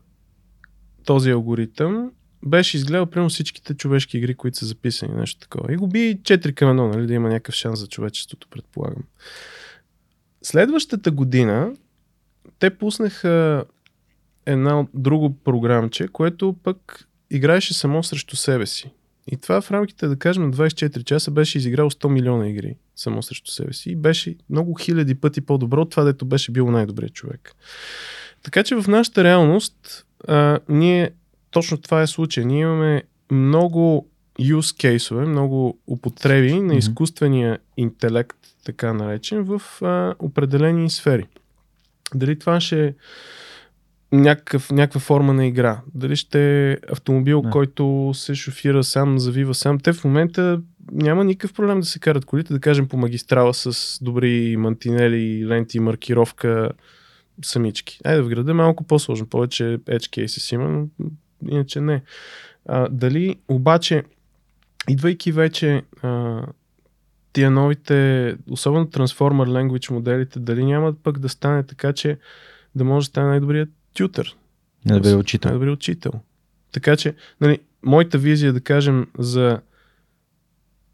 този алгоритъм, беше изгледал примерно всичките човешки игри, които са записани, нещо такова. И го би 4 към 1, нали, да има някакъв шанс за човечеството, предполагам. Следващата година те пуснаха една друго програмче, което пък играеше само срещу себе си. И това в рамките, да кажем, на 24 часа беше изиграл 100 милиона игри само срещу себе си и беше много хиляди пъти по-добро от това, дето беше бил най-добрият човек. Така че в нашата реалност а, ние точно това е случай. Ние имаме много use кейсове, много употреби на изкуствения интелект, така наречен, в а, определени сфери. Дали това ще някакъв, някаква форма на игра. Дали ще е автомобил, да. който се шофира сам, завива сам. Те в момента няма никакъв проблем да се карат колите, да кажем по магистрала с добри мантинели, ленти, маркировка, самички. Айде в града е малко по-сложно, повече edge cases има, но иначе не. А, дали обаче, идвайки вече а, тия новите, особено Transformer Language моделите, дали няма пък да стане така, че да може да стане най-добрият тютър. Най-добри учител. Най-добри учител. Така че, нали, моята визия, да кажем, за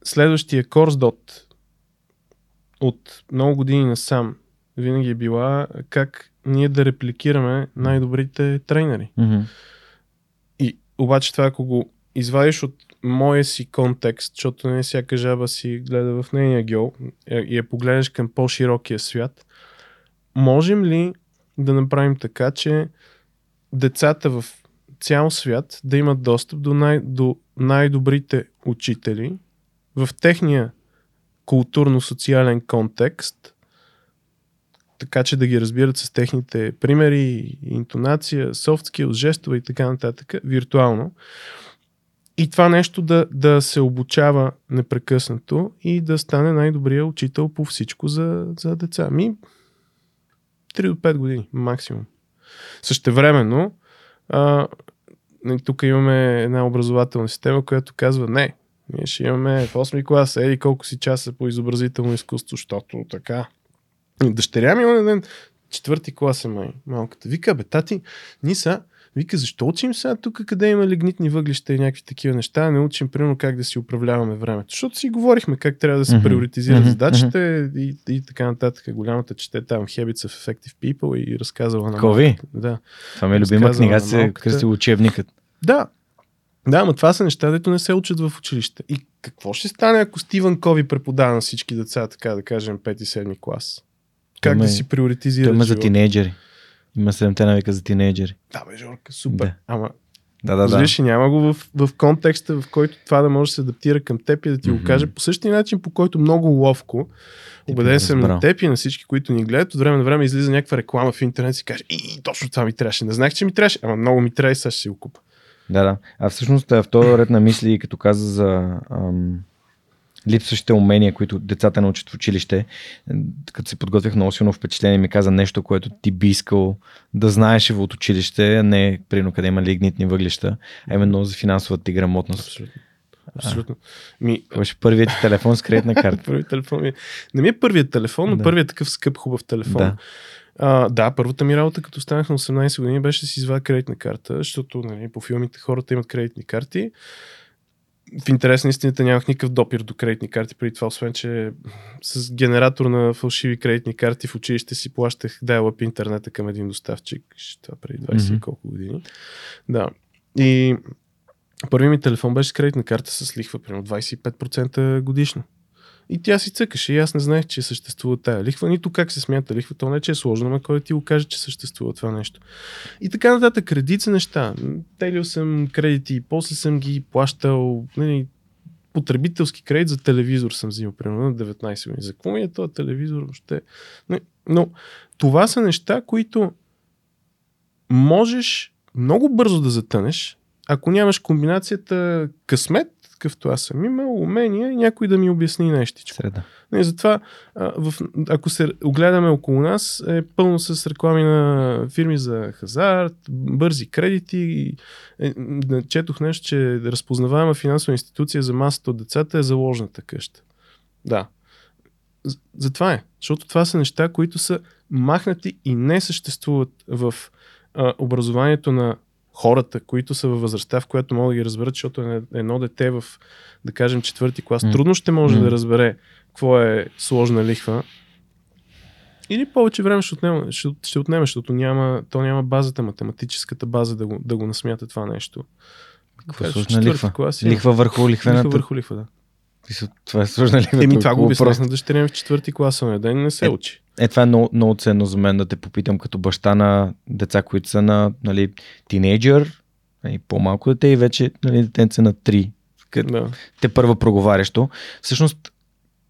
следващия корсдот от много години насам винаги е била как ние да репликираме най-добрите тренери. Mm-hmm. И обаче това, ако го извадиш от моя си контекст, защото не всяка жаба си гледа в нейния геол и я погледнеш към по-широкия свят, можем ли да направим така, че децата в цял свят да имат достъп до, най- до най-добрите учители в техния културно-социален контекст, така че да ги разбират с техните примери, интонация, soft skills, жестове и така нататък, виртуално. И това нещо да, да се обучава непрекъснато и да стане най-добрия учител по всичко за, за деца. Ми 3 до 5 години максимум. Същевременно, а, нали, тук имаме една образователна система, която казва не, ние ще имаме в 8 клас, еди колко си часа по изобразително изкуство, защото така. Дъщеря ми има ден, четвърти клас е май, малката. Вика, бе, тати, ние са, вика, защо учим сега тук, къде има лигнитни въглища и някакви такива неща, не учим, примерно, как да си управляваме времето. Защото си говорихме как трябва да се приоритизират mm-hmm. задачите и, и, така нататък. Голямата чете там Habits of Effective People и разказала на Кови? Да. Това ми е любима книга, се кръсти учебникът. Да, да, но това са неща, дето не се учат в училище. И какво ще стане, ако Стивън Кови преподава на всички деца, така да кажем, 5-7 клас? Как Той да си приоритизира Той има за тинейджери. Има седемте навика за тинейджери. Да, бе, Жорка, супер. Да. Ама, Да, да, да. Виж, и няма го в, в контекста, в който това да може да се адаптира към теб и да ти Мгм. го каже по същия начин, по който много ловко, убеден съм на теб и на всички, които ни гледат, от време на време излиза някаква реклама в интернет и си каже, и точно това ми трябваше. Не знаех, че ми трябваше, ама много ми трябва и сега ще си го купа. Да, да. А всъщност в този ред на мисли, като каза за ам, липсващите умения, които децата научат в училище, като се подготвях много силно впечатление, ми каза нещо, което ти би искал да знаеш в от училище, а не прино къде има лигнитни въглища, а именно за финансовата ти грамотност. Абсолютно. Абсолютно. Ми, беше първият ти телефон с кредитна карта. Първият телефон ми. Не ми е първият телефон, но Да. първият такъв скъп, хубав телефон. Да. А, да, първата ми работа, като станах на 18 години, беше да си извадя кредитна карта, защото нали, по филмите хората имат кредитни карти. В интерес на истината нямах никакъв допир до кредитни карти преди това, освен че с генератор на фалшиви кредитни карти в училище си плащах dial-up интернета към един доставчик. Това преди 20 Мгм. и колко години. Да. И първият ми телефон беше с кредитна карта с лихва, примерно 25% годишно. И тя си цъкаше. И аз не знаех, че съществува тая лихва, нито как се смята лихва. То не че е сложно, но кой ти го каже, че съществува това нещо. И така нататък, редица неща. Телил съм кредити, после съм ги плащал. Нали, потребителски кредит за телевизор съм взимал, примерно на 19 години. За какво ми е този телевизор въобще? Не, Но това са неща, които можеш много бързо да затънеш, ако нямаш комбинацията късмет, какъвто аз съм имал, умения някой да ми обясни нещичко. Среда. Не, затова, а, в, ако се огледаме около нас, е пълно с реклами на фирми за хазарт, бързи кредити. Е, четох нещо, че разпознаваема финансова институция за масата от децата е заложната къща. Да. Затова е. Защото това са неща, които са махнати и не съществуват в а, образованието на хората, които са във възрастта, в която могат да ги разберат, защото е- едно дете в, да кажем, четвърти клас, М. трудно ще може М. да разбере какво е сложна лихва. Или повече време ще отнема, ще, ще отнеме, защото няма, то няма базата, математическата база да го, да го насмята това нещо. Какво е сложна лихва? клас е- Лихва върху лихвената. Лихва върху лихва, да. Това е сложна лихва. Еми, това го обяснях на дъщеря ми в четвърти клас, на ден не се Е, учи. Е, това е много, много ценно за мен да те попитам като баща на деца, които са на нали, тинейджър, нали, по-малко дете и вече нали, детенце на 3. Къд, Да. те първа проговарящо. Всъщност,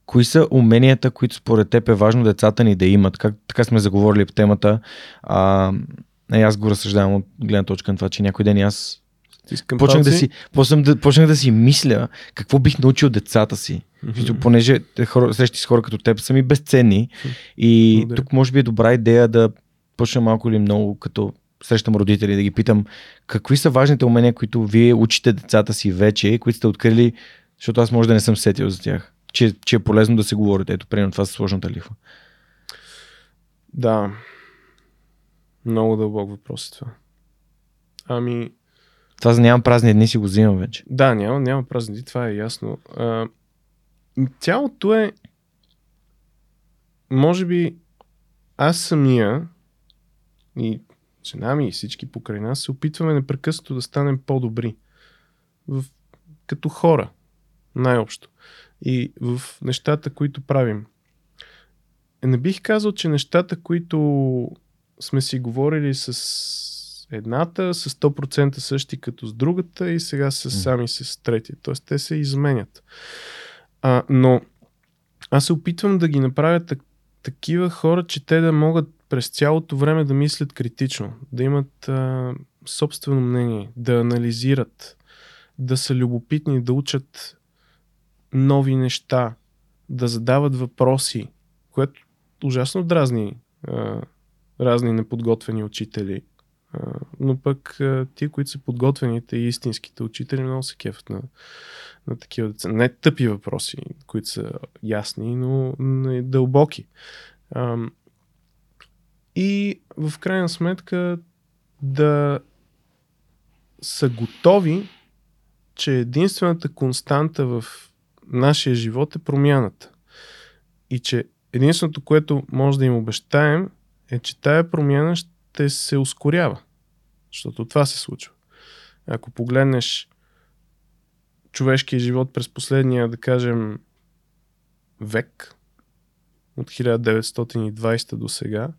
кои са уменията, които според теб е важно децата ни да имат? Как, така сме заговорили по темата. А, аз го разсъждавам от гледна точка на това, че някой ден и аз Искам почнах да, си, почнах, да, почнах да си мисля какво бих научил децата си. Мгм. Понеже хора, срещи с хора като теб са ми безценни и Благодаря. тук може би е добра идея да почна малко или много като срещам родители да ги питам какви са важните умения, които вие учите децата си вече, които сте открили, защото аз може да не съм сетил за тях. Че, че е полезно да се говорите. Ето, примерно това с сложната лихва. Да. Много дълбок въпрос е това. Ами, Това за нямам празни дни си го взимам вече. да, няма, няма празници, това е ясно. А, цялото е, може би, аз самия и жена ми и всички покрай нас се опитваме непрекъснато да станем по-добри. В, като хора, най-общо. И в нещата, които правим. Не бих казал, че нещата, които сме си говорили с едната, са 100% същи като с другата и сега М. сами с третия. Тоест те се изменят. А, но аз се опитвам да ги направя так- такива хора, че те да могат през цялото време да мислят критично, да имат а, собствено мнение, да анализират, да са любопитни, да учат нови неща, да задават въпроси, което ужасно дразни а, разни неподготвени учители. Но пък а, тия, които са подготвените и истинските учители, много се кефят на, на такива деца. Не тъпи въпроси, които са ясни, но дълбоки. И в крайна сметка да са готови, че единствената константа в нашия живот е промяната. И че единственото, което може да им обещаем, е, че тая промяна ще се ускорява. Защото това се случва. Ако погледнеш човешкия живот през последния, да кажем, век, от 1920 до сега,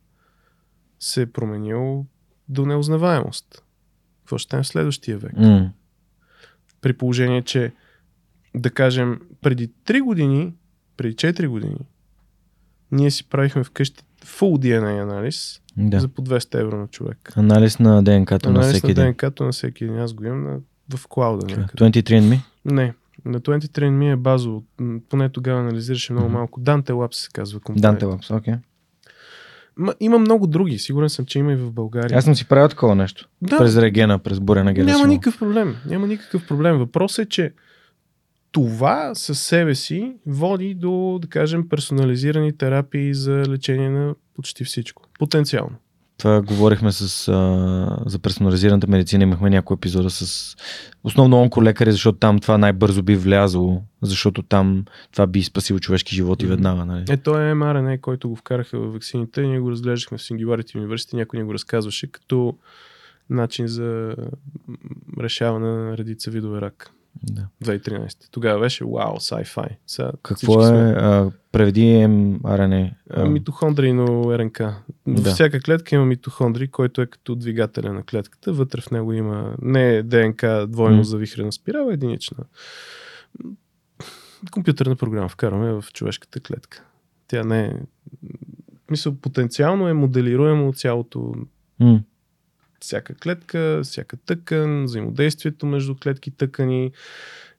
се е променил до неузнаваемост. Какво ще стане в следващия век? Mm. При положение, че да кажем, преди 3 години, преди 4 години, ние си правихме вкъщи full DNA анализ Да. за по 200 евро на човек. Анализ на ДНК-то на Анализ всеки на. ДНК-то на всеки един. Аз го имам на, в клауда някъде. 23andMe? Не, на 23andMe е базово. Поне тогава анализираше много Мгм. малко. Dante Labs се казва компанията. Dante Labs, окей. Ма, има много други. Сигурен съм, че има и в България. Аз съм си правил такова нещо. да, През Регена, през Борена Герасимова. няма никакъв проблем. Няма никакъв проблем. Въпросът е, че това със себе си води до, да кажем, персонализирани терапии за лечение на почти всичко. Потенциално. Това говорихме с, а, за персонализираната медицина. Имахме някои епизода с основно онколекари, защото там това най-бързо би влязло, защото там това би спасило човешки животи Мгм. веднага. Нали? Е, той е mRNA, който го вкараха в ваксините. Ние го разглеждахме в Singularity University. Някой ни го разказваше като начин за решаване на редица видове рак. Да. 2013. Тогава беше вау, sci-fi. Сега Какво е? сме- А, преведи мРНА. А, Митохондрийно РНК. Във Да. всяка клетка има митохондрий, който е като двигателя на клетката. Вътре в него има не ДНК двойно М. завихрена спирала, единична. Компютърна програма вкарваме в човешката клетка. Тя не е... Мисъл, потенциално е моделируемо цялото М. всяка клетка, всяка тъкан, взаимодействието между клетки, тъкани,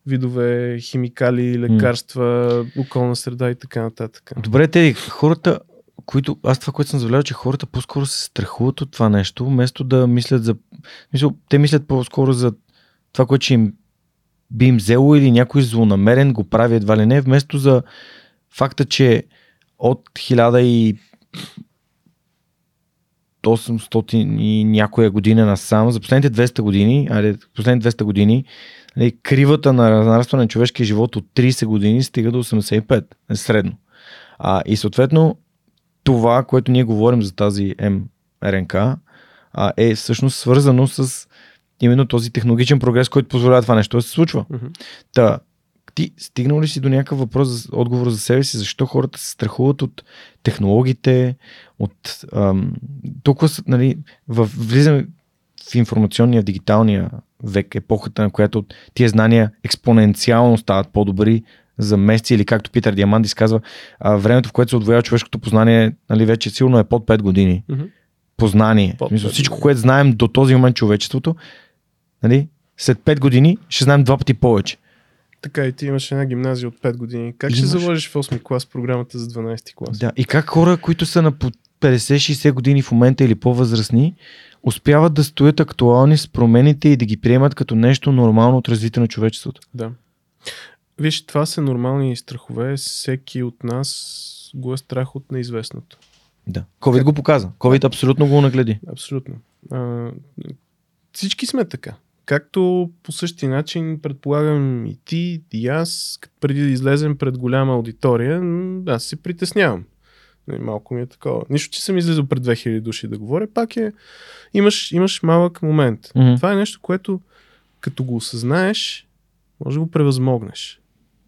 видове химикали, лекарства, околна среда и така нататък. Добре, те хората, които, аз това, което съм забелязал, че хората по-скоро се страхуват от това нещо, вместо да мислят за... Мисъл, те мислят по-скоро за това, което ще им би им взело или някой злонамерен го прави едва ли не, вместо за факта, че от 1000 и 800 и някоя година насам, за последните 200 години, айде, последните 200 години, нали, кривата на нарастване на човешкия живот от 30 години стига до 85, е средно. А, и съответно, това, което ние говорим за тази МРНК, а, е всъщност свързано с именно този технологичен прогрес, който позволява това нещо да се случва. Мгм. Та, ти стигнал ли си до някакъв въпрос, за, отговор за себе си, защо хората се страхуват от технологиите, от ам, толкова, нали, в, влизаме в информационния, в дигиталния век, епохата, на която тия знания експоненциално стават по-добри за месеци или както Питър Диамандис казва, а, времето, в което се отвоява човешкото познание, нали, вече силно е под 5 години. Мгм. Познание. Под пет всичко, което знаем до този момент човечеството, нали, след 5 години ще знаем два пъти повече. Така и ти имаш една гимназия от 5 години. Как ще заложиш в 8 клас програмата за 12 клас? Да, и как хора, които са на по 50-60 години в момента или по-възрастни, успяват да стоят актуални с промените и да ги приемат като нещо нормално от развитие на човечеството. Да. Виж, това са нормални страхове. Всеки от нас го е страх от неизвестното. Да. COVID го показа. COVID абсолютно го нагледи. Абсолютно. А, всички сме така. Както по същия начин, предполагам и ти, и аз, преди да излезем пред голяма аудитория, аз се притеснявам. Нали, Малко ми е такова. Нищо, че съм излизал пред 2000 души да говоря, пак е... Имаш, имаш малък момент. Мгм. Това е нещо, което като го осъзнаеш, може да го превъзмогнеш.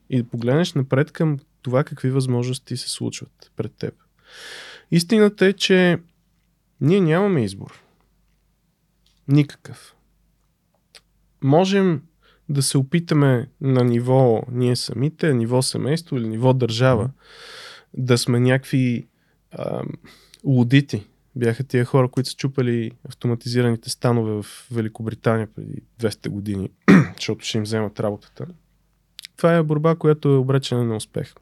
И да погледнеш напред към това какви възможности се случват пред теб. Истината е, че ние нямаме избор. Никакъв. Можем да се опитаме на ниво ние самите, ниво семейство или ниво държава да сме някакви а, лудити, бяха тия хора, които са чупали автоматизираните станове в Великобритания преди 200 години, защото ще им вземат работата. Това е борба, която е обречена на успех.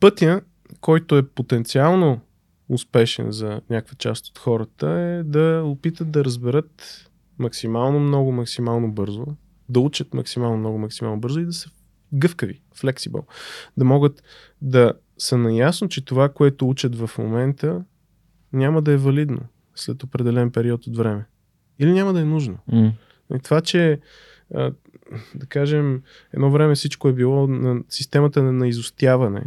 Пътя, който е потенциално успешен за някаква част от хората е да опитат да разберат максимално много, максимално бързо, да учат максимално много, максимално бързо и да са гъвкави, флексибъл. Да могат да са наясно, че това, което учат в момента, няма да е валидно след определен период от време. Или няма да е нужно. Mm. И това, че да кажем, едно време всичко е било на системата на, изостяване,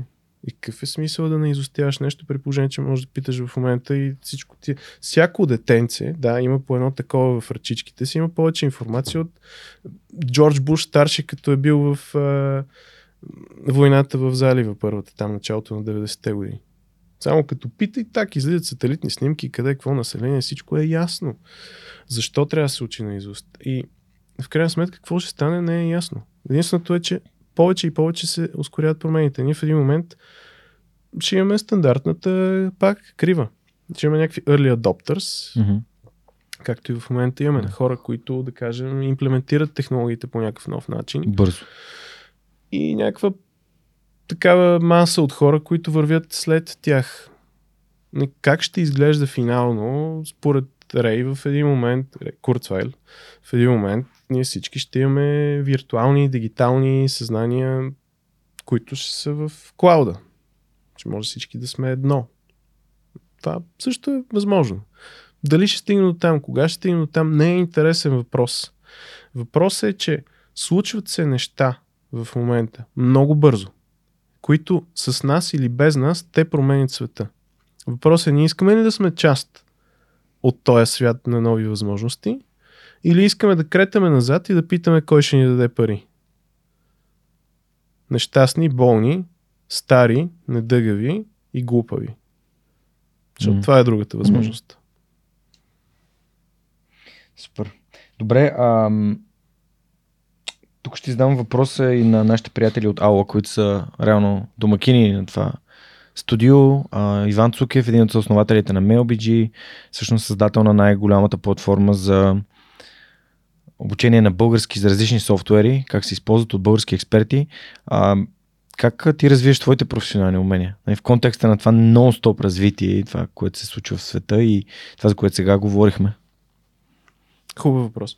и какъв е смисъл да не изостяваш нещо при положение, че можеш да питаш в момента и всичко ти. Всяко детенце, да, има по едно такова в ръчичките си, има повече информация от Джордж Буш старши, като е бил в а, войната в залива първата, там началото на 90-те години. Само като пита и так излизат сателитни снимки, къде какво население, всичко е ясно. Защо трябва да се учи на изуст? И в крайна сметка какво ще стане не е ясно. Единственото е, че повече и повече се ускоряват промените. Ние в един момент ще имаме стандартната пак крива. Ще имаме някакви early adopters, Mm-hmm. както и в момента имаме хора, които, да кажем, имплементират технологиите по някакъв нов начин. Бързо. И някаква такава маса от хора, които вървят след тях. Как ще изглежда финално, според Рей, в един момент, Курцвайл, в един момент ние всички ще имаме виртуални, дигитални съзнания, които ще са в клауда. Че може всички да сме едно. Това също е възможно. Дали ще стигне до там, кога ще стигне до там, не е интересен въпрос. Въпросът е, че случват се неща в момента много бързо, които с нас или без нас те променят света. Въпросът е, ние искаме ли да сме част от този свят на нови възможности или искаме да кретаме назад и да питаме кой ще ни даде пари. Нещастни, болни, стари, недъгави и глупави. Защото М. това е другата възможност. Супер. Добре, ам... тук ще задам въпроса и на нашите приятели от Аула, които са реално домакини на това студио. А, Иван Цукев, един от основателите на MailBG, всъщност създател на най-голямата платформа за обучение на български за различни софтуери, как се използват от български експерти. А, как ти развиеш твоите професионални умения? Нали, В контекста на това нон-стоп развитие и това, което се случва в света и това, за което сега говорихме. Хубав въпрос.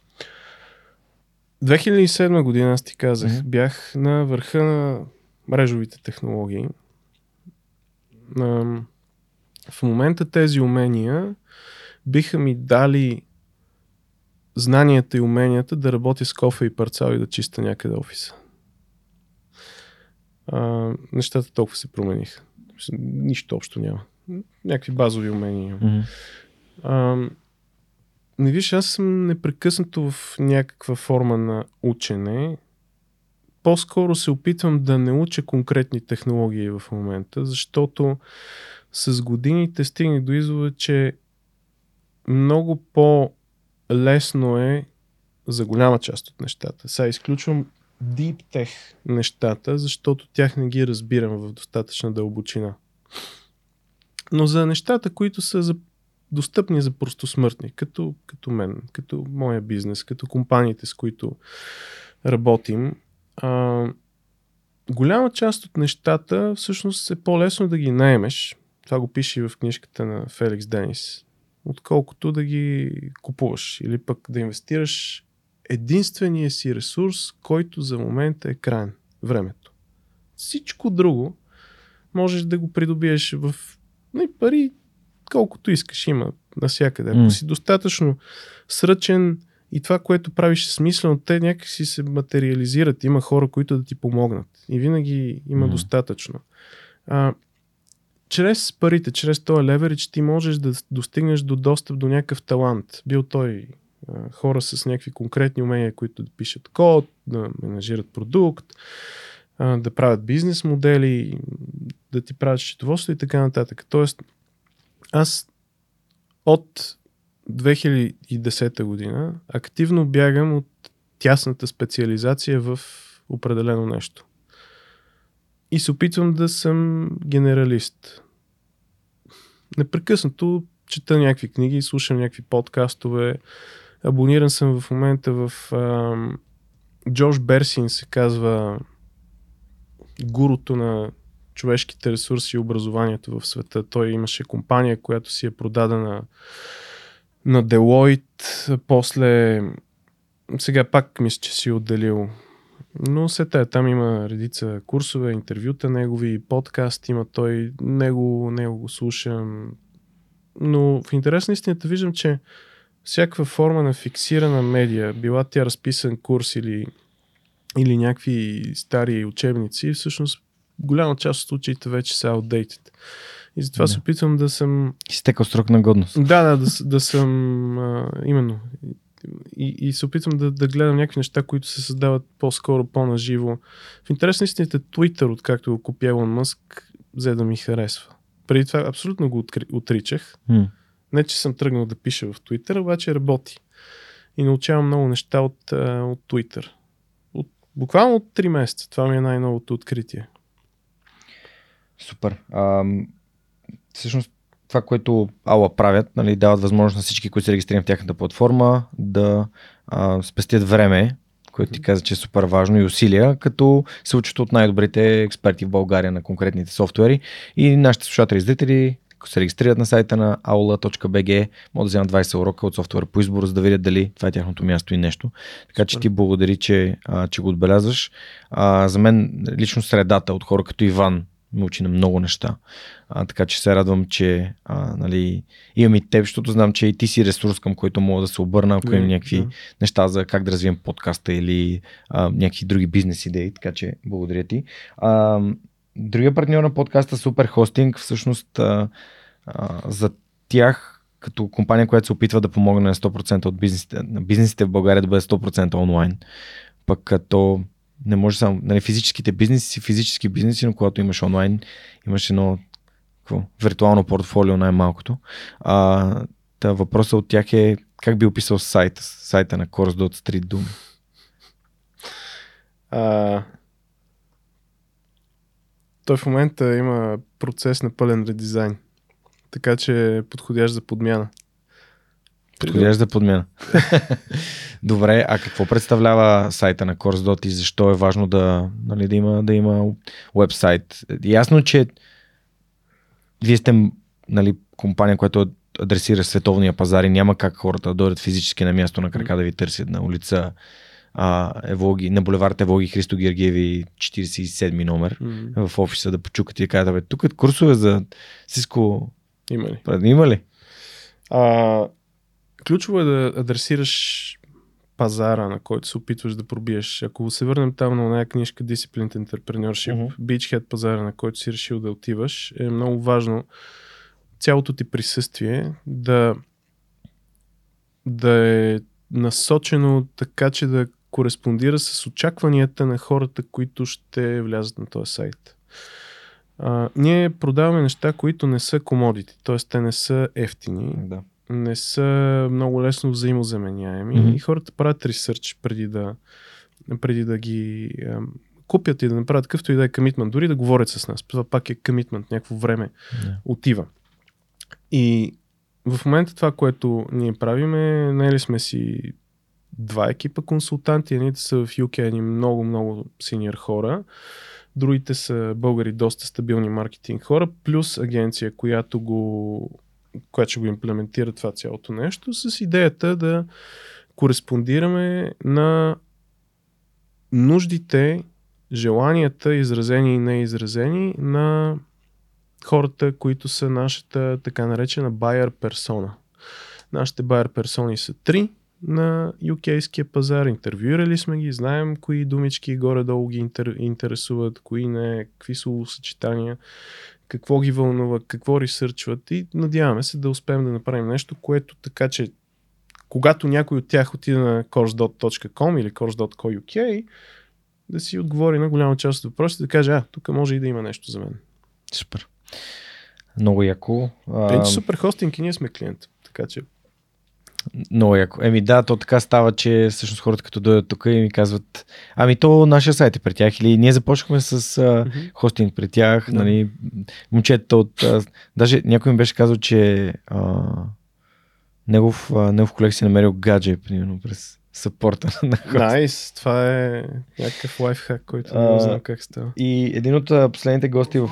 2007 година, аз ти казах, Мгм. бях на върха на мрежовите технологии. В момента тези умения биха ми дали знанията и уменията да работя с кофе и парцал и да чиста някъде офиса. А, нещата толкова се промениха. Нищо общо няма. Някакви базови умения имам. Мгм. Не виж, аз съм непрекъснато в някаква форма на учене. По-скоро се опитвам да не уча конкретни технологии в момента, защото с годините стигнах до извода, че много по-лесно е за голяма част от нещата. Сега изключвам deep tech нещата, защото тях не ги разбирам в достатъчна дълбочина. Но за нещата, които са за достъпни за простосмъртни, като, като мен, като моя бизнес, като компаниите, с които работим, а, голяма част от нещата всъщност е по-лесно да ги наемеш. Това го пише и в книжката на Феликс Денис. Отколкото да ги купуваш или пък да инвестираш единствения си ресурс, който за момента е крайен. Времето. Всичко друго можеш да го придобиеш в не, пари, колкото искаш, има навсякъде. Ако си достатъчно сръчен и това, което правиш е смислено, те някакси се материализират. Има хора, които да ти помогнат. И винаги има достатъчно. А, чрез парите, чрез този леверидж, ти можеш да достигнеш до достъп до някакъв талант. Бил той а, хора с някакви конкретни умения, които да пишат код, да менажират продукт, а, да правят бизнес модели, да ти правят счетоводство и така нататък. Тоест, аз от 2010 година активно бягам от тясната специализация в определено нещо. И се опитвам да съм генералист. непрекъснато чета някакви книги, слушам някакви подкастове. Абониран съм в момента в ам, Джош Берсин се казва гурото на човешките ресурси и образованието в света. Той имаше компания, която си е продадена на Deloitte, после сега пак мисля, че си отделил. Но се тая, там има редица курсове, интервюта негови, подкаст има той, него, него го слушам. Но в интерес на истината виждам, че всякаква форма на фиксирана медия, била тя разписан курс или, или някакви стари учебници, всъщност голяма част от случаите вече са outdated. И затова Да. се опитвам да съм Изтекал срок на годност. да, да, да, да съм а, именно. И, и се опитвам да, да гледам някакви неща, които се създават по-скоро, по-наживо. В интерес на истината, Twitter, откакто го купи Елон Мъск, взе да ми харесва. Преди това абсолютно го откри, отричах. М. Не, че съм тръгнал да пиша в Twitter, обаче работи. И научавам много неща от, от Twitter. От, буквално от 3 месеца. Това ми е най-новото откритие. Супер. А, всъщност това, което Ала правят, нали, дават възможност на всички, които се регистрират в тяхната платформа, да а, спестят време, което ти каза, че е супер важно и усилия, като се учат от най-добрите експерти в България на конкретните софтуери и нашите слушатели и зрители, ако се регистрират на сайта на aula.bg, могат да вземат 20 урока от софтуера по избор, за да видят дали това е тяхното място и нещо. Така че ти благодари, че, а, че го отбелязваш. А, за мен лично средата от хора като Иван ме учи на много неща. А, така че се радвам, че а, нали, имам и теб, защото знам, че и ти си ресурс, към който мога да се обърна, ако имам някакви да. неща за как да развием подкаста или а, някакви други бизнес идеи. Така че благодаря ти. А, другия партньор на подкаста Супер Хостинг, всъщност а, а, за тях като компания, която се опитва да помогне на 100% от бизнесите, на бизнесите в България да бъде 100% онлайн. Пък като не може само, нали, физическите бизнеси си физически бизнеси, но когато имаш онлайн, имаш едно какво, виртуално портфолио най-малкото. А, та въпросът от тях е как би описал сайта, сайта на Course.street три думи. А, той в момента има процес на пълен редизайн. Така че е подходящ за подмяна. Подходящ подмяна. Добре, а какво представлява сайта на Course.dot и защо е важно да, нали, да, има, да има вебсайт? Ясно, че вие сте нали, компания, която адресира световния пазар и няма как хората да дойдат физически на място на крака да ви търсят на улица а, Евлоги, на булевард Евлоги Христо Георгиеви 47 номер М, в офиса да почукате и кажете, бе, тук е курсове за Cisco. Има ли? Има ли? А, ключово е да адресираш пазара, на който се опитваш да пробиеш. Ако се върнем там на една книжка Disciplined Entrepreneurship, uh-huh. Beachhead пазара, на който си решил да отиваш, е много важно цялото ти присъствие да, да е насочено така, че да кореспондира с очакванията на хората, които ще влязат на този сайт. А, ние продаваме неща, които не са комодити, т.е. те не са ефтини, Да. Не са много лесно взаимозаменяеми Мгм. и хората правят ресърч преди да, преди да ги ем, купят и да направят какъвто и да е комитмент, дори да говорят с нас. Това пак е комитмент, някакво време Да. отива. И в момента това, което ние правим е, наели сме си два екипа консултанти, едните са в UK, едни много, много синьор хора, другите са българи доста стабилни маркетинг хора, плюс агенция, която го която ще го имплементира това цялото нещо, с идеята да кореспондираме на нуждите, желанията, изразени и неизразени на хората, които са нашата така наречена buyer persona. Нашите buyer персони са три на UK-ския пазар. Интервюирали сме ги, знаем кои думички горе-долу ги интер, интересуват, кои не, какви словосъчетания, какво ги вълнува, какво ресърчват и надяваме се да успеем да направим нещо, което така, че когато някой от тях отиде на course.com или course.co.uk, да си отговори на голяма част от въпросите, да каже, а, тук може и да има нещо за мен. Супер. Много яко. Принцип супер хостинг и ние сме клиент, така че много яко. Еми да, то така става, че всъщност хората като дойдат тук и ми казват, ами то нашия сайт е при тях или ние започнахме с а, Mm-hmm. хостинг при тях, Да. нали, момчета от... А, даже някой ми беше казал, че а, негов, а, негов колег си намерил гадже, примерно, през съпорта на хостинг. Найс, това е някакъв лайфхак, който не А, знам как става. И един от а, последните гости в...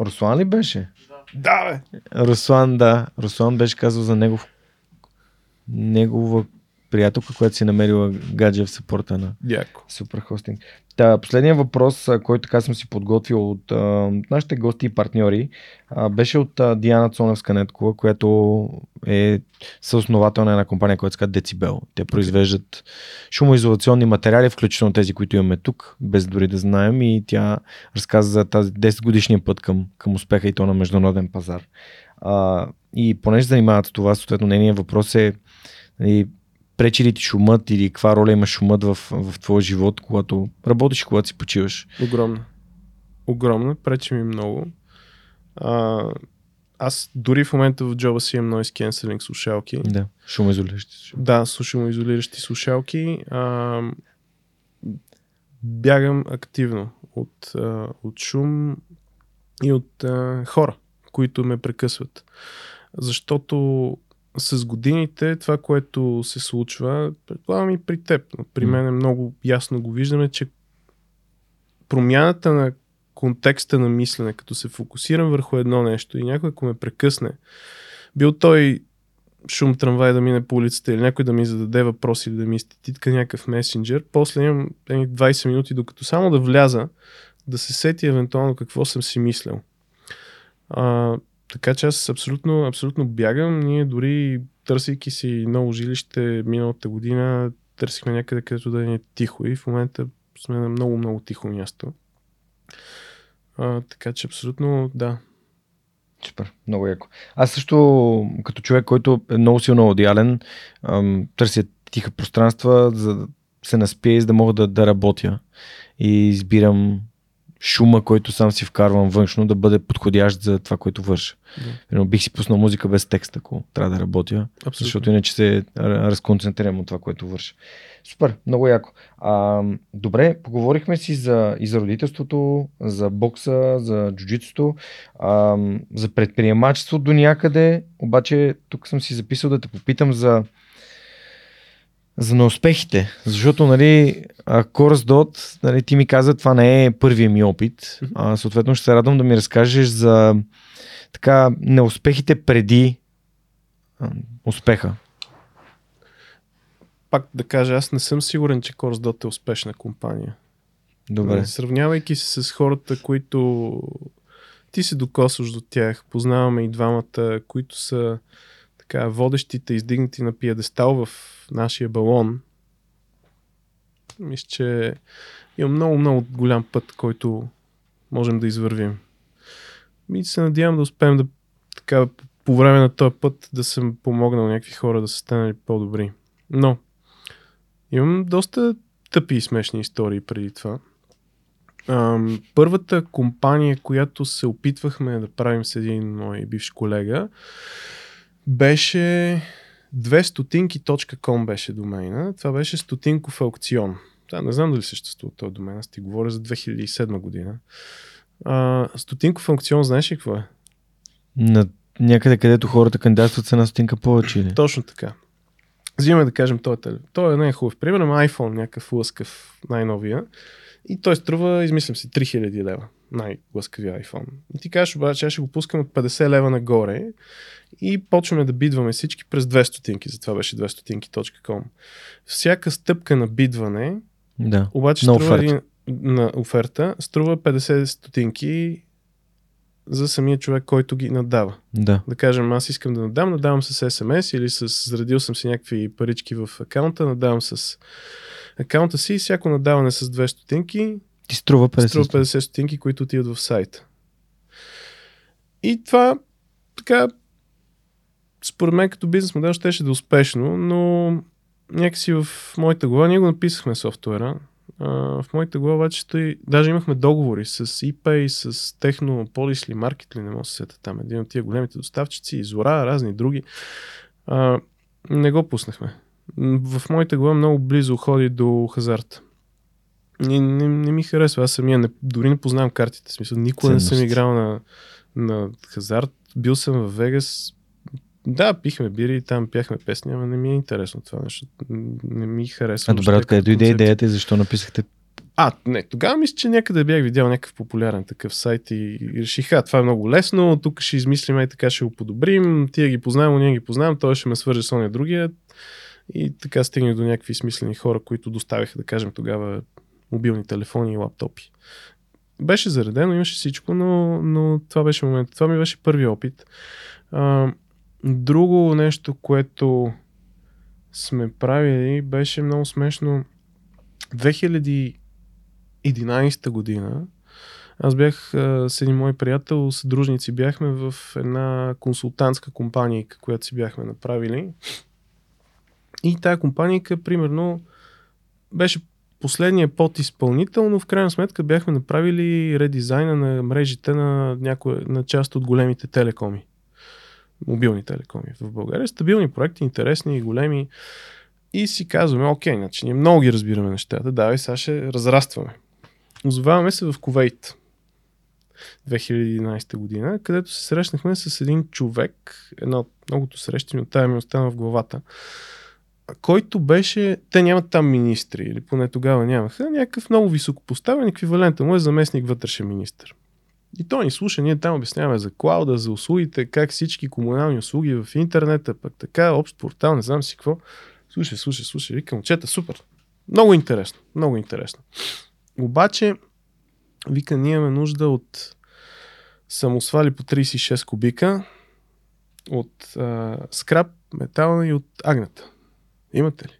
Руслан ли беше? Да, бе! Руслан, да. Руслан беше казал за негов негова приятелка, която си намерила гадже в съпорта на Яко. Супер хостинг. Та, последният въпрос, който така съм си подготвил от а, нашите гости и партньори, а, беше от а, Диана Цоневска-Неткова, която е съосновател на една компания, която се казва Decibel. Те произвеждат шумоизолационни материали, включително тези, които имаме тук, без дори да знаем и тя разказа за тази 10 годишния път към, към успеха и то на международен пазар. А, и понеже занимават с това, съответно, нейният въпрос е нали, пречи ли ти шумът или каква роля има шумът в, в твоя живот, когато работиш, когато си почиваш? Огромна. Огромна, пречи ми много. А, аз дори в момента в джоба си имам noise cancelling слушалки. Да, шумоизолиращи се. Да, слушам изолиращи слушалки. А, бягам активно от, а, от шум и от а, хора, които ме прекъсват. Защото с годините това, което се случва, предполагам и при теб, но при мен е много ясно го виждаме, че промяната на контекста на мислене, като се фокусирам върху едно нещо и някой, ако ме прекъсне, бил той шум трамвай да мине по улицата или някой да ми зададе въпрос или да ми изтитка някакъв месенджер, после имам едни 20 минути, докато само да вляза, да се сети евентуално какво съм си мислил. А, така че аз абсолютно, абсолютно бягам. Ние дори търсейки си ново жилище миналата година, търсихме някъде, където да е тихо и в момента сме на много, много тихо място. А, така че абсолютно да. Супер, много яко. Аз също, като човек, който е много силно аудиален, ам, търся тиха пространства, за да се наспия и за да мога да, да работя. И избирам шума, който сам си вкарвам външно, да бъде подходящ за това, което върша. Да. Бих си пуснал музика без текст, ако трябва да работя, Абсолютно. защото иначе се разконцентрирам от това, което върша. Супер, много яко. А, добре, поговорихме си за, и за родителството, за бокса, за джуджитството, за предприемачество до някъде, обаче тук съм си записал да те попитам за за неуспехите, защото, нали, Корс Дот, нали, ти ми каза, това не е първия ми опит. А, съответно, ще се радвам да ми разкажеш за така неуспехите преди а, успеха. Пак да кажа, аз не съм сигурен, че CourseDot е успешна компания. Добре. Нали, Сравнявайки се с хората, които ти се докосваш до тях, познаваме и двамата, които са така водещите, издигнати на пиедестал в нашия балон. Мисля, че има много, много голям път, който можем да извървим. И се надявам да успеем да така по време на този път да съм помогнал някакви хора да са станали по-добри. Но имам доста тъпи и смешни истории преди това. Ам, първата компания, която се опитвахме да правим с един мой бивш колега, беше 200tinki.com беше домейна. Това беше стотинков аукцион. Да, не знам дали съществува този домен, аз ти говоря за 2007 година. А, стотинков аукцион, знаеш ли какво е? На някъде, където хората кандидатстват са на стотинка повече или? Точно така. Взимаме да кажем този телефон. Той е най-хубав. Примерно iPhone, някакъв лъскав, най-новия. И той струва, измислям си, 3000 лева. Най-лъскавия iPhone. И ти кажеш обаче, аз ще го пускам от 50 лева нагоре и почваме да бидваме всички през 200 стотинки. Затова беше 200tinki.com. Всяка стъпка на бидване Да. обаче На струва оферта. един, на оферта, струва 50 стотинки за самия човек, който ги надава. Да. Да кажем, аз искам да надам, надавам с SMS или с заредил съм си някакви парички в акаунта, надавам с акаунта си и всяко надаване с 2 стотинки Ти струва 50. струва 50 стотинки, които отиват в сайта. И това така според мен като бизнес модел щеше да е успешно, но някакси в моята глава, ние го написахме софтуера, а, в моята глава обаче стои, даже имахме договори с ePay, с Technopolis или Market, ли не мога да се сета там, един от тия големите доставчици, и Зора, разни други. А, Не го пуснахме. В моята глава много близо ходи до хазарт. Не, не, не ми харесва. Аз самия не, дори не познавам картите. В смисъл, никога не съм играл на, на хазарт. Бил съм в Вегас. Да, пихме бири и там пяхме песни, ама не ми е интересно това нещо. Не ми харесва. А добре, откъде дойде идеята и защо написахте? А, не, тогава мисля, че някъде бях видял някакъв популярен такъв сайт и, и реших, а, това е много лесно, тук ще измислим и така ще го подобрим, тия ги познавам, ние ги познавам, той ще ме свърже с ония другия. И така стигнах до някакви смислени хора, които доставяха, да кажем, тогава мобилни телефони и лаптопи. Беше заредено, имаше всичко, но, но това беше момент. Това ми беше първи опит. А, друго нещо, което сме правили, беше много смешно. 2011 година аз бях с един мой приятел, съдружници бяхме в една консултантска компания, която си бяхме направили. И тая компания, примерно, беше последния подизпълнител, но в крайна сметка бяхме направили редизайна на мрежите на, някоя, на част от големите телекоми. Мобилни телекоми в България. Стабилни проекти, интересни и големи. И си казваме, окей, значи ние много ги разбираме нещата, давай сега ще разрастваме. Озоваваме се в Ковейт 2011 година, където се срещнахме с един човек, една от многото срещи, но тая ми остана в главата, който беше, те нямат там министри, или поне тогава нямаха, някакъв много високопоставен еквивалента му е заместник вътрешен министр. И той ни слуша, ние там обясняваме за клауда, за услугите, как всички комунални услуги в интернета, пък така, общ портал, не знам си какво. Слушай, слушай, слушай, викам, чета, супер. Много интересно, много интересно. Обаче, вика, ние имаме нужда от самосвали по 36 кубика, от а, скраб, метал и от агната. Имате ли?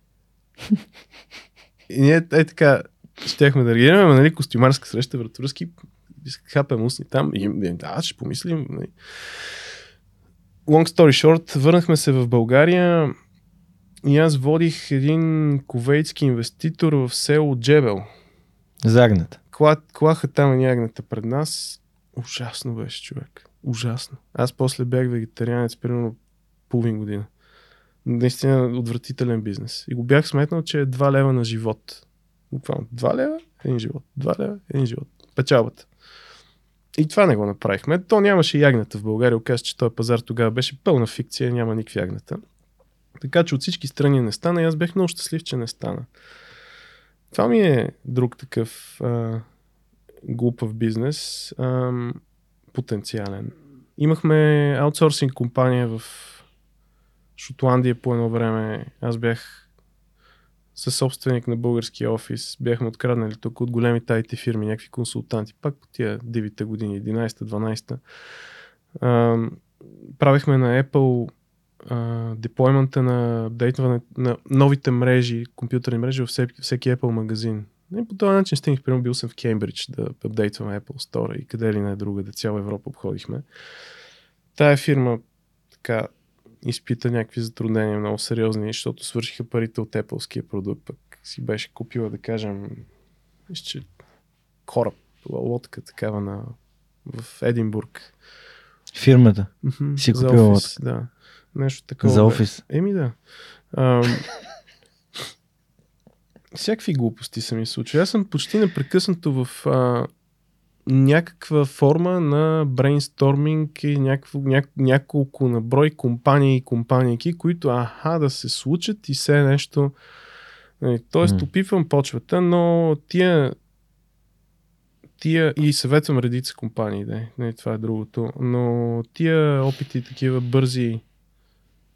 и ние е така, щяхме да реагираме, ама, нали, костюмарска среща, вратурски, хапем устни там и и, да, ще помислим. Нали. Long story short, върнахме се в България и аз водих един ковейтски инвеститор в село Джебел. Загнат. Кла, клаха там ягнета пред нас. Ужасно беше човек. Ужасно. Аз после бях вегетарианец примерно половин година. Наистина отвратителен бизнес. И го бях сметнал, че е 2 лева на живот. Буквално 2 лева, един живот. 2 лева, един живот. Печалбата. И това не го направихме. То нямаше ягнета в България. Оказа, че този пазар тогава беше пълна фикция, няма никакви ягнета. Така че от всички страни не стана и аз бях много щастлив, че не стана. Това ми е друг такъв а, глупав бизнес, а, потенциален. Имахме аутсорсинг компания в Шотландия по едно време. Аз бях със собственик на българския офис. Бяхме откраднали тук от големите IT фирми, някакви консултанти. Пак по тия дивите години, 11-12. А, правихме на Apple деплоймента на на новите мрежи, компютърни мрежи във всеки, Apple магазин. И по този начин стигнах, примерно бил съм в Кембридж да апдейтваме Apple Store и къде ли не друга, да цяла Европа обходихме. Тая фирма така изпита някакви затруднения много сериозни, защото свършиха парите от Apple-ския продукт, пък си беше купила, да кажем, че кораб, лодка такава на, в Единбург. Фирмата. Мгм, Си за купила офис, да. Нещо такова. За бе. офис. Еми да. Ам... Всякакви глупости са ми случили. Аз съм почти непрекъснато в а, някаква форма на брейнсторминг и някакво, ня, няколко наброй компании и компанийки, които аха да се случат и все нещо. Нали, Тоест, М. опипвам почвата, но тия тия и съветвам редица компании, да, не, това е другото, но тия опити такива бързи,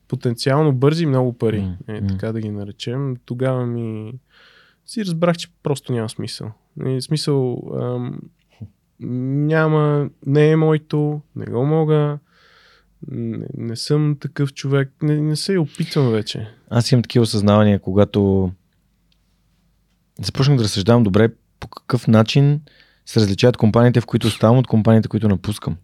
потенциално бързи много пари, М, е, м. така да ги наречем, тогава ми си разбрах, че просто няма смисъл. Не, смисъл ам, няма, не е моето, не го мога, не, не съм такъв човек, не, не се опитвам вече. Аз имам такива осъзнавания, когато започнах да разсъждавам добре по какъв начин се различават компаниите, в които оставам от компаниите, които напускам.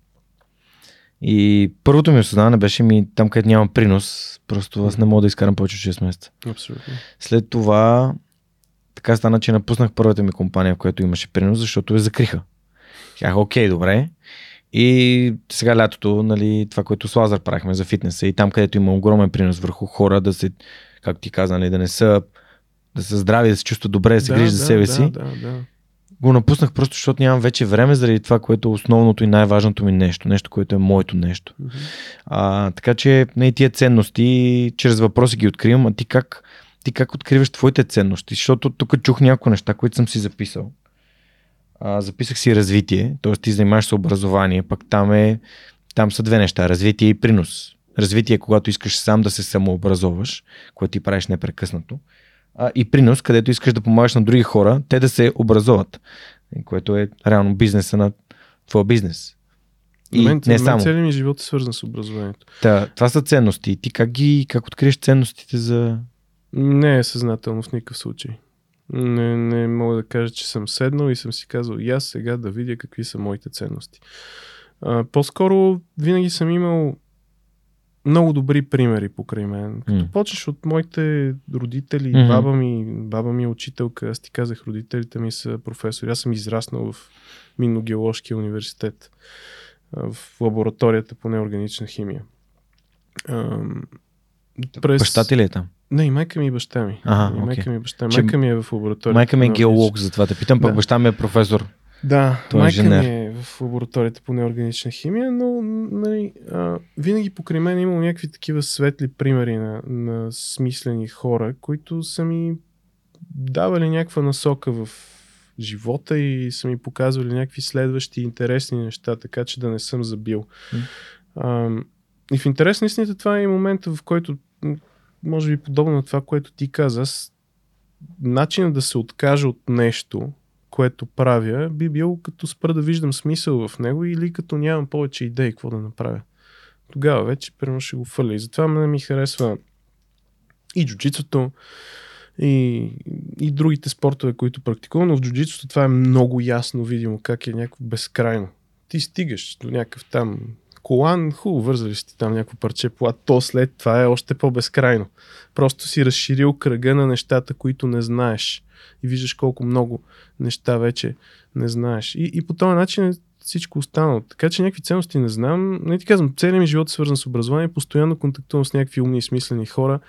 И първото ми осъзнаване беше ми там, където нямам принос. Просто аз не мога да изкарам повече от 6 месеца. Абсолютно. След това така стана, че напуснах първата ми компания, в която имаше принос, защото я закриха. Казах, окей, добре. И сега лятото, нали, това, което с Лазар правихме за фитнеса и там, където има огромен принос върху хора да се, както ти каза, нали, да не са да са здрави, да се чувстват добре, да се да, грижат да, за себе да, си. Да, да. Го напуснах просто, защото нямам вече време заради това, което е основното и най-важното ми нещо. Нещо, което е моето нещо. Мгм. А, така че не тия ценности, чрез въпроси ги откривам, а ти как, ти как откриваш твоите ценности? Защото тук чух някои неща, които съм си записал. А, записах си развитие, т.е. ти занимаваш се образование, пък там, е, там са две неща, развитие и принос. Развитие е когато искаш сам да се самообразоваш, което ти правиш непрекъснато. А, и принос, където искаш да помагаш на други хора, те да се образоват, което е реално бизнеса на твоя бизнес. И на мен, не на мен целият ми живот е свързан с образованието. Та, това са ценности. Ти как ги, как откриеш ценностите за... Не е съзнателно в никакъв случай. Не, не мога да кажа, че съм седнал и съм си казал, и аз сега да видя какви са моите ценности. А, по-скоро винаги съм имал много добри примери покрай мен. Като М. почнеш от моите родители, Мгм. баба ми, баба ми е учителка, аз ти казах, родителите ми са професори. Аз съм израснал в Минно-геоложкия университет, в лабораторията по неорганична химия. През... Баща ти ли е там? Не, и майка ми и баща ми. Ага, и майка окей. ми и баща ми. Че Майка ми е в лабораторията. Майка ми е геолог, затова те питам, пък Да. баща ми е професор. Да, Той е майка инженер. ми е в лабораторията по неорганична химия, но нали, а, винаги покрай мен е имало някакви такива светли примери на, на смислени хора, които са ми давали някаква насока в живота и са ми показвали някакви следващи интересни неща, така че да не съм забил. М. А, и в интерес на истината това е и момента, в който може би подобно на това, което ти каза, аз начинът да се откажа от нещо, което правя, би бил като спра да виждам смисъл в него или като нямам повече идеи какво да направя. Тогава вече примерно ще го фърля. И затова мене ми харесва и джуджицото, и, и другите спортове, които практикувам, но в джуджицото това е много ясно видимо как е някакво безкрайно. Ти стигаш до някакъв там колан, хубаво, вързали си ти там някакво парче плат, то след това е още по-безкрайно. Просто си разширил кръга на нещата, които не знаеш. И виждаш колко много неща вече не знаеш. И, и по този начин е всичко останало. Така че някакви ценности не знам. Не ти казвам, целият ми живот е свързан с образование. Постоянно контактувам с някакви умни и смислени хора,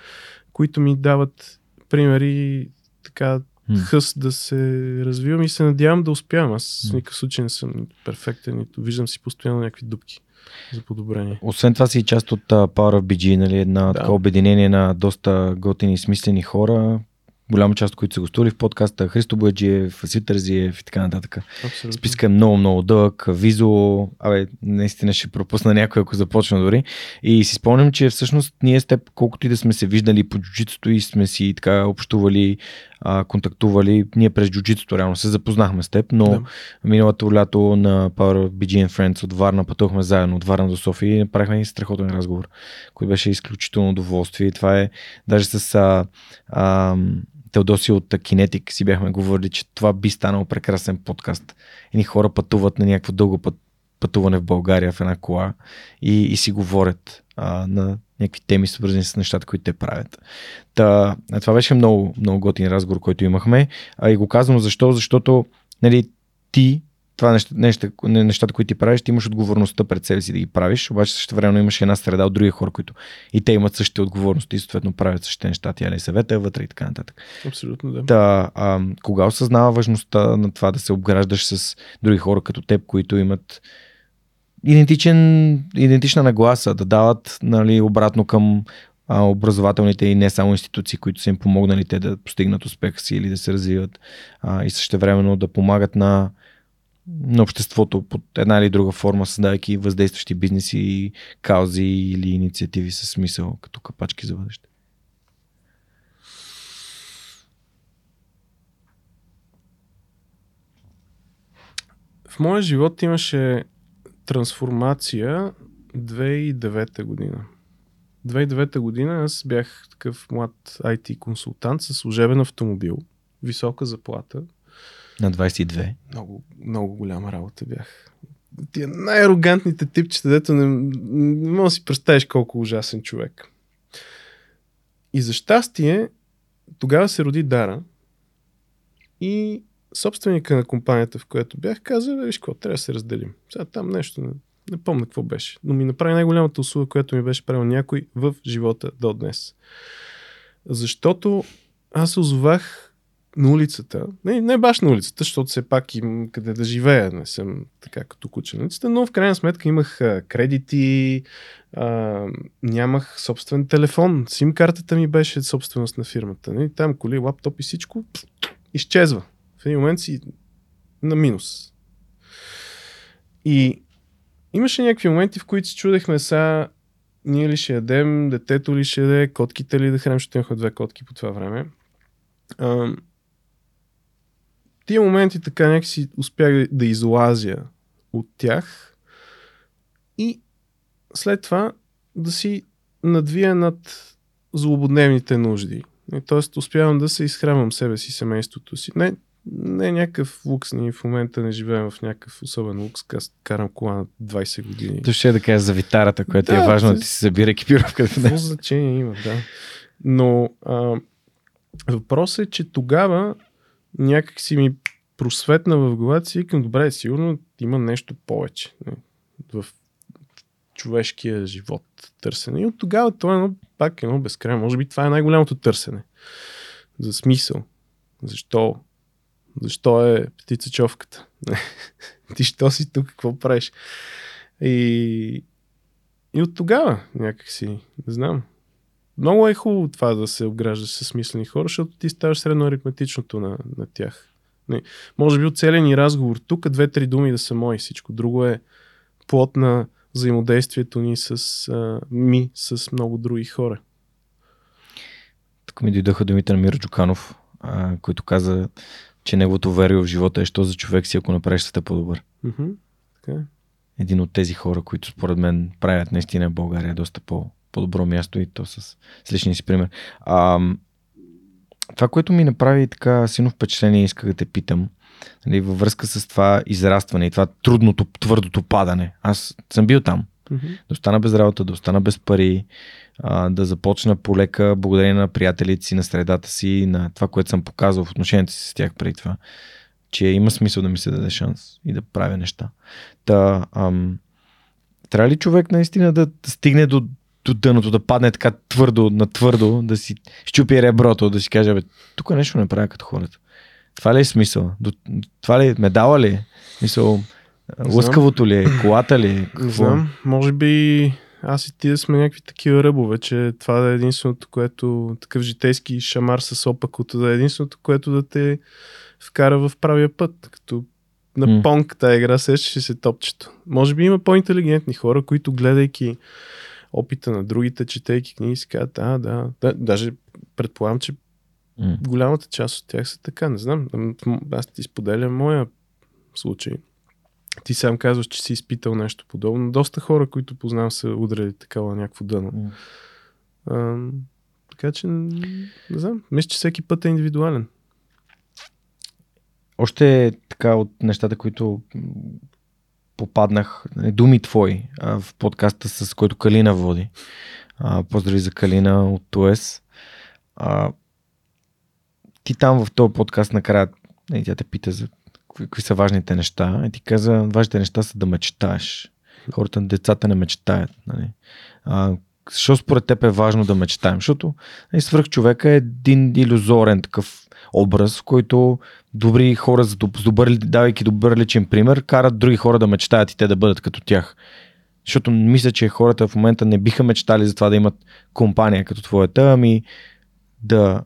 които ми дават примери така хъс да се развивам и се надявам да успявам. Аз в никакъв случай не съм перфектен, нито виждам си постоянно някакви дупки за подобрение. Освен това си част от uh, Power of BG, нали, една Да. такова обединение на доста готини и смислени хора, голяма част от които са гостували в подкаста, Христо Бояджиев, Васил Тързиев и така нататък. Абсолютно. Списка е много, много дълъг. Визо, абе, наистина ще пропусна някой, ако започна дори. И си спомням, че всъщност ние с теб, колкото и да сме се виждали по джуджитото и сме си така общували, а, контактували, ние през джуджитото реално се запознахме с теб, но Да. миналото лято на Power BG and Friends от Варна пътувахме заедно от Варна до София и направихме един страхотен разговор, който беше изключително удоволствие. И това е даже с а, а, Теодоси от Kinetic си бяхме говорили, че това би станал прекрасен подкаст. Едни хора пътуват на някакво дълго път, пътуване в България в една кола и, и си говорят а, на някакви теми, свързани с нещата, които те правят. Та, това беше много, много готин разговор, който имахме. А и го казвам защо? Защото нали, ти, това неща, неща, нещата, които ти правиш, ти имаш отговорността пред себе си да ги правиш, обаче също време имаш една среда от други хора, които и те имат същите отговорности и съответно правят същите неща, тя ли съвета е вътре и така нататък. Абсолютно, да. Та, а, кога осъзнава важността на това да се обграждаш с други хора като теб, които имат идентичен, идентична нагласа, да дават нали, обратно към а, образователните и не само институции, които са им помогнали те да постигнат успеха си или да се развиват а, и същевременно да помагат на, на обществото под една или друга форма, създавайки въздействащи бизнеси, каузи или инициативи със смисъл, като капачки за бъдеще. В моя живот имаше трансформация 2009 година. 2009 година аз бях такъв млад IT консултант с служебен автомобил, висока заплата, На 22. много, много голяма работа бях. Тия най-арогантните типчета, дето не, не мога да си представиш колко ужасен човек. И за щастие, тогава се роди Дара и собственика на компанията, в която бях, каза, виж какво, трябва да се разделим. Сега там нещо, не- Не помня какво беше. Но ми направи най-голямата услуга, която ми беше правил някой в живота до днес. Защото аз се озовах на улицата. Не, не баш на улицата, защото все пак им къде да живея. Не съм така като куче на улицата, но в крайна сметка имах кредити, а, нямах собствен телефон. Сим картата ми беше собственост на фирмата. Не? Там коли, лаптоп и всичко изчезва. Един момент си на минус. И имаше някакви моменти, в които се чудехме сега ние ли ще ядем, детето ли ще яде, котките ли да храним, защото имахме две котки по това време. А, тия моменти така някакси успях да излазя от тях и след това да си надвия над злободневните нужди. Тоест успявам да се изхранвам себе си, семейството си. Не, не е някакъв лукс, ние в момента не живеем в някакъв особен лукс, аз карам кола на 20 години. То ще е да кажа за витарата, която Да, е важно да ти се събира екипировката. Какво значение има, да. Но а, въпросът е, че тогава някак си ми просветна в главата си и към добре, сигурно има нещо повече не, в човешкия живот търсене. И от тогава това е едно, пак едно безкрайно. Може би това е най-голямото търсене. За смисъл. Защо? Защо е птицачовката? Ти що си тук? Какво правиш? И, и от тогава някакси, не знам. Много е хубаво това да се обграждаш с смислени хора, защото ти ставаш средно аритметичното на, на тях. Не, може би от целия ни разговор тук две-три думи да са мои, всичко друго е плод на взаимодействието ни с а, ми, с много други хора. Тук ми дойдоха думите на Миро Джуканов, а, който каза, че неговото верие в живота е, що за човек си, ако направиш света по-добър. Така е. Един от тези хора, които според мен правят наистина България доста по, по-добро място и то с, с личния си пример. А, това, което ми направи така силно впечатление, исках да те питам, нали, във връзка с това израстване и това трудното, твърдото падане. Аз съм бил там. Мгм. да остана без работа, да остана без пари, а, да започна полека благодарение на приятелите си, на средата си, на това, което съм показал в отношенията си с тях преди това, че има смисъл да ми се даде шанс и да правя неща. Та, ам, трябва ли човек наистина да стигне до, до дъното, да падне така твърдо, на твърдо, да си щупи реброто, да си каже, бе, тук нещо не правя като хората. Това ли е смисъл? До, това ли е медала ли е? Мисъл. Лъскавото ли е? Колата ли е? Не знам, може би аз и ти да сме някакви такива ръбове, че това да е единственото, което такъв житейски шамар с опакото, да е единственото, което да те вкара в правия път. Като на М. понк тази игра сещаше се топчето. Може би има по-интелигентни хора, които гледайки опита на другите, четейки книги, си казват, а, да, да, даже предполагам, че М. голямата част от тях са така, не знам. Аз ти споделям моя случай. Ти сам казваш, че си изпитал нещо подобно. Доста хора, които познавам, са удрали такава някакво дъно. М. А, така че, не знам. Мисля, че всеки път е индивидуален. Още така от нещата, които попаднах, нали, думи твои в подкаста, с който Калина води. А, поздрави за Калина от ТОЕС. А, ти там в този подкаст накрая, нали, тя те пита за кои са важните неща. И ти каза, важните неща са да мечтаеш. Хората, децата не мечтаят. Нали. А, защо според теб е важно да мечтаем? Защото нали, свръх човека е един иллюзорен такъв образ, който добри хора, с добър, давайки добър личен пример, карат други хора да мечтаят и те да бъдат като тях. Защото мисля, че хората в момента не биха мечтали за това да имат компания като твоята, ами да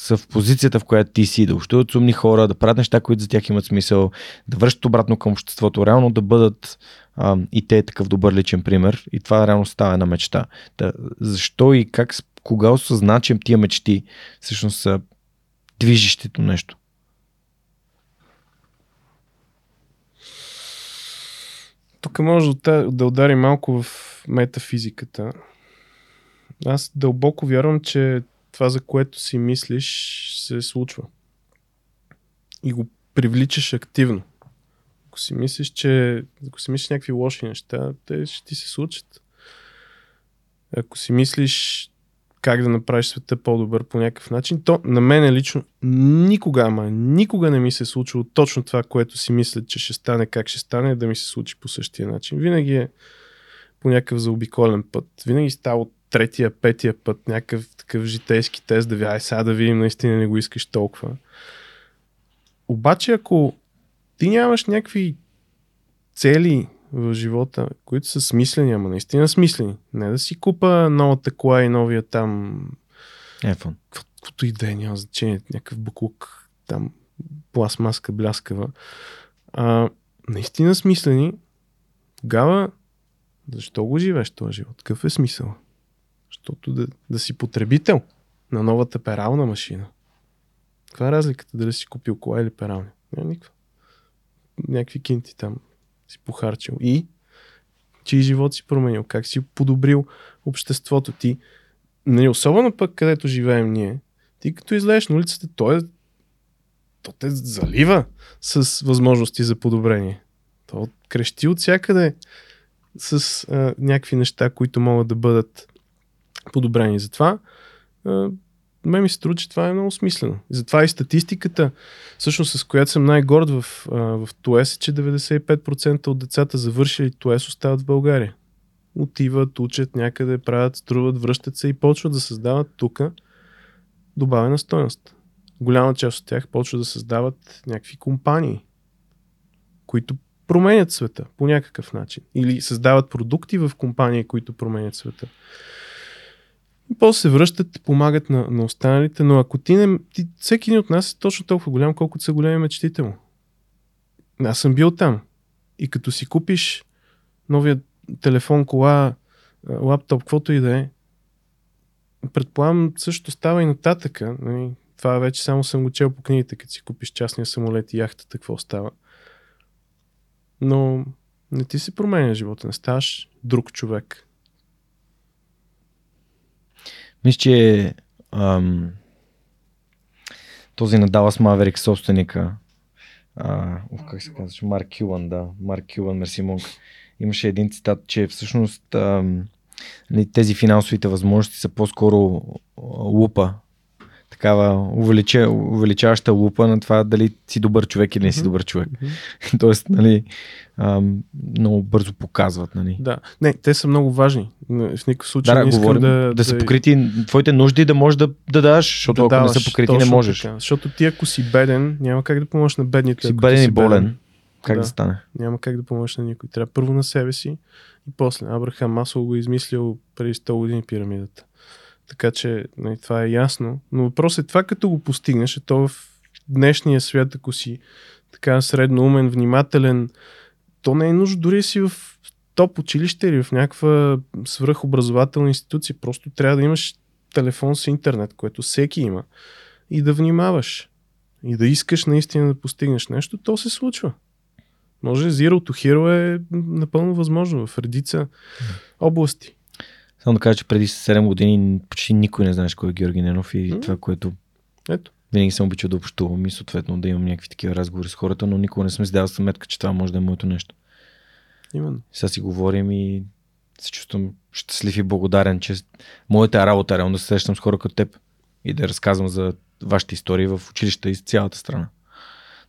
са в позицията, в която ти си, да общуват с умни хора, да правят неща, които за тях имат смисъл, да връщат обратно към обществото, реално да бъдат а, и те такъв добър личен пример. И това реално става една мечта. Да, защо и как, кога осъзна, че тия мечти всъщност са движещето нещо? Тук може да, да удари малко в метафизиката. Аз дълбоко вярвам, че това, за което си мислиш, се случва. И го привличаш активно. Ако си мислиш, че ако си мислиш някакви лоши неща, те ще ти се случат. Ако си мислиш как да направиш света по-добър по някакъв начин, то на мен лично никога, ама никога не ми се е случило точно това, което си мисля, че ще стане, как ще стане, да ми се случи по същия начин. Винаги е по някакъв заобиколен път. Винаги става от третия, петия път някакъв такъв житейски тест да ви, ай сега да видим, наистина не го искаш толкова. Обаче ако ти нямаш някакви цели в живота, които са смислени, ама наистина смислени. Не да си купа новата кола и новия там... iPhone. Каквото и да е, няма значение. Някакъв буклук, там пластмаска бляскава. А, наистина смислени, тогава защо го живееш този живот? Какъв е смисъл? Защото да, да си потребител на новата перална машина. Каква е разликата дали си купил кола или пералня? Няма никаква. Някакви кинти там си похарчил. И чий живот си променил, как си подобрил обществото ти. Нали, особено пък където живеем ние, ти като излезеш на улицата, то, е, то те залива с възможности за подобрение. То крещи от всякъде с а, някакви неща, които могат да бъдат подобрени. Затова а, ме ми се струва, че това е много смислено. Затова и статистиката, всъщност с която съм най-горд в, в ТОЕС, е, че 95% от децата завършили ТОЕС остават в България. Отиват, учат някъде, правят, струват, връщат се и почват да създават тук добавена стоеност. Голяма част от тях почват да създават някакви компании, които променят света по някакъв начин. Или създават продукти в компании, които променят света. После се връщат, помагат на, на останалите, но ако ти не... Ти, всеки един от нас е точно толкова голям, колкото са големи мечтите му. Аз съм бил там. И като си купиш новия телефон, кола, лаптоп, каквото и да е, предполагам също става и нататъка. Нали? Това вече само съм го чел по книгите, като си купиш частния самолет и яхтата, какво става. Но не ти се променя живота, не ставаш друг човек. Мисля, че ам, този на Dallas Maverick собственика, а, как се казваше, Марк Кюлан, да, Марк Кюлан, Мерси Монк, имаше един цитат, че всъщност ам, нали, тези финансовите възможности са по-скоро лупа такава увелича, увеличаваща лупа на това дали си добър човек или не си добър човек. Mm-hmm. Тоест, нали, а, много бързо показват. Нали. Да, не, те са много важни. В никакъв случай да, не искам говорим, да, да, да са покрити твоите нужди да можеш да, да даш, защото да ако даваш, не са покрити, не можеш. Така. Защото ти ако си беден, няма как да помогнеш на бедните. Си беден и болен. Беден. Как да, да стане? Няма как да помогнеш на никой. Трябва първо на себе си и после. Абрахам Масол го е измислил преди 100 години пирамидата. Така че нали, това е ясно. Но въпросът е това, като го постигнеш, е то в днешния свят, ако си така средно умен, внимателен, то не е нужно дори си в топ училище или в някаква свръхобразователна институция. Просто трябва да имаш телефон с интернет, което всеки има. И да внимаваш. И да искаш наистина да постигнеш нещо, то се случва. Може Zero to Hero е напълно възможно в редица области. Само да кажа, че преди 7 години почти никой не знаеш кой е Георги Ненов и mm. това, което Ето. винаги съм обичал да общувам и съответно да имам някакви такива разговори с хората, но никога не съм си дал сметка, че това може да е моето нещо. Именно. Сега си говорим и се чувствам щастлив и благодарен, че моята работа е реално да се срещам с хора като теб и да разказвам за вашите истории в училища и с цялата страна.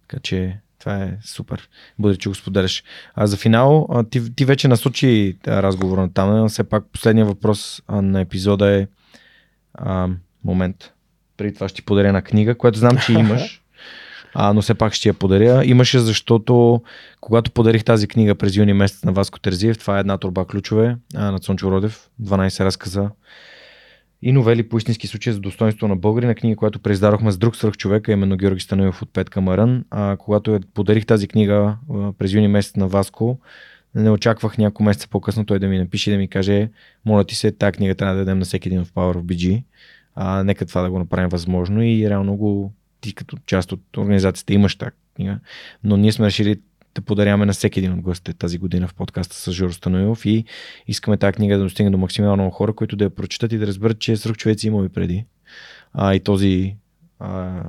Така че това е супер. Бъде, че го споделяш. А за финал, ти, ти вече насочи разговор на там, но все пак последния въпрос на епизода е а, момент. Преди това ще ти подаря една книга, която знам, че имаш. А, но все пак ще я подаря. Имаше, защото когато подарих тази книга през юни месец на Васко Терзиев, това е една турба ключове а, на Цончо Родев, 12 разказа и новели по истински случаи за достоинство на българина, книга, която преиздадохме с друг свърх човека, именно Георги Станоев от Петка Марън. А, когато я подарих тази книга през юни месец на Васко, не очаквах няколко месеца по-късно той да ми напише и да ми каже, моля ти се, тази книга трябва да дадем на всеки един в Power of BG. А, нека това да го направим възможно и реално го ти като част от организацията имаш тази книга. Но ние сме решили да подаряваме на всеки един от гостите тази година в подкаста с Жоро Станоилов и искаме тази книга да достигне до максимално хора, които да я прочитат и да разберат, че свръхчовеци има и преди. А, и този а,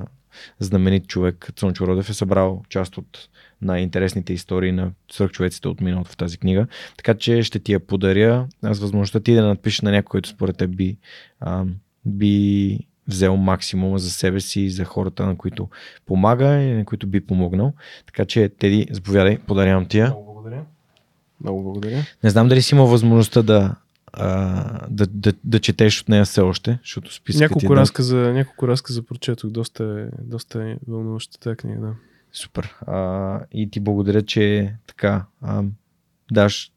знаменит човек, Цончо Родев, е събрал част от най-интересните истории на свръхчовеците от миналото в тази книга. Така че ще ти я подаря с възможността ти да надпишеш на някой, който според теб би а, би взел максимума за себе си и за хората, на които помага и на които би помогнал. Така че, Теди, заповядай, подарявам тия. Много благодаря. Много благодаря. Не знам дали си имал възможността да, а, да, да, да четеш от нея все още, защото списъкът Няколко, ти е разказа, няколко разказа прочетох. Доста е, доста е вълнуваща тази книга, да. Супер. А, и ти благодаря, че така а, даш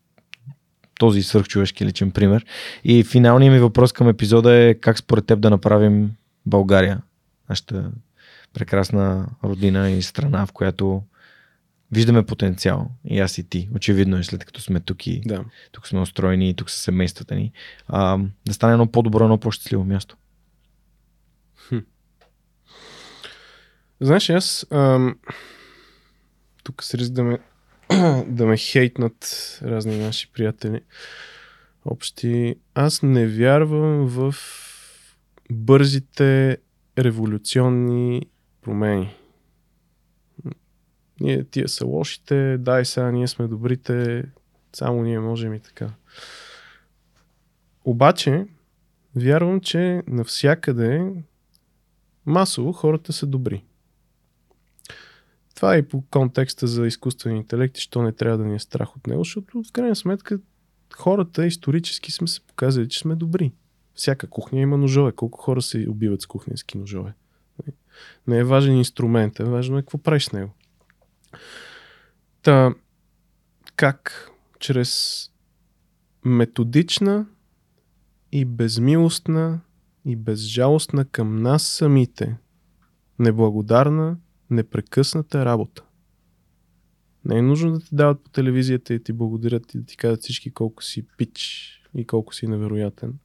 този свърхчовешки личен пример. И финалният ми въпрос към епизода е как според теб да направим България, нашата прекрасна родина и страна, в която виждаме потенциал. И аз и ти. Очевидно е, след като сме тук и да. тук сме устроени и тук са семействата ни. А, да стане едно по-добро, едно по-щастливо място. Знаеш, аз ам, тук се риск да ме, да ме хейтнат разни наши приятели. Общи. Аз не вярвам в бързите революционни промени. Ние тия са лошите, дай сега ние сме добрите, само ние можем и така. Обаче, вярвам, че навсякъде масово хората са добри. Това е и по контекста за изкуствен интелект и що не трябва да ни е страх от него, защото в крайна сметка хората исторически сме се показали, че сме добри. Всяка кухня има ножове. Колко хора се убиват с кухненски ножове? Не е важен инструмент, е важно е какво правиш с него. Та, как чрез методична и безмилостна и безжалостна към нас самите неблагодарна непрекъсната работа. Не е нужно да ти дават по телевизията и ти благодарят и да ти казват всички колко си пич и колко си невероятен.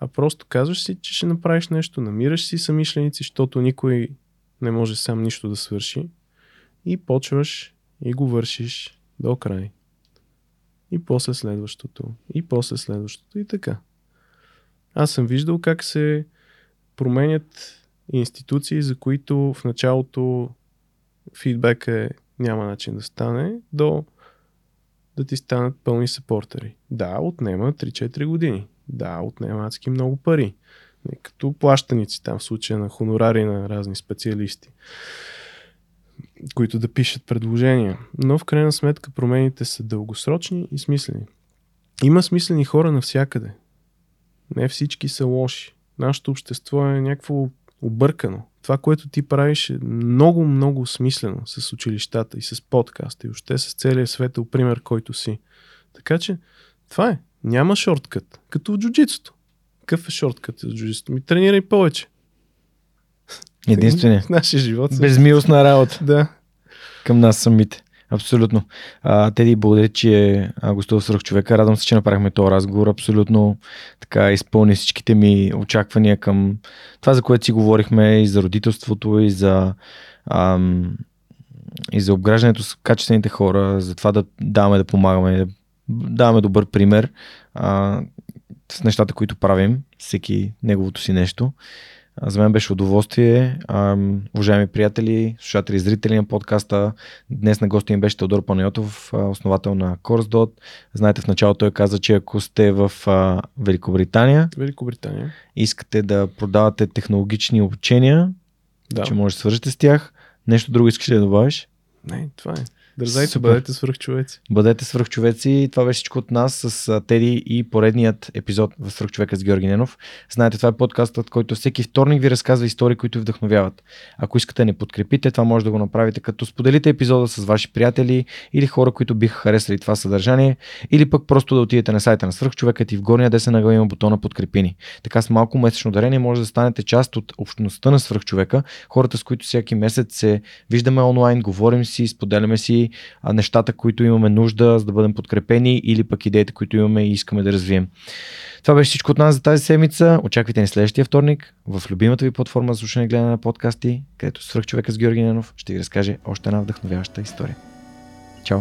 А просто казваш си, че ще направиш нещо, намираш си самишленици, защото никой не може сам нищо да свърши и почваш и го вършиш до край. И после следващото, и после следващото и така. Аз съм виждал как се променят институции, за които в началото фидбек е няма начин да стане, до да ти станат пълни сапортери. Да, отнема 3-4 години. Да, отнема адски много пари. Като плащаници там в случая на хонорари на разни специалисти, които да пишат предложения. Но в крайна сметка промените са дългосрочни и смислени. Има смислени хора навсякъде. Не всички са лоши. Нашето общество е някакво объркано. Това, което ти правиш е много, много смислено с училищата и с подкаста и още с целия светъл пример, който си. Така че, това е. Няма шорткът. Като в джуджитсото. Какъв е шорткът в джуджитсото? Ми тренирай повече. Единствения. В нашия живот. Безмилостна работа. Да. Към нас самите. Абсолютно. А, Теди, благодаря, че гостува свърх човека. Радвам се, че направихме този разговор. Абсолютно така изпълни всичките ми очаквания към това, за което си говорихме и за родителството, и за, ам, и за обграждането с качествените хора, за това да даваме да помагаме, да даваме добър пример а, с нещата, които правим, всеки неговото си нещо. За мен беше удоволствие. Уважаеми приятели, слушатели и зрители на подкаста, днес на гости ми беше Теодор Панайотов, основател на CourseDot. Знаете, в началото той каза, че ако сте в Великобритания, Великобритания, искате да продавате технологични обучения, да. че може да свържете с тях. Нещо друго искаш ли да добавиш? Не, това е. Дързайте, Супер. бъдете свръхчовеци. Бъдете свръхчовеци. Това беше всичко от нас с Теди и поредният епизод в Свръхчовека с Георги Ненов. Знаете, това е подкастът, който всеки вторник ви разказва истории, които ви вдъхновяват. Ако искате да не подкрепите, това може да го направите като споделите епизода с ваши приятели или хора, които биха харесали това съдържание, или пък просто да отидете на сайта на Свръхчовека и в горния десен ъгъл има бутона подкрепини. Така с малко месечно дарение може да станете част от общността на Свръхчовека, хората с които всеки месец се виждаме онлайн, говорим си, споделяме си нещата, които имаме нужда, за да бъдем подкрепени или пък идеите, които имаме и искаме да развием. Това беше всичко от нас за тази седмица. Очаквайте ни следващия вторник в любимата ви платформа за слушане и гледане на подкасти, където свръх човека с Георги Ненов ще ви разкаже още една вдъхновяваща история. Чао!